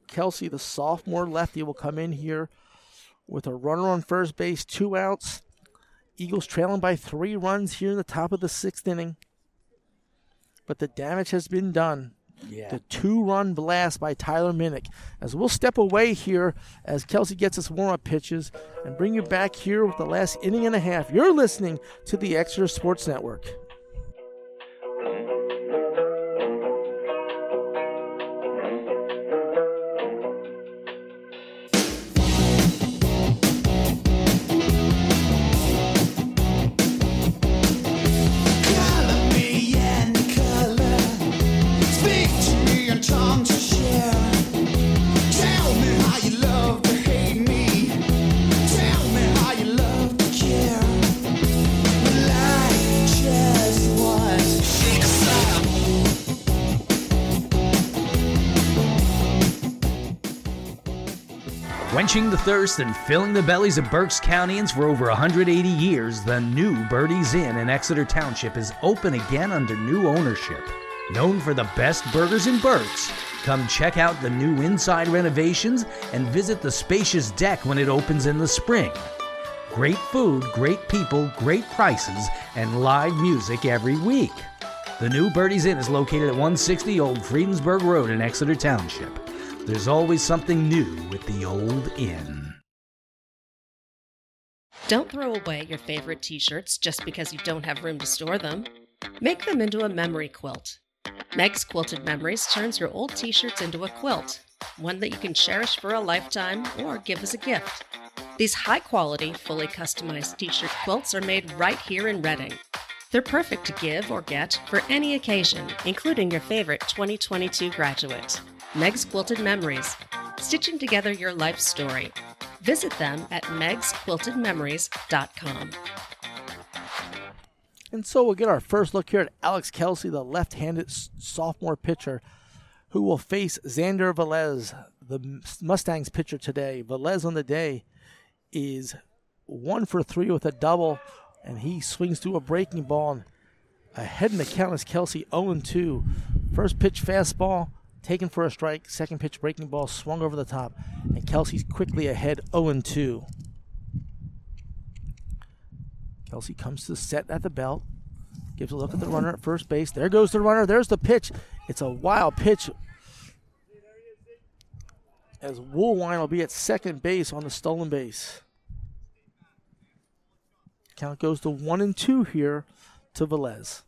Kelsey, the sophomore lefty, will come in here with a runner on first base, two outs. Eagles trailing by three runs here in the top of the sixth inning. But the damage has been done. Yeah. The two run blast by Tyler Minnick. As we'll step away here as Kelsey gets us warm up pitches and bring you back here with the last inning and a half. You're listening to the Exeter Sports Network. Thirst and filling the bellies of Berks Countyans for over 180 years, the new Birdie's Inn in Exeter Township is open again under new ownership. Known for the best burgers in Berks, come check out the new inside renovations and visit the spacious deck when it opens in the spring. Great food, great people, great prices, and live music every week. The new Birdie's Inn is located at 160 Old Friedensburg Road in Exeter Township. There's always something new with the old inn. Don't throw away your favorite t shirts just because you don't have room to store them. Make them into a memory quilt. Meg's Quilted Memories turns your old t shirts into a quilt, one that you can cherish for a lifetime or give as a gift. These high quality, fully customized t shirt quilts are made right here in Reading. They're perfect to give or get for any occasion, including your favorite 2022 graduate. Meg's Quilted Memories, stitching together your life story. Visit them at megsquiltedmemories.com. And so we'll get our first look here at Alex Kelsey, the left handed sophomore pitcher, who will face Xander Velez, the Mustangs pitcher today. Velez on the day is one for three with a double, and he swings through a breaking ball. Oh and ahead in the count is Kelsey 0 2. First pitch fastball taken for a strike. Second pitch breaking ball swung over the top, and Kelsey's quickly ahead 0 2. Kelsey comes to the set at the belt, gives a look at the runner at first base. There goes the runner. There's the pitch. It's a wild pitch. As Woolwine will be at second base on the stolen base. Count goes to one and two here to Velez.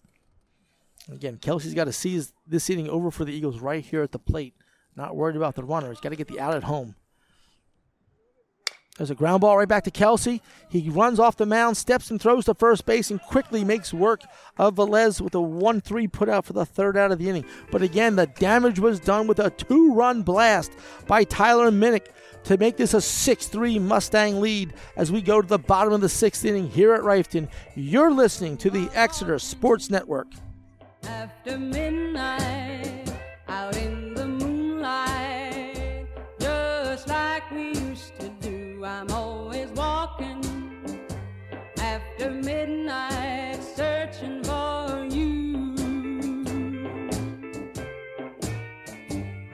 Again, Kelsey's got to seize this inning over for the Eagles right here at the plate. Not worried about the runner. He's got to get the out at home. There's a ground ball right back to Kelsey. He runs off the mound, steps and throws to first base, and quickly makes work of Velez with a 1 3 put out for the third out of the inning. But again, the damage was done with a two run blast by Tyler Minnick to make this a 6 3 Mustang lead as we go to the bottom of the sixth inning here at Reiffton. You're listening to the Exeter Sports Network. After midnight, out in the moonlight, just like we used to do. I'm always walking after midnight, searching for you.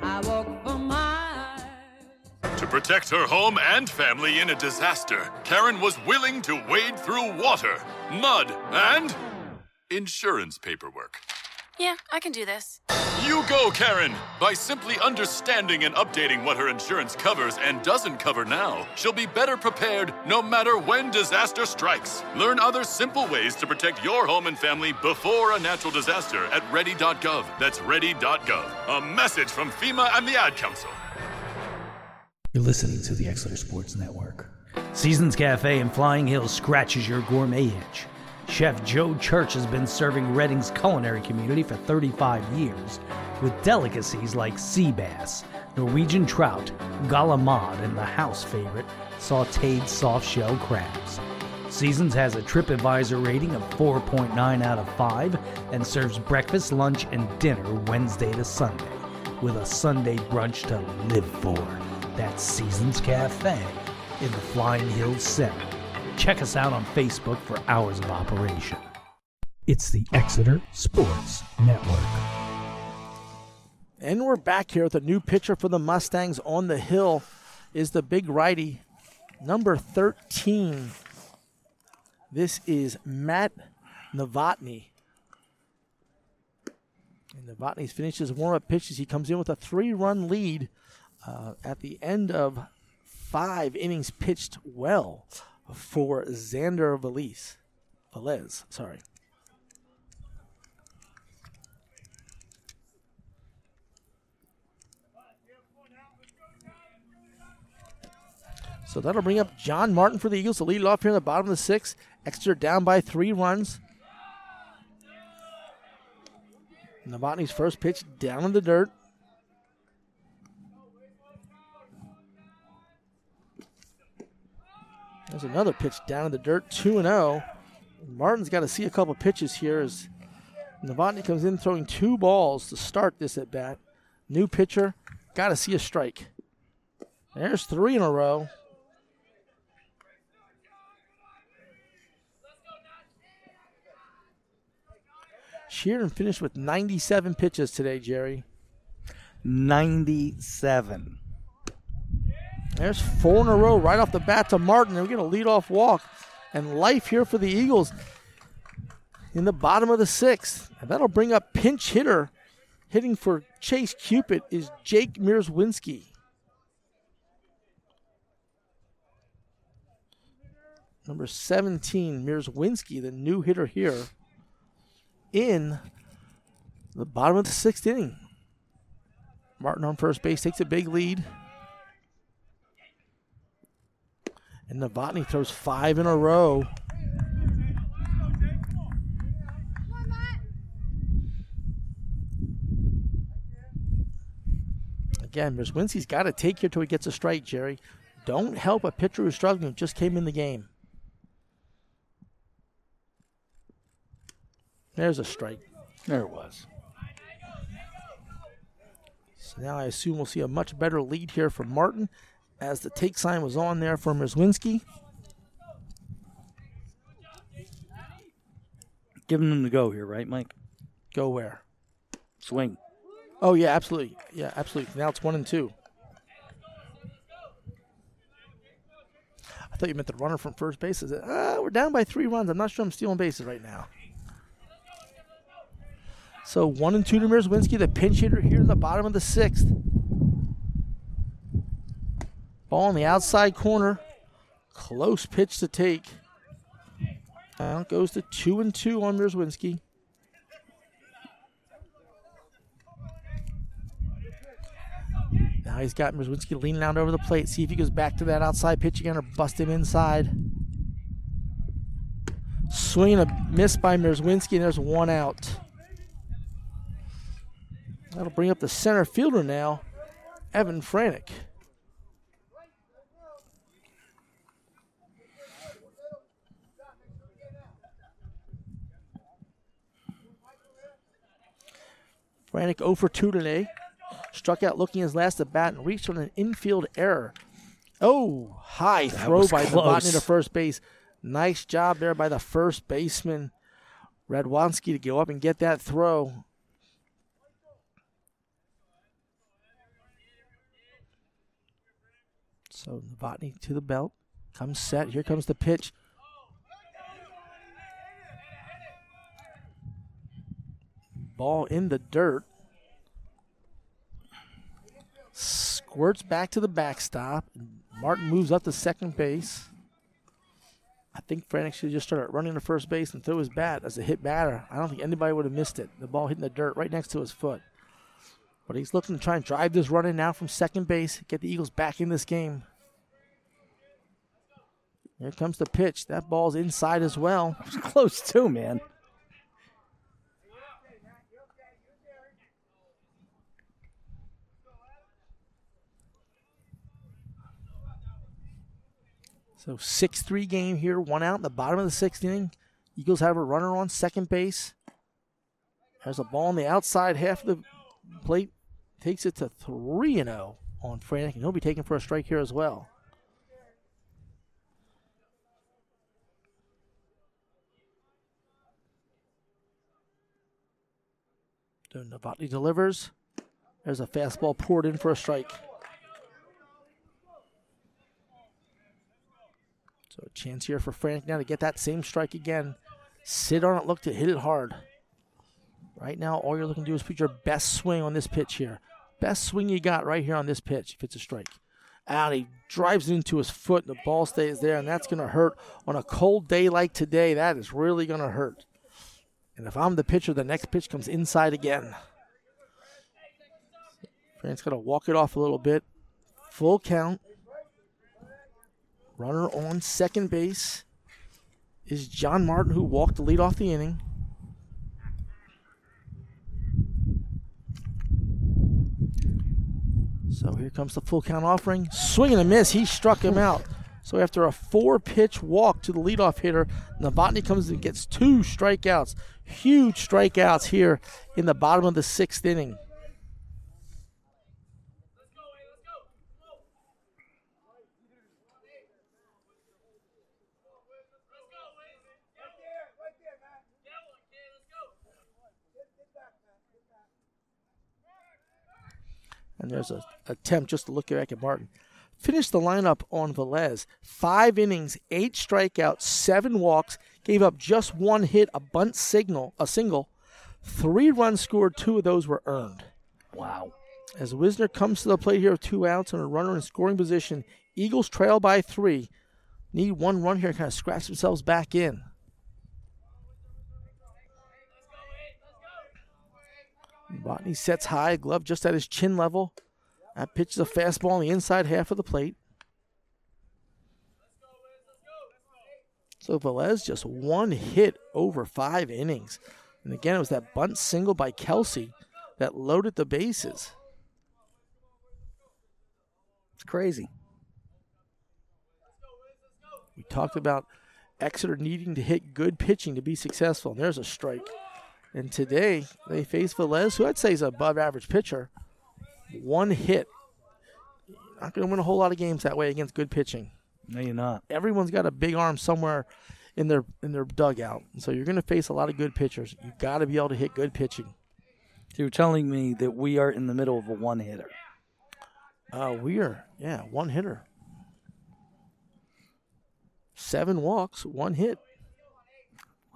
I walk for miles. To protect her home and family in a disaster, Karen was willing to wade through water, mud, and insurance paperwork. Yeah, I can do this. You go, Karen! By simply understanding and updating what her insurance covers and doesn't cover now, she'll be better prepared no matter when disaster strikes. Learn other simple ways to protect your home and family before a natural disaster at ready.gov. That's ready.gov. A message from FEMA and the Ad Council. You're listening to the Exeter Sports Network. Seasons Cafe in Flying Hill scratches your gourmet itch. Chef Joe Church has been serving Reading's culinary community for 35 years with delicacies like sea bass, Norwegian trout, galamad, and the house favorite, sauteed soft shell crabs. Seasons has a TripAdvisor rating of 4.9 out of 5 and serves breakfast, lunch, and dinner Wednesday to Sunday with a Sunday brunch to live for. That's Seasons Cafe in the Flying Hills Center. Check us out on Facebook for hours of operation. It's the Exeter Sports Network. And we're back here with a new pitcher for the Mustangs on the hill is the big righty, number 13. This is Matt Novotny. And Novotny's finished his warm-up pitches. He comes in with a three-run lead uh, at the end of five innings pitched well for Xander Velez. Velez, sorry. So that'll bring up John Martin for the Eagles to lead it off here in the bottom of the sixth. Exeter down by three runs. Novotny's first pitch down in the dirt. There's another pitch down in the dirt, 2 and 0. Martin's got to see a couple pitches here as Novotny comes in throwing two balls to start this at bat. New pitcher, got to see a strike. There's three in a row. Sheeran finished with 97 pitches today, Jerry. 97. There's four in a row right off the bat to Martin. And we get a leadoff walk and life here for the Eagles in the bottom of the sixth. And that'll bring up pinch hitter hitting for Chase Cupid is Jake Mierzwinski. Number 17, Mierzwinski, the new hitter here in the bottom of the sixth inning. Martin on first base takes a big lead. And Novotny throws five in a row. Again, Mierzwinski's got to take here till he gets a strike, Jerry. Don't help a pitcher who's struggling who just came in the game. There's a strike. There it was. So now I assume we'll see a much better lead here for Martin as the take sign was on there for Mierzwinski. Giving them the go here, right, Mike? Go where? Swing. Oh, yeah, absolutely. Yeah, absolutely. Now it's one and two. I thought you meant the runner from first base. Is it, uh, we're down by three runs. I'm not sure I'm stealing bases right now. So one and two to Mierzwinski, the pinch hitter here in the bottom of the sixth. Ball in the outside corner. Close pitch to take. Now goes to two and two on Mierzwinski. Now he's got Mierzwinski leaning out over the plate. See if he goes back to that outside pitch again or bust him inside. Swing and a miss by Mierzwinski, and there's one out. That'll bring up the center fielder now, Evan Franek. Franek 0 for 2 today. Struck out looking his last at bat and reached on an infield error. Oh, high That throw by close. Novotny to first base. Nice job there by the first baseman, Radwanski, to go up and get that throw. So Novotny to the belt. Comes set. Here comes the pitch. Ball in the dirt. Squirts back to the backstop. Martin moves up to second base. I think Franek should just start running to first base and throw his bat as a hit batter. I don't think anybody would have missed it. The ball hitting the dirt right next to his foot. But he's looking to try and drive this run in now from second base, get the Eagles back in this game. Here comes the pitch. That ball's inside as well. Close too, man. So 6 3 game here, one out in the bottom of the sixth inning. Eagles have a runner on second base. There's a ball on the outside half of the plate. Takes it to 3 and 0 on Franek, and he'll be taken for a strike here as well. Novotny delivers. There's a fastball poured in for a strike. So a chance here for Franek now to get that same strike again. Sit on it, look to hit it hard. Right now, all you're looking to do is put your best swing on this pitch here. Best swing you got right here on this pitch if it's a strike. Out, he drives it into his foot, and the ball stays there, and that's going to hurt on a cold day like today. That is really going to hurt. And if I'm the pitcher, the next pitch comes inside again. Franek's got to walk it off a little bit. Full count. Runner on second base is John Martin, who walked the lead off the inning. So here comes the full count offering. Swing and a miss. He struck him out. So after a four pitch walk to the leadoff hitter, Novotny comes and gets two strikeouts. Huge strikeouts here in the bottom of the sixth inning. And there's a attempt just to look back at Martin. Finished the lineup on Velez. Five innings, eight strikeouts, seven walks, gave up just one hit, a bunt signal, a single. Three runs scored, two of those were earned. Wow. As Wisner comes to the plate here with two outs and a runner in scoring position, Eagles trail by three. Need one run here, kind of scratch themselves back in. Novotny sets high, glove just at his chin level. That pitch is a fastball on the inside half of the plate. So Velez just one hit over five innings. And again, it was that bunt single by Kelsey that loaded the bases. It's crazy. We talked about Exeter needing to hit good pitching to be successful. And there's a strike. And today they face Velez, who I'd say is an above average pitcher. One hit. Not going to win a whole lot of games that way against good pitching. No, you're not. Everyone's got a big arm somewhere in their in their dugout. So you're going to face a lot of good pitchers. You've got to be able to hit good pitching. So you're telling me that we are in the middle of a one hitter. Uh, we are, yeah, one hitter. Seven walks, one hit.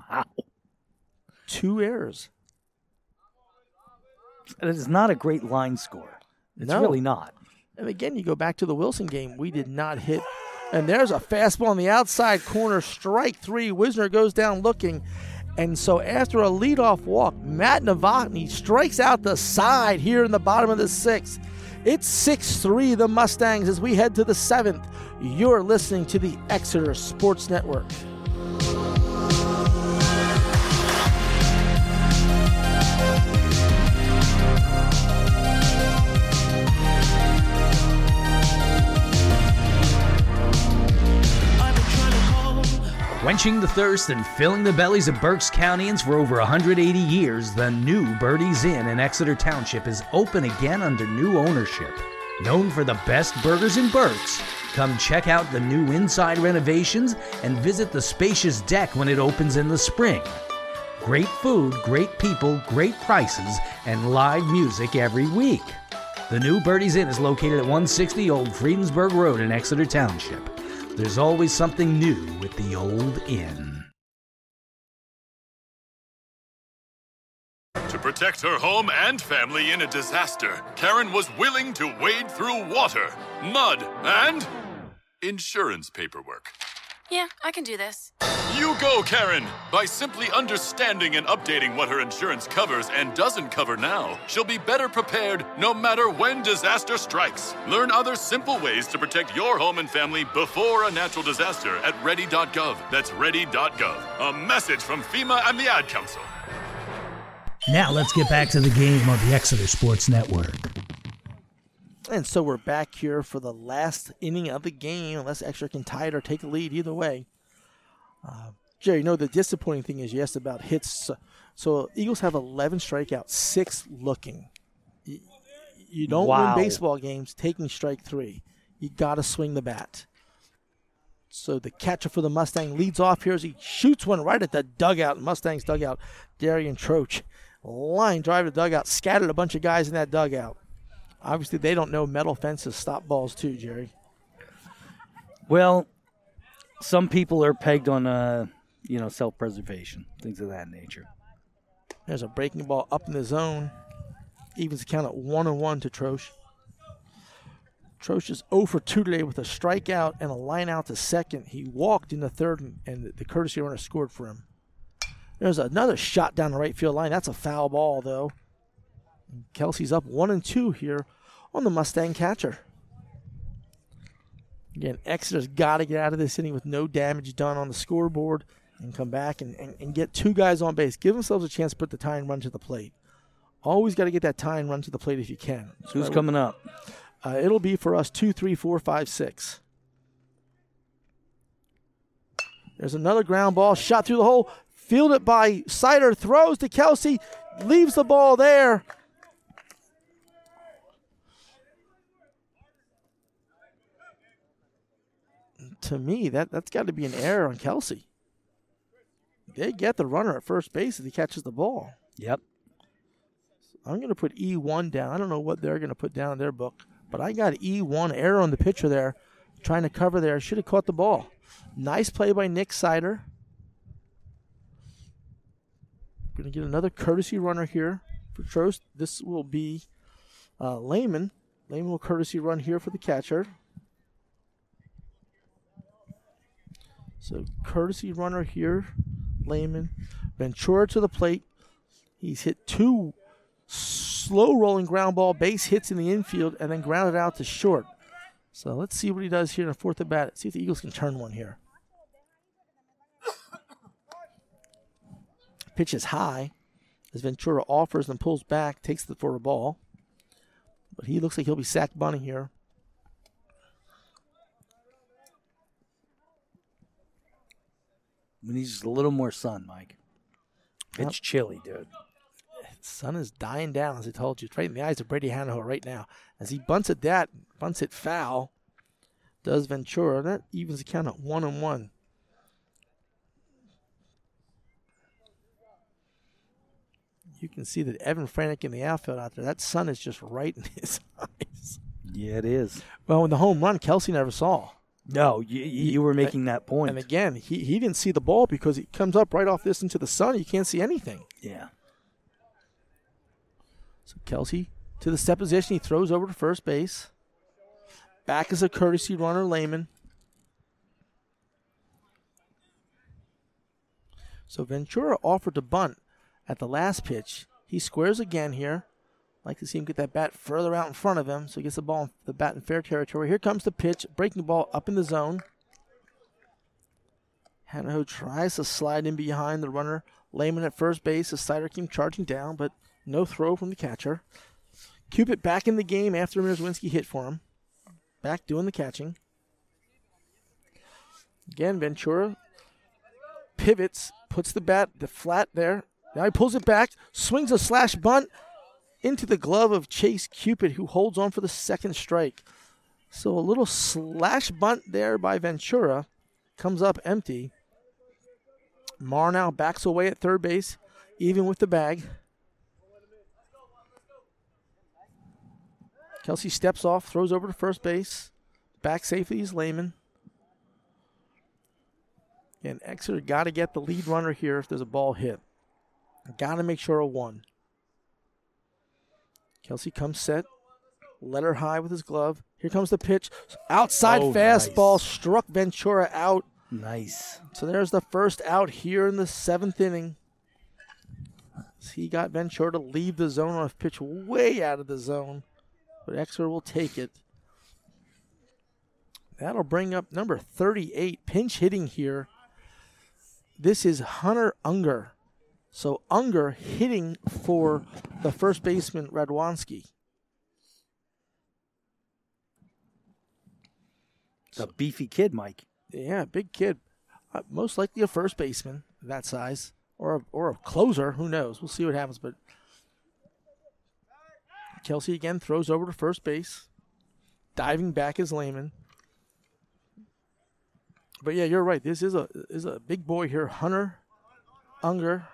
Wow. Two errors. It is not a great line score. It's No. really not. And again, you go back to the Wilson game. We did not hit. And there's a fastball on the outside corner, strike three. Wisner goes down looking. And so after a leadoff walk, Matt Novotny strikes out the side here in the bottom of the sixth. It's 6 3 the Mustangs as we head to the seventh. You're listening to the Exeter Sports Network. Quenching the thirst and filling the bellies of Berks Countyans for over 180 years, the new Birdie's Inn in Exeter Township is open again under new ownership. Known for the best burgers in Berks, come check out the new inside renovations and visit the spacious deck when it opens in the spring. Great food, great people, great prices, and live music every week. The new Birdie's Inn is located at 160 Old Friedensburg Road in Exeter Township. There's always something new with the old inn. To protect her home and family in a disaster, Karen was willing to wade through water, mud, and insurance paperwork. Yeah, I can do this. You go, Karen! By simply understanding and updating what her insurance covers and doesn't cover now, she'll be better prepared no matter when disaster strikes. Learn other simple ways to protect your home and family before a natural disaster at ready.gov. That's ready.gov. A message from FEMA and the Ad Council. Now let's get back to the game on the Exeter Sports Network. And so we're back here for the last inning of the game, unless Exeter can tie it or take a lead. Either way. Uh, Jerry, you know the disappointing thing is you asked about hits. So, Eagles have 11 strikeouts, six looking. You, you don't Wow. win baseball games taking strike three. You got to swing the bat. So the catcher for the Mustang leads off here as he shoots one right at the dugout, Mustang's dugout. Darian Troche, line drive to the dugout, scattered a bunch of guys in that dugout. Obviously, they don't know metal fences stop balls too, Jerry. Well, some people are pegged on, uh, you know, self-preservation, things of that nature. There's a breaking ball up in the zone. Evens count at one and one to Troche. Troche is 0 for 2 today with a strikeout and a line out to second. He walked in the third, and- the courtesy runner scored for him. There's another shot down the right field line. That's a foul ball, though. Kelsey's up one and two here on the Mustang catcher. Again, Exeter's got to get out of this inning with no damage done on the scoreboard and come back and, and, and get two guys on base. Give themselves a chance to put the tying run to the plate. Always got to get that tying run to the plate if you can. Who's So, coming up? Uh, it'll be for us two, three, four, five, six. There's another ground ball shot through the hole, fielded by Sider, throws to Kelsey, leaves the ball there. To me, that, that's got to be an error on Kelsey. They get the runner at first base as he catches the ball. Yep. I'm going to put E1 down. I don't know what they're going to put down in their book, but I got E1 error on the pitcher there, trying to cover there. Should have caught the ball. Nice play by Nick Sider. Going to get another courtesy runner here for Troche. This will be uh, Lehman. Lehman will courtesy run here for the catcher. So courtesy runner here, Lehman. Ventura to the plate. He's hit two slow rolling ground ball base hits in the infield and then grounded out to short. So let's see what he does here in the fourth at bat. See if the Eagles can turn one here. Pitch is high as Ventura offers and pulls back, takes the for a ball. But he looks like he'll be sacked bunting here. We need just a little more sun, Mike. Yep. It's chilly, dude. Sun is dying down, as I told you. It's right in the eyes of Brady Hanaho right now. As he bunts at that, bunts it foul, does Ventura. That evens the count at one and one. You can see that Evan Franek in the outfield out there. That sun is just right in his eyes. Yeah, it is. Well, in the home run, Kelsey never saw. No, you, you were making that point. And again, he, he didn't see the ball because it comes up right off this into the sun. You can't see anything. Yeah. So Kelsey to the step position. He throws over to first base. Back is a courtesy runner, Lehman. So Ventura offered to bunt at the last pitch. He squares again here. Like to see him get that bat further out in front of him so he gets the ball, the bat in fair territory. Here comes the pitch, breaking the ball up in the zone. Hanaho tries to slide in behind the runner. Lehman at first base. The slider came charging down, but no throw from the catcher. Cupid back in the game after Mierzwinski hit for him. Back doing the catching. Again, Ventura pivots, puts the bat the flat there. Now he pulls it back, swings a slash bunt into the glove of Chase Cupid, who holds on for the second strike. So a little slash bunt there by Ventura comes up empty. Marr now backs away at third base, even with the bag. Kelsey steps off, throws over to first base. Back safely is Lehman. And Exeter got to get the lead runner here if there's a ball hit. Got to make sure a one. Kelsey comes set. Let her high with his glove. Here comes the pitch. Outside Oh, fastball struck Ventura out. Nice. So there's the first out here in the seventh inning. He got Ventura to leave the zone on a pitch way out of the zone, but Exeter will take it. That'll bring up number 38, pinch hitting here. This is Hunter Unger. So Unger hitting for the first baseman, Radwanski. It's a beefy kid, Mike. Yeah, big kid. Uh, most likely a first baseman that size, or a, or a closer. Who knows? We'll see what happens. But Kelsey again throws over to first base. Diving back is Lehman. But yeah, you're right. This is a is a big boy here, Hunter Unger.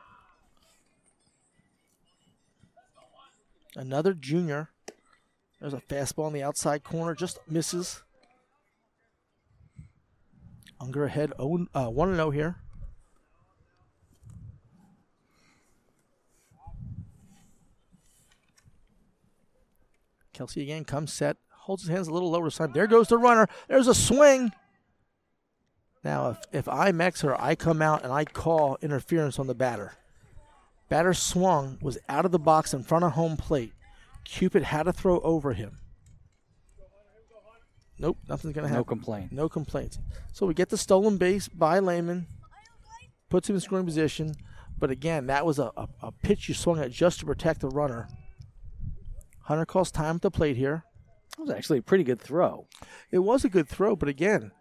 Another junior. There's a fastball in the outside corner, just misses. Unger ahead, 0, uh, 1 0 here. Kelsey again comes set, holds his hands a little lower this time. There goes the runner. There's a swing. Now, if, if I'm her, I come out and I call interference on the batter. Batter swung, was out of the box in front of home plate. Cupid had to throw over him. Nope, nothing's going to happen. No complaint. No complaints. So we get the stolen base by Lehman, puts him in scoring position. But again, that was a, a, a pitch you swung at just to protect the runner. Hunter calls time at the plate here. That was actually a pretty good throw. It was a good throw, but again,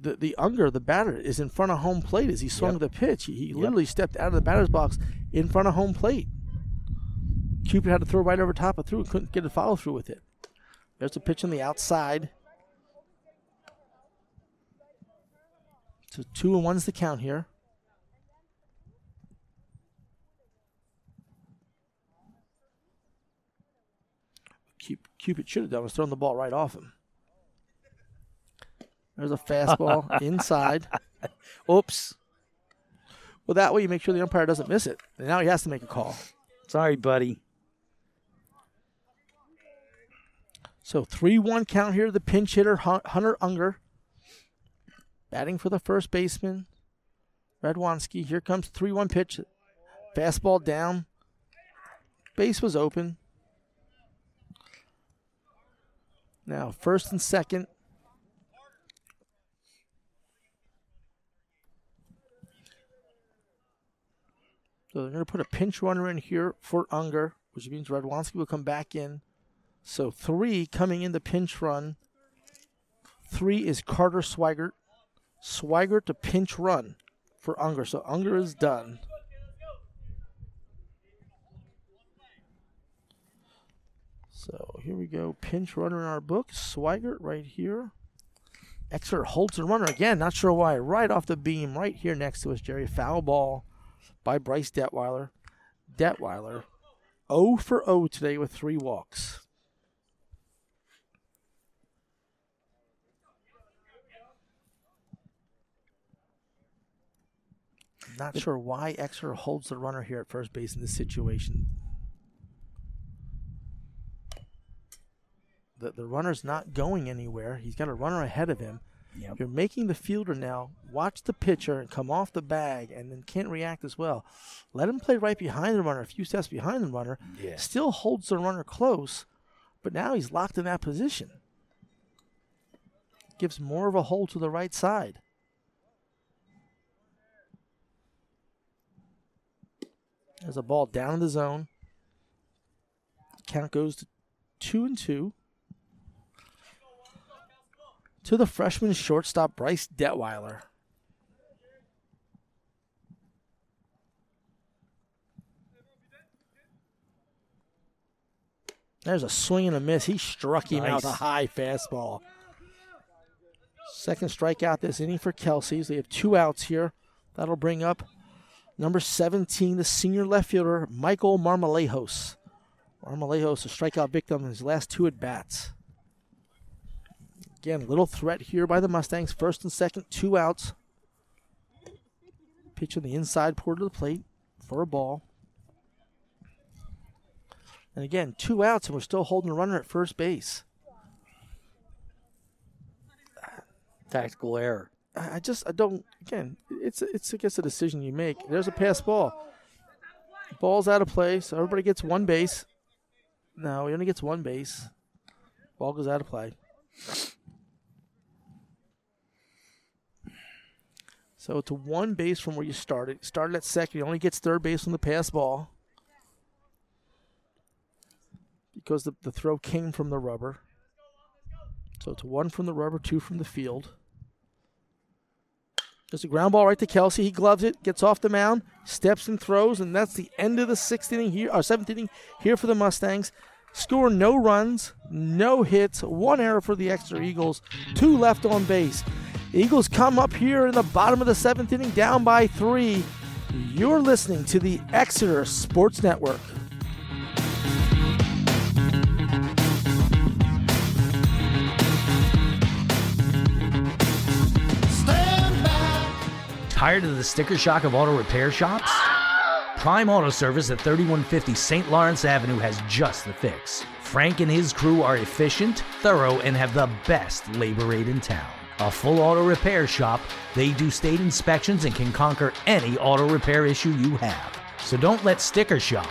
the the Unger, the batter, is in front of home plate as he swung the pitch. He, he literally stepped out of the batter's box in front of home plate. Cupid had to throw right over top of through and couldn't get a follow through with it. There's a pitch on the outside. So two and one's the count here. Cup- Cupid should have done was thrown the ball right off him. There's a fastball inside. Oops. Well, that way you make sure the umpire doesn't miss it. And now he has to make a call. Sorry, buddy. So 3 1 count here. The pinch hitter, Hunter Unger. Batting for the first baseman, Radwanski. Here comes 3 1 pitch. Fastball down. Base was open. Now, first and second. So they're going to put a pinch runner in here for Unger, which means Radwanski will come back in. So three coming in the pinch run. Three is Carter Swigert. Swigert to pinch run for Unger. So Unger is done. So here we go. Pinch runner in our book. Swigert right here. Exeter holds the runner again. Not sure why. Right off the beam, right here next to us, Jerry. Foul ball by Bryce Detweiler. Detweiler 0 for 0 today with three walks. Not sure why Exeter holds the runner here at first base in this situation. The, the runner's not going anywhere. He's got a runner ahead of him. You're making the fielder now watch the pitcher and come off the bag and then can't react as well. Let him play right behind the runner, a few steps behind the runner. Yeah. Still holds the runner close, but now he's locked in that position. Gives more of a hold to the right side. There's a ball down in the zone. Count goes to two and two. To the freshman shortstop Bryce Detweiler. There's a swing and a miss. He struck him out Nice. a high fastball. Second strikeout this inning for Kelsey's. They have two outs here. That'll bring up number 17, the senior left fielder, Michael Marmolejos. Marmolejos, a strikeout victim in his last two at bats. Again, little threat here by the Mustangs. First and second, two outs. Pitch on the inside port of the plate for a ball. And again, two outs, and we're still holding a runner at first base. Tactical error. I I just I don't. Again, it's it's I guess a decision you make. There's a pass ball. Ball's out of play, so everybody gets one base. No, he only gets one base. Ball goes out of play. So it's one base from where you started. Started at second. He only gets third base on the pass ball because the, the throw came from the rubber. So it's one from the rubber, two from the field. There's a ground ball right to Kelsey. He gloves it, gets off the mound, steps and throws, and that's the end of the sixth inning here, or seventh inning here for the Mustangs. Score no runs, no hits, one error for the Exeter Eagles, two left on base. Eagles come up here in the bottom of the seventh inning, down by three. You're listening to the Exeter Sports Network. Tired of the sticker shock of auto repair shops? Prime Auto Service at 3150 St. Lawrence Avenue has just the fix. Frank and his crew are efficient, thorough, and have the best labor rate in town. A full auto repair shop, they do state inspections and can conquer any auto repair issue you have. So don't let sticker shock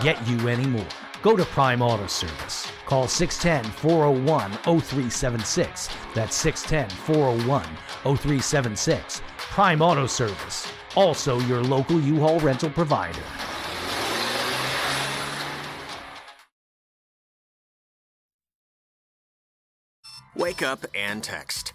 get you anymore. Go to Prime Auto Service. Call 610 401 0376. That's 610 401 0376. Prime Auto Service. Also your local U Haul rental provider. Wake up and text.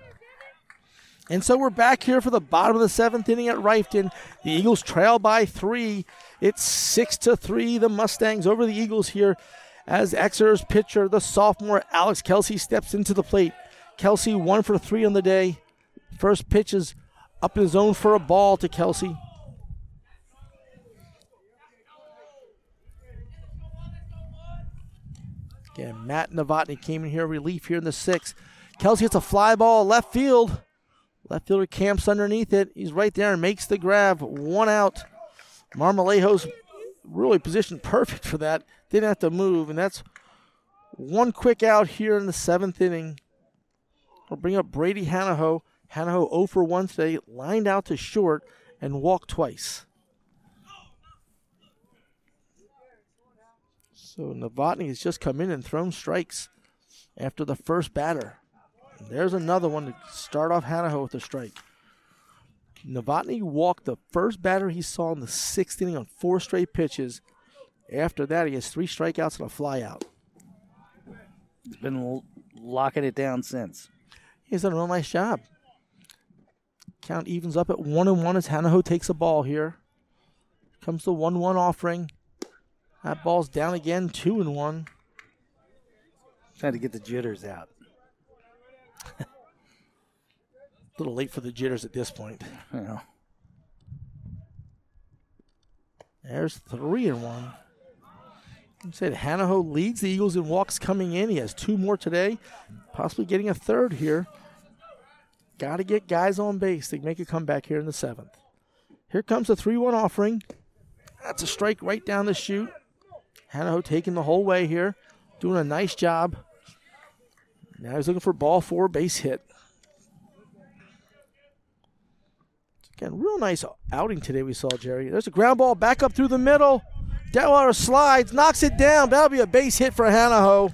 And so we're back here for the bottom of the seventh inning at Reiffton. The Eagles trail by three. It's six to three. The Mustangs over the Eagles here as Exeter's pitcher, the sophomore Alex Kelsey, steps into the plate. Kelsey one for three on the day. First pitch is up in his zone for a ball to Kelsey. Again, Matt Novotny came in here relief here in the sixth. Kelsey hits a fly ball left field. Left fielder camps underneath it. He's right there and makes the grab. One out. Marmolejos really positioned perfect for that. Didn't have to move, and that's one quick out here in the seventh inning. We'll bring up Brady Hanaho. Hanaho 0 for 1 today, lined out to short and walked twice. So Novotny has just come in and thrown strikes after the first batter. There's another one to start off Hanaho with a strike. Novotny walked the first batter he saw in the sixth inning on four straight pitches. After that, he has three strikeouts and a flyout. He's been l- locking it down since. He's done a real nice job. Count evens up at one and one as Hanaho takes a ball here. Comes the one one offering. That ball's down again, two and one. Trying to get the jitters out. Little late for the jitters at this point. There's three and one. I said Hanaho leads the Eagles in walks coming in. He has two more today, possibly getting a third here. Got to get guys on base to make a comeback here in the seventh. Here comes the 3 1 offering. That's a strike right down the chute. Hanaho taking the whole way here, doing a nice job. Now he's looking for ball four, base hit. Again, real nice outing today we saw, Jerry. There's a ground ball back up through the middle. Detweiler slides, knocks it down. That'll be a base hit for Hanaho.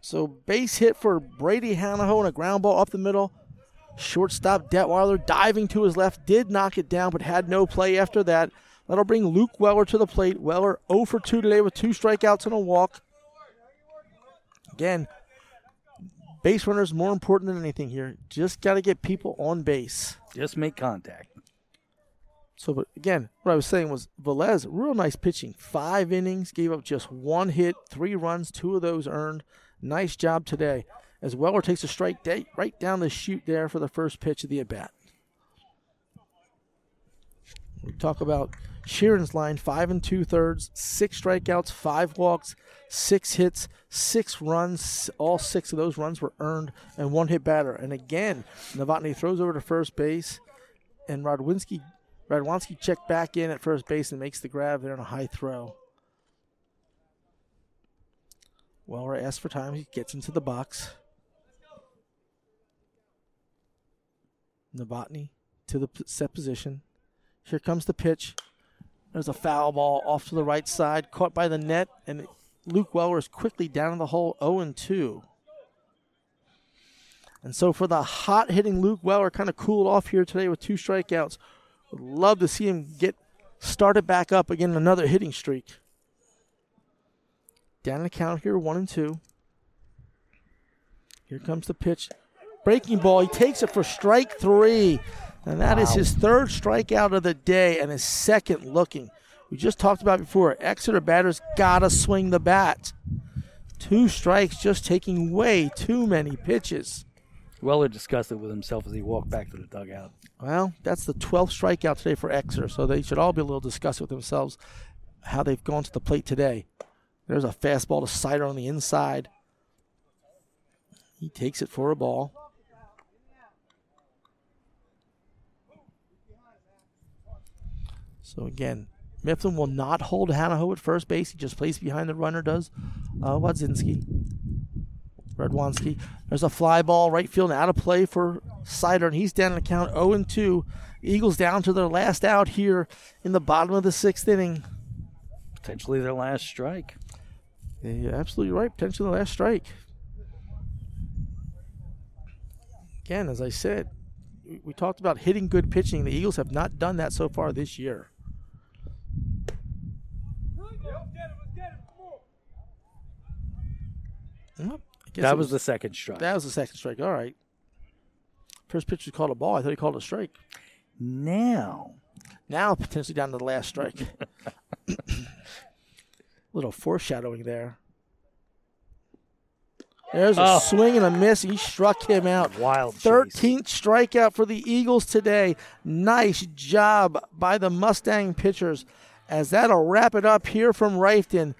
So base hit for Brady Hanaho and a ground ball up the middle. Shortstop Detweiler diving to his left, did knock it down, but had no play after that. That'll bring Luke Weller to the plate. Weller 0 for 2 today with two strikeouts and a walk. Again, base runners more important than anything here. Just got to get people on base. Just make contact. So, but again, what I was saying was Velez, real nice pitching. Five innings, gave up just one hit, three runs, two of those earned. Nice job today. As Weller takes a strike day, right down the chute there for the first pitch of the at bat. We talk about Sheeran's line, five and two thirds, six strikeouts, five walks, six hits, six runs. All six of those runs were earned, and one hit batter. And again, Novotny throws over to first base, and Radwinski, Radwanski checked back in at first base and makes the grab there on a high throw. Weller asks for time. He gets into the box. Novotny to the set position. Here comes the pitch. There's a foul ball off to the right side, caught by the net, and Luke Weller is quickly down in the hole 0 and 2. And so for the hot hitting Luke Weller, kind of cooled off here today with two strikeouts. Would love to see him get started back up again, another hitting streak. Down the count here, one and two. Here comes the pitch. Breaking ball. He takes it for strike three. And that is Wow. his third strikeout of the day and his second looking. We just talked about before. Exeter batters gotta swing the bat. Two strikes, just taking way too many pitches. Weller discussed it with himself as he walked back to the dugout. Well, that's the 12th strikeout today for Exeter, so they should all be a little disgusted with themselves how they've gone to the plate today. There's a fastball to Sider on the inside. He takes it for a ball. So again, Mifflin will not hold Hanaho at first base. He just plays behind the runner, does uh, Wadzinski. Radwanski. There's a fly ball, right field, and out of play for Sider, and he's down in the count 0 and 2. Eagles down to their last out here in the bottom of the sixth inning. Potentially their last strike. Yeah, you're absolutely right. Potentially the last strike. Again, as I said, we talked about hitting good pitching. The Eagles have not done that so far this year. Well, That it was the second strike. That was the second strike. All right. First pitch was called a ball. I thought he called it a strike. Now. Now potentially down to the last strike. Little foreshadowing there. There's a Oh. swing and a miss. He struck him out. Wild. 13th strikeout for the Eagles today. Nice job by the Mustang pitchers. As that'll wrap it up here from Reiffton.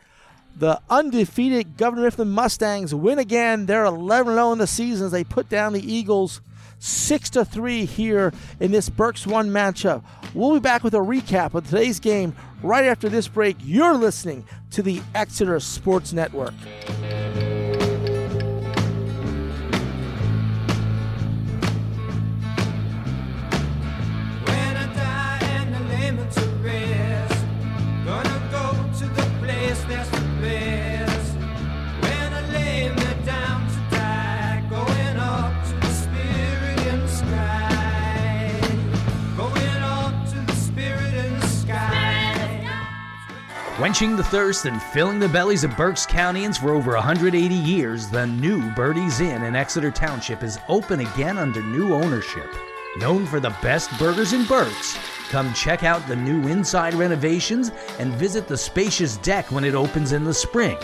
The undefeated Governor Mifflin Mustangs win again. They're 11 0 in the season as they put down the Eagles 6 to 3 here in this Berks 1 matchup. We'll be back with a recap of today's game right after this break. You're listening to the Exeter Sports Network. Quenching the thirst and filling the bellies of Berks Countyans for over 180 years, the new Birdie's Inn in Exeter Township is open again under new ownership. Known for the best burgers in Berks, come check out the new inside renovations and visit the spacious deck when it opens in the spring.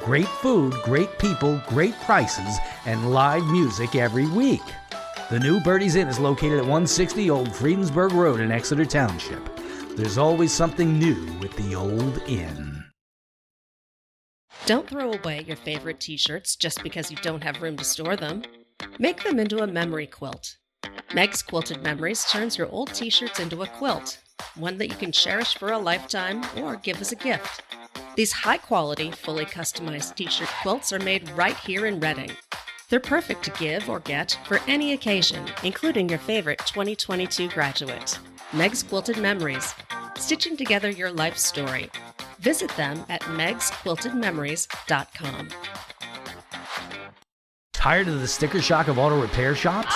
Great food, great people, great prices, and live music every week. The new Birdie's Inn is located at 160 Old Friedensburg Road in Exeter Township. There's always something new with the Old Inn. Don't throw away your favorite t shirts just because you don't have room to store them. Make them into a memory quilt. Meg's Quilted Memories turns your old t shirts into a quilt, one that you can cherish for a lifetime or give as a gift. These high quality, fully customized t shirt quilts are made right here in Reading. They're perfect to give or get for any occasion, including your favorite 2022 graduate. Meg's Quilted Memories, stitching together your life story. Visit them at megsquiltedmemories.com. Tired of the sticker shock of auto repair shops?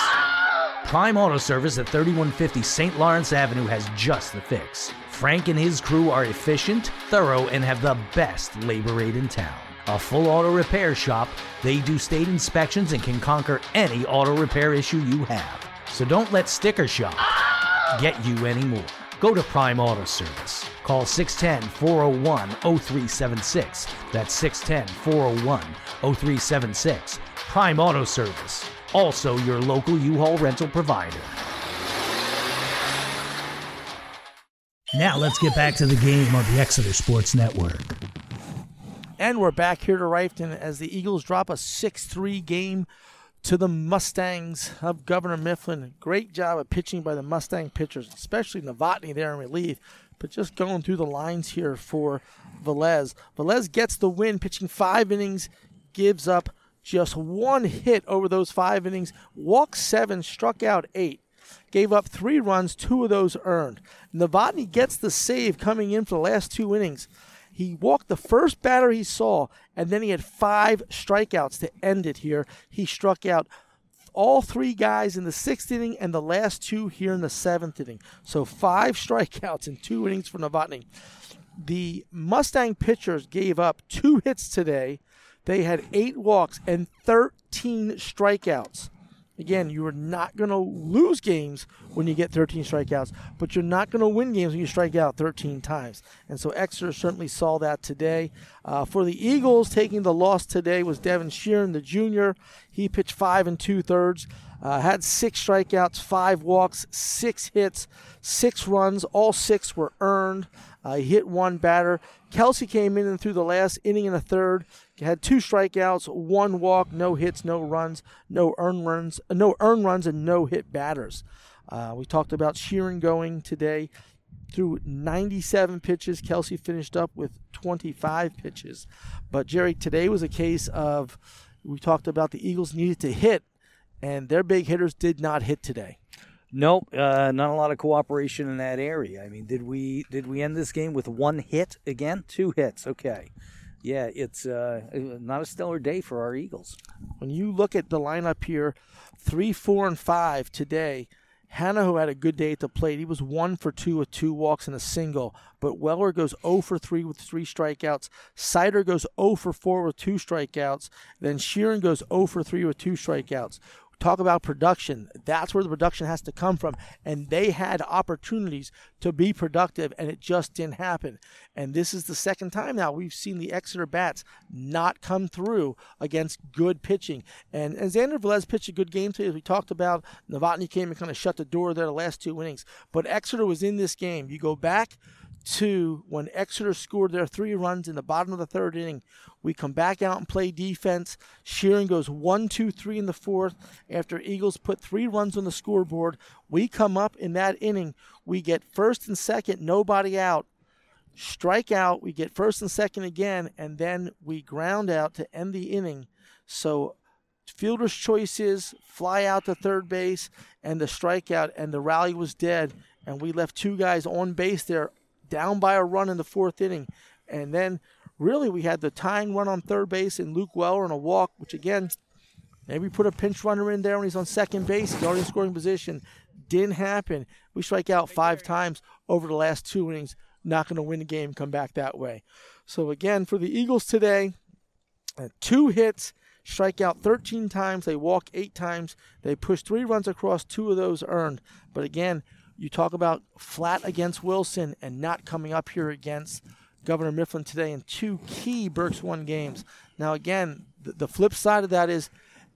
Prime Auto Service at 3150 St. Lawrence Avenue has just the fix. Frank and his crew are efficient, thorough, and have the best labor rate in town. A full auto repair shop, they do state inspections and can conquer any auto repair issue you have. So don't let sticker shock get you anymore. Go to Prime Auto Service. Call 610 401 0376. That's 610 401 0376. Prime Auto Service, also your local U Haul rental provider. Now let's get back to the game on the Exeter Sports Network. And we're back here to Reiffton as the Eagles drop a 6 3 game to the Mustangs of Governor Mifflin. Great job of pitching by the Mustang pitchers, especially Novotny there in relief. But just going through the lines here for Velez. Velez gets the win, pitching five innings, gives up just one hit over those five innings, walked seven, struck out eight. Gave up three runs, two of those earned. Novotny gets the save coming in for the last two innings. He walked the first batter he saw, and then he had five strikeouts to end it here. He struck out all three guys in the sixth inning and the last two here in the seventh inning. So five strikeouts in two innings for Novotny. The Mustang pitchers gave up two hits today. They had eight walks and 13 strikeouts. Again, you are not going to lose games when you get 13 strikeouts, but you're not going to win games when you strike out 13 times. And so Exeter certainly saw that today. Uh, for the Eagles, taking the loss today was Devin Sheeran, the junior. He pitched five and two thirds, uh, had six strikeouts, five walks, six hits, six runs. All six were earned. Uh, he hit one batter. Kelsey came in and threw the last inning and a third. Had two strikeouts, one walk, no hits, no runs, no earned runs, no earned runs, and no hit batters. Uh, we talked about Sheeran going today through 97 pitches. Kelsey finished up with 25 pitches. But Jerry, today was a case of we talked about the Eagles needed to hit, and their big hitters did not hit today. Nope, uh, not a lot of cooperation in that area. I mean, did we did we end this game with one hit again? Two hits. Okay, yeah, it's uh, not a stellar day for our Eagles. When you look at the lineup here, three, four, and five today. Hanaho, who had a good day at the plate, he was one for two with two walks and a single. But Weller goes 0 for 3 with three strikeouts. Sider goes 0 for 4 with two strikeouts. Then Sheeran goes 0 for 3 with two strikeouts. Talk about production. That's where the production has to come from. And they had opportunities to be productive, and it just didn't happen. And this is the second time now we've seen the Exeter bats not come through against good pitching. And, and Xander Velez pitched a good game today, as we talked about. Novotny came and kind of shut the door there the last two innings. But Exeter was in this game. You go back to when Exeter scored their three runs in the bottom of the third inning. We come back out and play defense. Sheeran goes one, two, three in the fourth. After Eagles put three runs on the scoreboard, we come up in that inning. We get first and second, nobody out. Strike out. We get first and second again, and then we ground out to end the inning. So fielder's choices, fly out to third base, and the strikeout, and the rally was dead. And we left two guys on base there down by a run in the fourth inning. And then really we had the tying run on third base and Luke Weller on a walk, which again, maybe put a pinch runner in there when he's on second base. He's already in scoring position. Didn't happen. We strike out five times over the last two innings. Not going to win the game, come back that way. So again, for the Eagles today, uh, two hits, strike out 13 times. They walk eight times. They push three runs across, two of those earned. But again, you talk about flat against Wilson and not coming up here against Governor Mifflin today in two key Berks One games. Now, again, the, the flip side of that is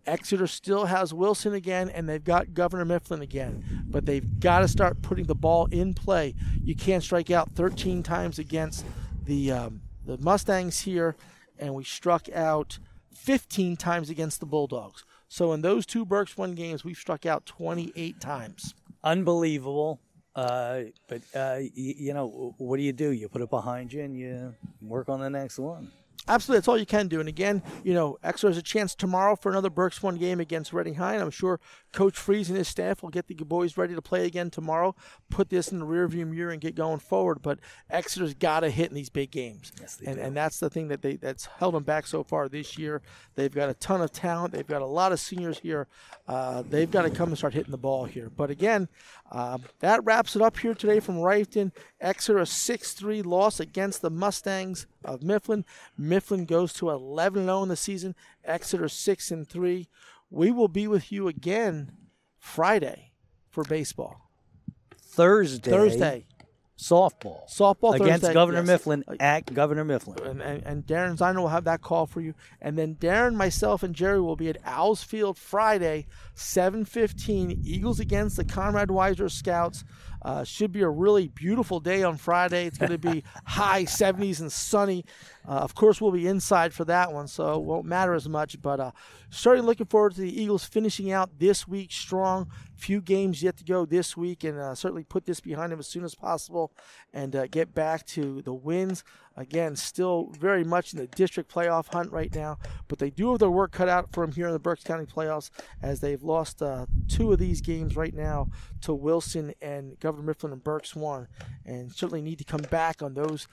Exeter still has Wilson again, and they've got Governor Mifflin again. But they've got to start putting the ball in play. You can't strike out 13 times against the um, the Mustangs here, and we struck out 15 times against the Bulldogs. So in those two Berks One games, we've struck out 28 times. Unbelievable. Uh, but uh, y- you know, what do you do? You put it behind you and you work on the next one. Absolutely, that's all you can do. And again, you know, Exeter has a chance tomorrow for another Berks one game against Reading High. And I'm sure Coach Fries and his staff will get the boys ready to play again tomorrow. Put this in the rearview mirror and get going forward. But Exeter's got to hit in these big games, and and that's the thing that they that's held them back so far this year. They've got a ton of talent. They've got a lot of seniors here. Uh, they've got to come and start hitting the ball here. But again, um, that wraps it up here today from Reiffton. Exeter a 6-3 loss against the Mustangs of Mifflin. Mifflin goes to 11-0 in the season. Exeter 6 and 3. We will be with you again Friday for baseball. Thursday. Thursday. Softball. Softball against Thursday, Governor yes. Mifflin uh, at Governor Mifflin. And, and, and Darren Ziner will have that call for you. And then Darren, myself, and Jerry will be at Owls Field Friday, 7.15. Eagles against the Conrad Weiser Scouts. Uh, should be a really beautiful day on Friday. It's going to be high 70s and sunny. Uh, of course, we'll be inside for that one, so it won't matter as much. But uh, certainly looking forward to the Eagles finishing out this week strong. Few games yet to go this week, and uh, certainly put this behind them as soon as possible and uh, get back to the wins. Again, still very much in the district playoff hunt right now, but they do have their work cut out for them here in the Berks County playoffs as they've lost uh, two of these games right now to Wilson and Governor Mifflin and Berks one, and certainly need to come back on those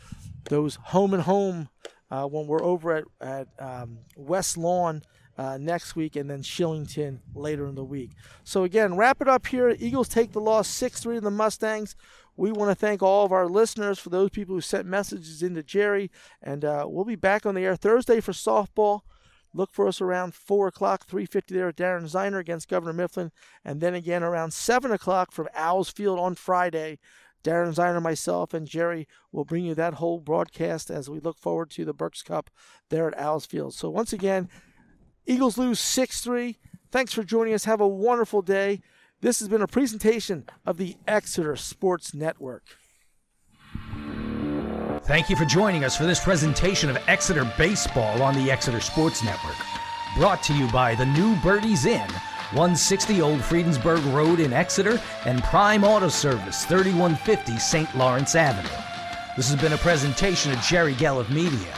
those home and home uh, when we're over at at um, West Lawn. Uh, next week and then Shillington later in the week. So again, wrap it up here. Eagles take the loss 6-3 to the Mustangs. We want to thank all of our listeners for those people who sent messages into Jerry, and uh, we'll be back on the air Thursday for softball. Look for us around four o'clock, three fifty there at Darren Ziner against Governor Mifflin, and then again around seven o'clock from Owls Field on Friday. Darren Ziner, myself, and Jerry will bring you that whole broadcast as we look forward to the Berks Cup there at Owls Field. So once again, Eagles lose 6 3. Thanks for joining us. Have a wonderful day. This has been a presentation of the Exeter Sports Network. Thank you for joining us for this presentation of Exeter Baseball on the Exeter Sports Network. Brought to you by the new Birdies Inn, 160 Old Friedensburg Road in Exeter, and Prime Auto Service, 3150 St. Lawrence Avenue. This has been a presentation of Jerry Gelliff Media.